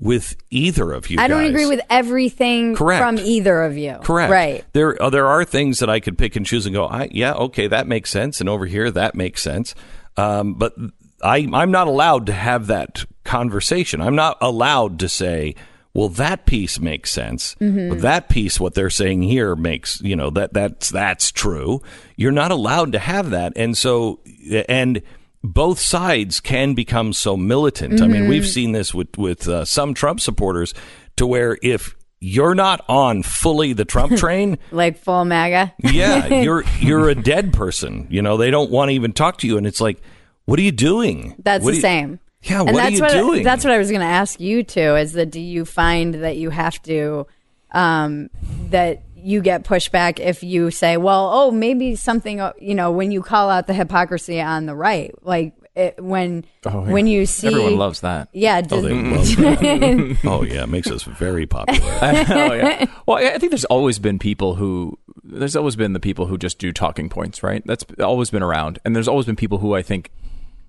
with either of you. I don't guys. agree with everything Correct. from either of you. Correct. Right. There, uh, there are things that I could pick and choose and go, I, yeah, okay, that makes sense, and over here that makes sense. Um, but I, I'm not allowed to have that conversation. I'm not allowed to say, well, that piece makes sense. Mhm. That piece, what they're saying here, makes you know that that's that's true. You're not allowed to have that, and so and both sides can become so militant. I mean, we've seen this with with uh, some Trump supporters to where if you're not on fully the Trump train, Like full MAGA. yeah, you're you're a dead person. You know, they don't want to even talk to you, and it's like, what are you doing? That's What the you- same. Yeah, and what that's are you what doing? that's what I was going to ask you too. Is that do you find that you have to um, that you get pushback if you say, well, oh, maybe something uh, you know when you call out the hypocrisy on the right, like it, when Oh, yeah. when you see Everyone loves that. Yeah. Oh, does- they love that. oh yeah, it makes us very popular. oh, yeah. Well, I I think there's always been people who there's always been the people who just do talking points, right? That's always been around, and there's always been people who I think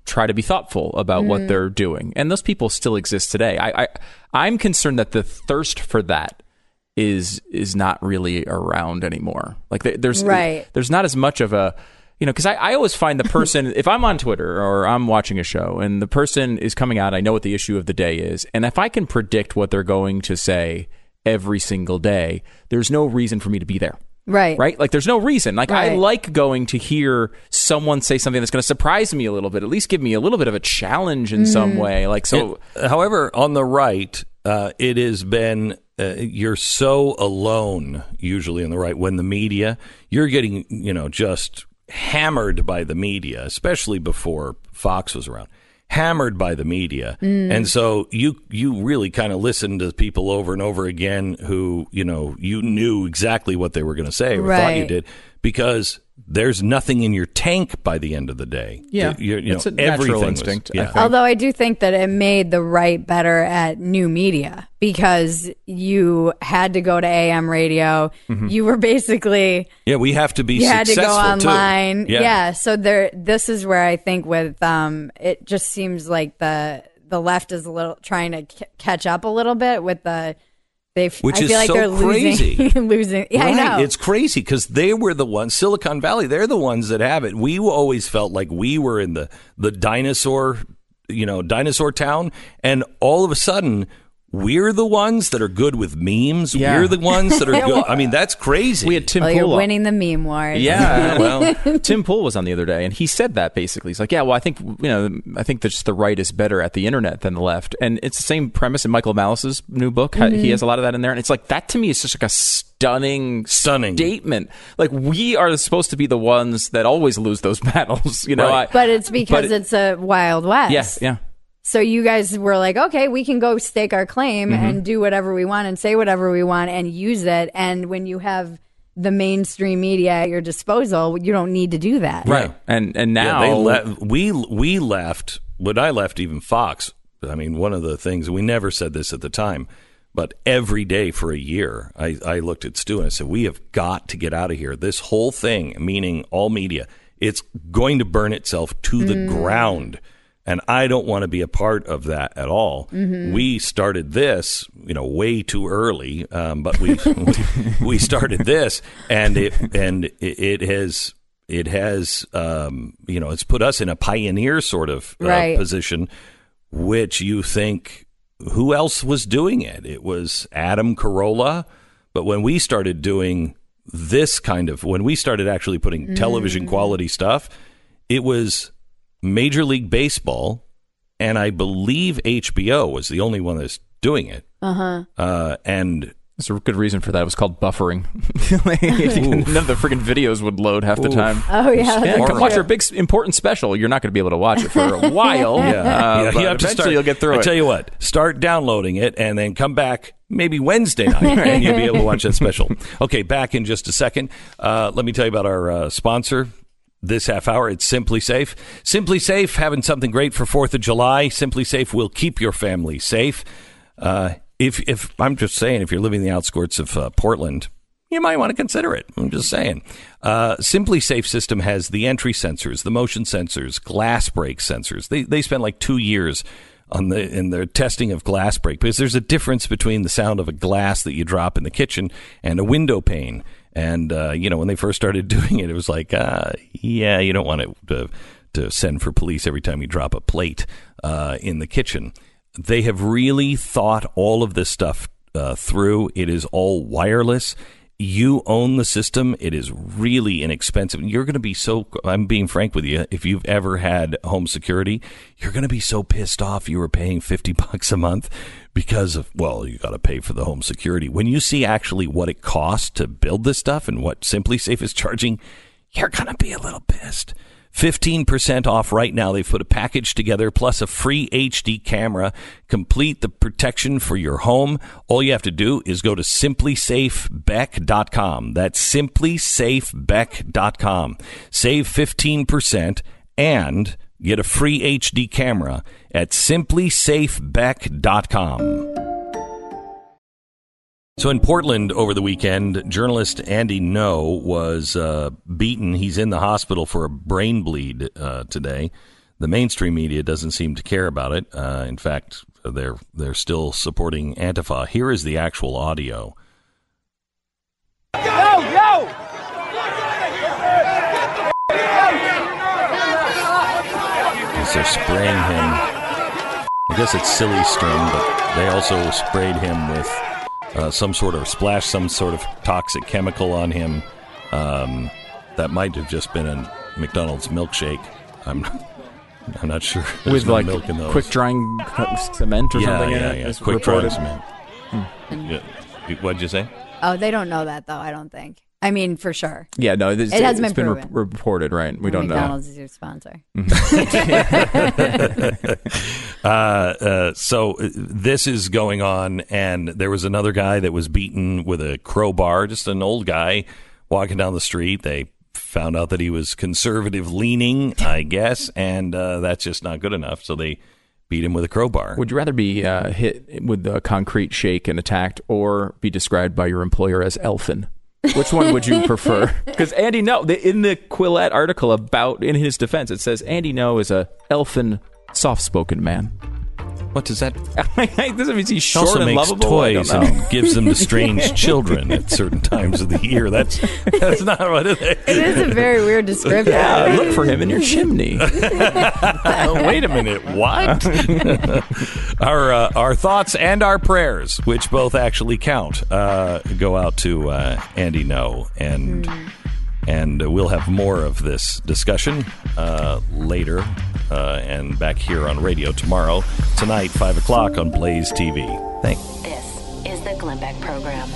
try to be thoughtful about Mm. what they're doing, and those people still exist today. I, I I'm concerned that the thirst for that is is not really around anymore. Like there- there's Right. there's not as much of a you know because I, I always find the person if i'm on twitter or i'm watching a show and the person is coming out i know what the issue of the day is and if i can predict what they're going to say every single day there's no reason for me to be there right. right like there's no reason like i like going to hear someone say something that's going to surprise me a little bit at least give me a little bit of a challenge in some Mm-hmm. way like so It- however, on the right, uh, it has been uh, you're so alone usually on the right when the media you're getting you know just hammered by the media, especially before Fox was around. Hammered by the media, Mm. and so you you really kind of listened to people over and over again who you know you knew exactly what they were going to say or thought you did because there's nothing in your tank by the end of the day. Yeah. you, you It's know, a natural everything was- instinct, I yeah. think. Although I do think that it made the right better at new media because you had to go to AM radio. Mhm. You were basically Yeah, we have to be you had to go online. Yeah. Yeah. So there, this is where I think with um, it just seems like the the left is a little trying to c- catch up a little bit with the. They, Which I is feel like so they're crazy. losing. losing. Yeah, right. I know. It's crazy because they were the ones, Silicon Valley, they're the ones that have it. We always felt like we were in the, the dinosaur, you know, dinosaur town. And all of a sudden, we're the ones that are good with memes. Yeah. We're the ones that are good. I mean, that's crazy. we had tim well, you're Pool winning the meme wars. Yeah, well, Tim Pool was on the other day, and he said that basically. He's like, "Yeah, well, I think you know, I think that just the right is better at the internet than the left," and it's the same premise in Michael Malice's new book. Mm-hmm. He has a lot of that in there, and it's like that to me is just like a stunning, Stunning. statement. Like we are supposed to be the ones that always lose those battles, you know? Right. I- But it's because it- it's a wild west. yeah, yeah. So you guys were like, okay, we can go stake our claim Mm-hmm. and do whatever we want and say whatever we want and use it. And when you have the mainstream media at your disposal, you don't need to do that. Right. And and now Yeah, they le- we we left when I left even Fox. I mean, one of the things we never said this at the time, but every day for a year, I, I looked at Stu and I said, "We have got to get out of here. This whole thing, meaning all media, it's going to burn itself to the ground." And I don't want to be a part of that at all. We started this, you know, way too early, um, but we, we we started this, and it and it, it has it has um, you know it's put us in a pioneer sort of uh, Right. position, which you think who else was doing it? It was Adam Carolla, but when we started doing this kind of when we started actually putting television quality stuff, it was Major League Baseball, and I believe HBO was the only one that's doing it. Uh-huh. Uh, and There's a good reason for that. It was called buffering. None of the freaking videos would load half the time. Oh, yeah. Yeah, come watch true. your big important special. You're not going to be able to watch it for a while. yeah, Uh, yeah, but you have to eventually start. you'll get through it. I tell you what, start downloading it and then come back maybe Wednesday night and you'll be able to watch that special. Okay, back in just a second. Uh, let me tell you about our uh, sponsor. This half hour. It's SimpliSafe. Simply Safe, having something great for 4th of July. SimpliSafe will keep your family safe. Uh, if, if I'm just saying, if you're living in the outskirts of uh, Portland, you might want to consider it. I'm just saying. Uh, SimpliSafe system has the entry sensors, the motion sensors, glass break sensors. They they spent like two years on the in their testing of glass break because there's a difference between the sound of a glass that you drop in the kitchen and a window pane. And uh, you know when they first started doing it, it was like, uh, yeah, you don't want to, to send for police every time you drop a plate uh, in the kitchen. They have really thought all of this stuff uh, through. It is all wireless you own the system. It is really inexpensive. You're going to be so, I'm being frank with you. If you've ever had home security, you're going to be so pissed off you were paying 50 bucks a month because of, well, you got to pay for the home security. When you see actually what it costs to build this stuff and what SimpliSafe is charging, you're going to be a little pissed. 15% off right now. They've put a package together plus a free HD camera. Complete the protection for your home. All you have to do is go to SimpliSafeBeck.com. That's SimpliSafeBeck.com. Save 15% and get a free HD camera at SimpliSafeBeck.com. So in Portland over the weekend, journalist Andy Ngo was uh, beaten. He's in the hospital for a brain bleed uh, today. The mainstream media doesn't seem to care about it. Uh, in fact, they're they're still supporting Antifa. Here is the actual audio. They're spraying him. I guess it's silly string, but they also sprayed him with uh, some sort of splash some sort of toxic chemical on him. Um, that might have just been a McDonald's milkshake. I'm I'm not sure. There's With no like milk in those. quick drying cement or yeah, something yeah, in it. yeah. is Quick drying cement. Hmm. Yeah. What'd you say? Oh, they don't know that though. I don't think. I mean, for sure. Yeah, no, this, It hasn't it's been been re- reported, right? We don't McDonald's know. is your sponsor. uh, uh, so uh, this is going on, and there was another guy that was beaten with a crowbar, just an old guy walking down the street. They found out that he was conservative leaning, I guess, and uh, that's just not good enough. So they beat him with a crowbar. Would you rather be uh, hit with a concrete shake and attacked, or be described by your employer as elfin? Which one would you prefer? Because Andy Ngo, the, in the Quillette article about in his defense, it says Andy Ngo is a elfin, soft-spoken man. What does that? does it mean he's He short also and makes lovable? I don't toys know. and gives them to strange children at certain times of the year. That's that's not what it is. It is a very weird description. Yeah, look for him in your chimney. Wait a minute, what? our uh, our thoughts and our prayers, which both actually count, uh, go out to uh, Andy Ngo, and and we'll have more of this discussion uh, later, uh, and back here on radio tomorrow, tonight, five o'clock on Blaze TV. Thank. This is the Glenn Beck Program.